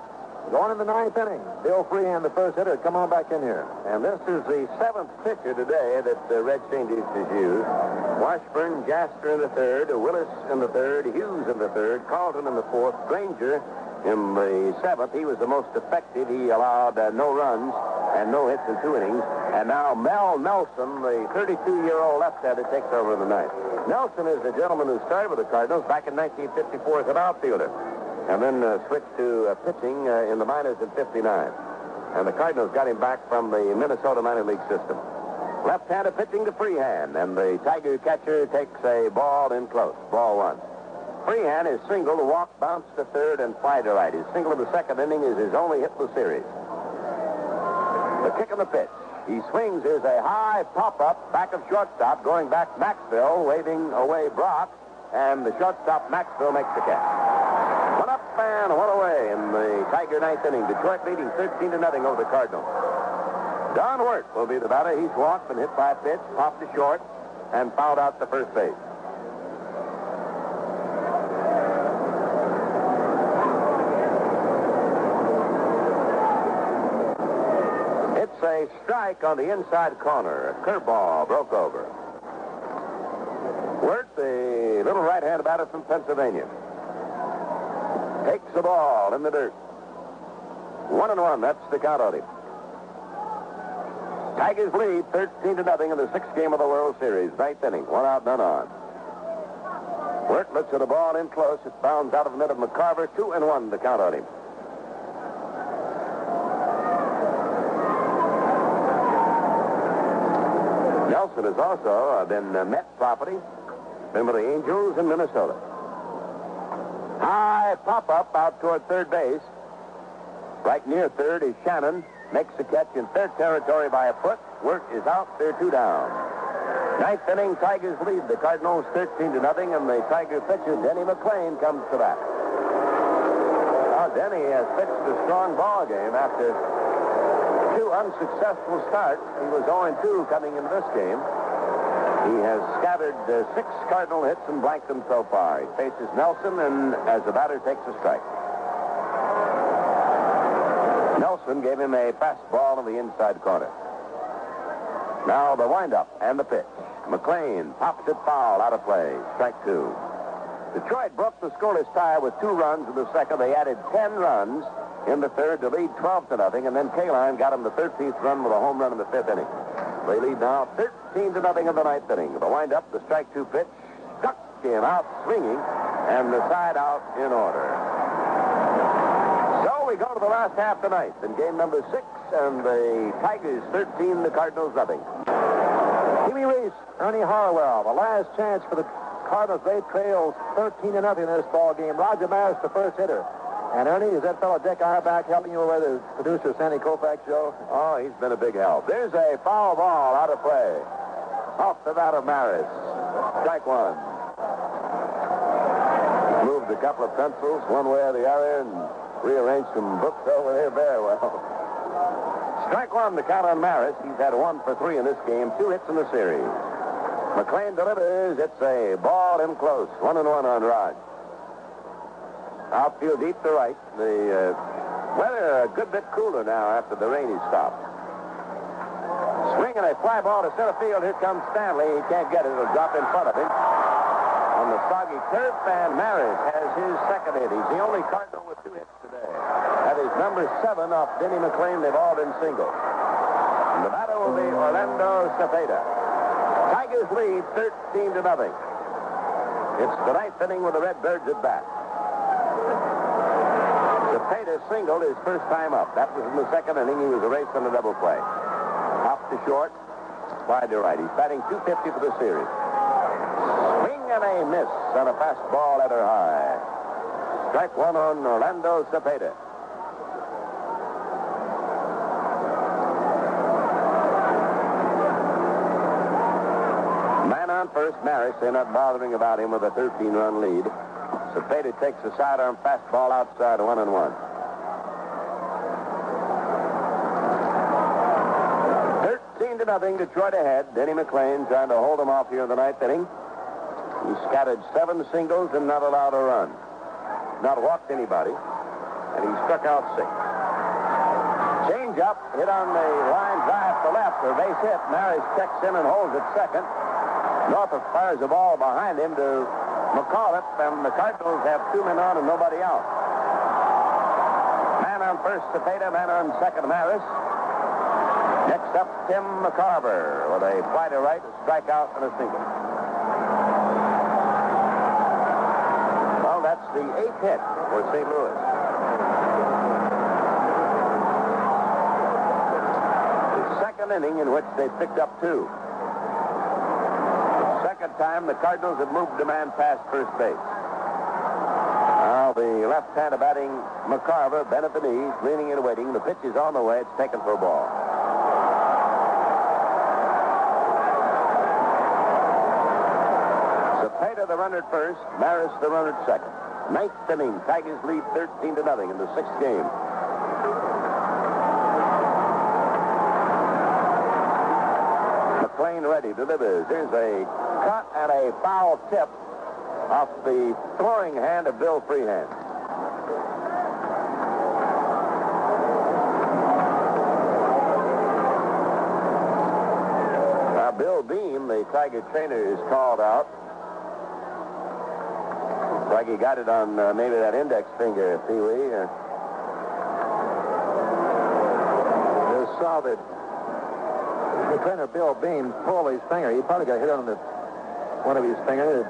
going in the ninth inning. Bill Freehan, the first hitter. Come on back in here. And this is the seventh pitcher today that the Red Changes has used. Washburn, Jaster in the third, Willis in the third, Hughes in the third, Carlton in the fourth, Granger in the seventh. He was the most effective. He allowed uh, no runs and no hits in two innings. And now Mel Nelson, the 32-year-old left-hander, takes over in the ninth. Nelson is the gentleman who started with the Cardinals back in 1954 as an outfielder and then uh, switched to uh, pitching uh, in the minors in 59. And the Cardinals got him back from the Minnesota minor league system. Left-hander pitching to Freehan, and the Tiger catcher takes a ball in close. Ball one. Freehan is single to walk, bounce to third, and fly to right. His single of the second inning is his only hit in the series. Kick of the pitch. He swings. There's a high pop-up back of shortstop, going back Maxvill, waving away Brock, and the shortstop Maxvill makes the catch. One up and one away in the Tiger ninth inning. Detroit leading 13 to nothing over the Cardinals. Don Wert will be the batter. He's walked and hit by a pitch, popped to short, and fouled out the first base. It's strike on the inside corner. A curveball broke over. Wert, the little right-hand batter from Pennsylvania, takes the ball in the dirt. One and one. That's the count on him. Tigers lead 13 to nothing in the sixth game of the World Series. Ninth inning. One out, none on. Wert looks at the ball in close. It bounds out of the middle of McCarver. Two and one to count on him. Nelson has also been uh, Met property. With the Angels in Minnesota. High pop-up out toward third base. Right near third is Shannon. Makes the catch in third territory by a foot. Work is out. They're two down. Ninth inning, Tigers lead the Cardinals 13 to nothing, and the Tiger pitcher, Denny McLain, comes to bat. Now, Denny has pitched a strong ball game after two unsuccessful starts. He was 0-2 coming into this game. He has scattered uh, six Cardinal hits and blanked them so far. He faces Nelson, and as the batter takes a strike. Nelson gave him a fastball in the inside corner. Now the windup and the pitch. McLain pops it foul out of play. Strike two. Detroit broke the scoreless tie with two runs in the second. They added 10 runs in the third to lead 12 to nothing, and then Kaline got him the 13th run with a home run in the fifth inning. They lead now 13 to nothing in the ninth inning. The windup, the strike two pitch, struck him out swinging, and the side out in order. So we go to the last half tonight in game number six, and the Tigers 13, the Cardinals nothing. Wee Reese, Ernie Harwell, the last chance for the Cardinals. They trail 13 to nothing in this ball game. Roger Maris, the first hitter. And Ernie, is that fellow Dick Auerbach helping you with the producer Sandy Koufax show? Oh, he's been a big help. There's a foul ball out of play. Off the bat of Maris. Strike one. Moved a couple of pencils one way or the other and rearranged some books over there very well. Strike one, the count on Maris. He's had one for three in this game, two hits in the series. McLain delivers. It's a ball in close. One and one on Rod. Outfield deep to right. The uh, weather a good bit cooler now after the rain has stopped. Swinging a fly ball to center field. Here comes Stanley. He can't get it. It'll drop in front of him. On the soggy turf, and Maris has his second hit. He's the only Cardinal with two hits today. That is number seven off Denny McLain. They've all been singles. And the batter will be Orlando Cepeda. Tigers lead 13 to nothing. It's the ninth inning with the Redbirds at bat. Cepeda singled his first time up. That was in the second inning. He was erased on a double play. Off to short, wide to right. He's batting 250 for the series. Swing and a miss on a fastball at her high. Strike one on Orlando Cepeda. Man on first, Maris. They're not bothering about him with a 13-run lead. Cepeda takes a sidearm fastball outside, one and one. 13 to nothing, Detroit ahead. Denny McLain trying to hold him off here in the ninth inning. He scattered seven singles and not allowed a run. Not walked anybody. And he struck out six. Change up, hit on the line drive to left, a base hit. Maris checks in and holds it second. Norfolk fires the ball behind him to McAuliffe, and the Cardinals have two men on and nobody out. Man on first, Cepeda. Man on second, Maris. Next up, Tim McCarver with a fly to right, a strikeout, and a single. Well, that's the eighth hit for St. Louis. The second inning in which they picked up two. The time the Cardinals have moved a man past first base. Now the left-hander batting McCarver, bent at the knees, leaning and waiting. The pitch is on the way. It's taken for a ball. Cepeda the runner at first, Maris the runner at second. Ninth inning, Tigers lead 13 to nothing in the sixth game. Ready, delivers. Here's a cut and a foul tip off the throwing hand of Bill Freehan. Now, Bill Behm, the Tiger trainer, is called out. Looks like he got it on uh, maybe that index finger, Pee Wee. Uh, saw that the trainer Bill Behm pull his finger. He probably got hit on the one of his fingers,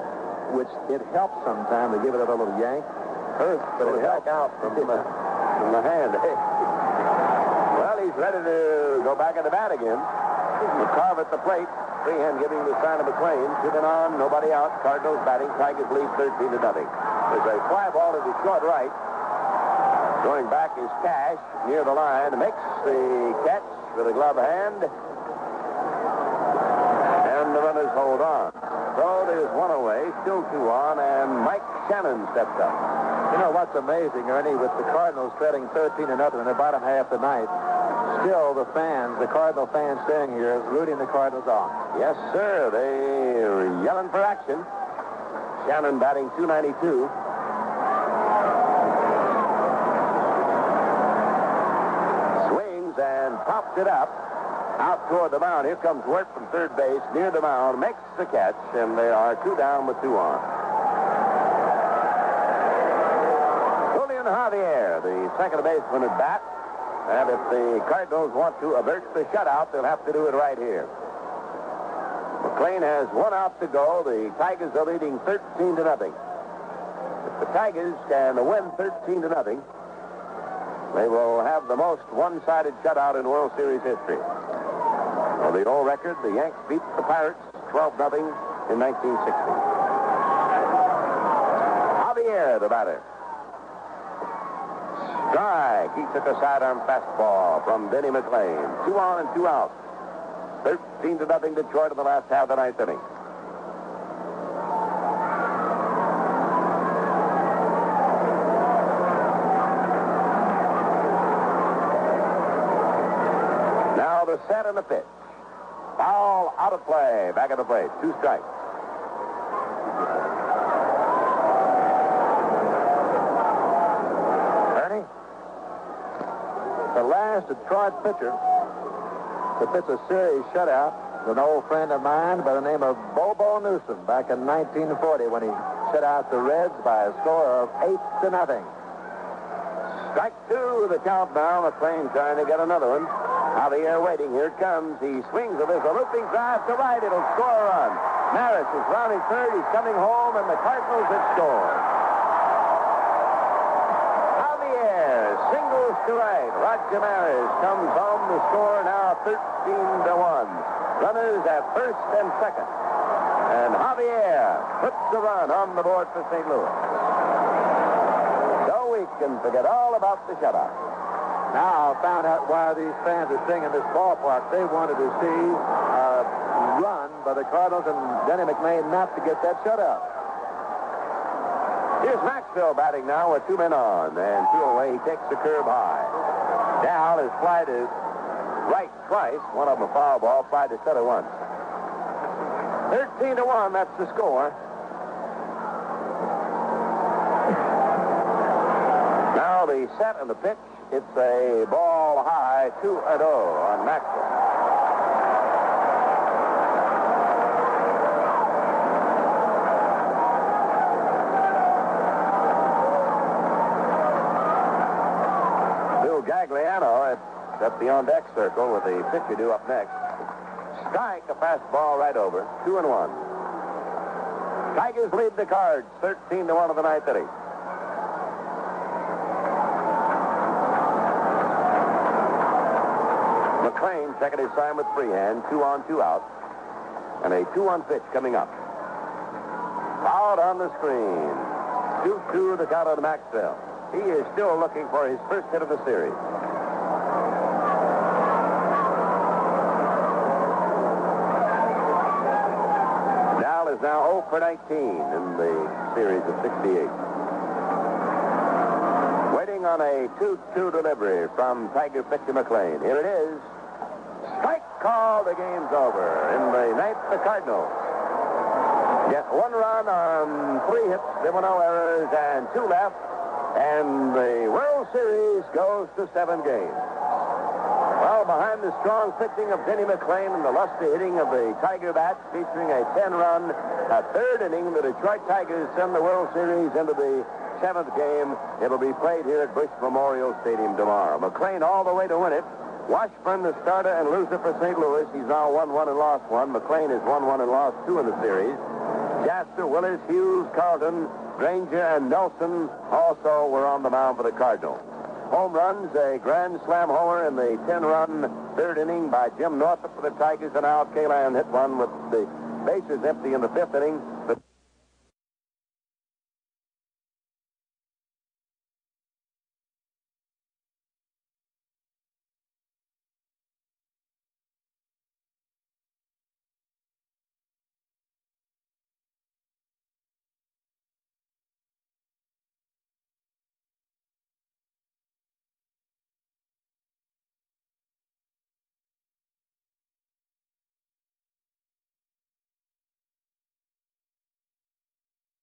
which it helps sometimes to give it a little yank. Hurts, but it it helps. out from the, from the hand. well, he's ready to go back at the bat again. McCarver at the plate. Freehan giving the sign of McLain. Two men on, nobody out. Cardinals batting. Tigers lead 13 to nothing. There's a fly ball to the short right. Going back is Cash near the line. Makes the catch with a glove hand. Still two on, and Mike Shannon steps up. You know what's amazing, Ernie, with the Cardinals trailing 13 and nothing in the bottom half tonight. still the fans, the Cardinal fans staying here, rooting the Cardinals on. Yes, sir. They're yelling for action. Shannon batting 292. Swings and pops it up out toward the mound. Here comes Wert from third base near the mound, makes the catch, and they are two down with two on. Julian Javier, the second baseman at bat. And if the Cardinals want to avert the shutout, they'll have to do it right here. McLain has one out to go. The Tigers are leading 13 to nothing. If the Tigers can win 13 to nothing, they will have the most one-sided shutout in World Series history. For the all record, the Yanks beat the Pirates 12 nothing in 1960. Javier, the batter. Strike. He took a sidearm fastball from Denny McLain. Two on and two out. 13 to nothing Detroit in the last half of the ninth inning. Now the set and the pitch. Foul out of play. Back at the plate. Two strikes. Ernie? The last Detroit pitcher to pitch a series shutout an old friend of mine by the name of Bobo Newsom back in 1940 when he shut out the Reds by a score of eight to nothing. Strike two, the count now. McLain trying to get another one. Javier waiting. Here comes. He swings it. There's a looping drive to right. It'll score a run. Maris is rounding third. He's coming home, and the Cardinals have scored. Javier singles to right. Roger Maris comes home. to score now 13 to 1. Runners at first and second. And Javier puts the run on the board for St. Louis. So we can forget all about the shutout. Now found out why these fans are singing this ballpark. They wanted to see a run by the Cardinals and Denny McLain not to get that shutout. Here's Maxvill batting now with two men on. And two away, he takes the curve high. Down is fly to right twice. One of them a foul ball, fly to center once. 13 to 1, that's the score. Now the set and the pitch. It's a ball high, 2 and 0 on Maxvill. Bill Gagliano at, at the on deck circle with the pitcher due up next. Strike a fastball right over. Two and one. Tigers lead the cards 13 to 1 of the ninth inning. McLain checking his sign with Freehan. Two on, two out. And a two-one pitch coming up. Out on the screen. 2-2 the count on Maxvill. He is still looking for his first hit of the series. Dal is now 0 for 19 in the series of 68. Waiting on a 2-2 delivery from Tiger pitcher McLain. Here it is. Call. The game's over. In the ninth, the Cardinals get one run on three hits. There were no errors and two left. And the World Series goes to seven games. Well, behind the strong pitching of Denny McLain and the lusty hitting of the Tiger bats, featuring a 10-run, a third inning, the Detroit Tigers send the World Series into the seventh game. It'll be played here at Busch Memorial Stadium tomorrow. McLain all the way to win it. Washburn, the starter and loser for St. Louis. He's now 1-1 and lost one. McLain is 1-1 and lost two in the series. Jaster, Willis, Hughes, Carlton, Granger, and Nelson also were on the mound for the Cardinals. Home runs, a grand slam homer in the 10-run third inning by Jim Northrup for the Tigers, and Al Kaline hit one with the bases empty in the fifth inning.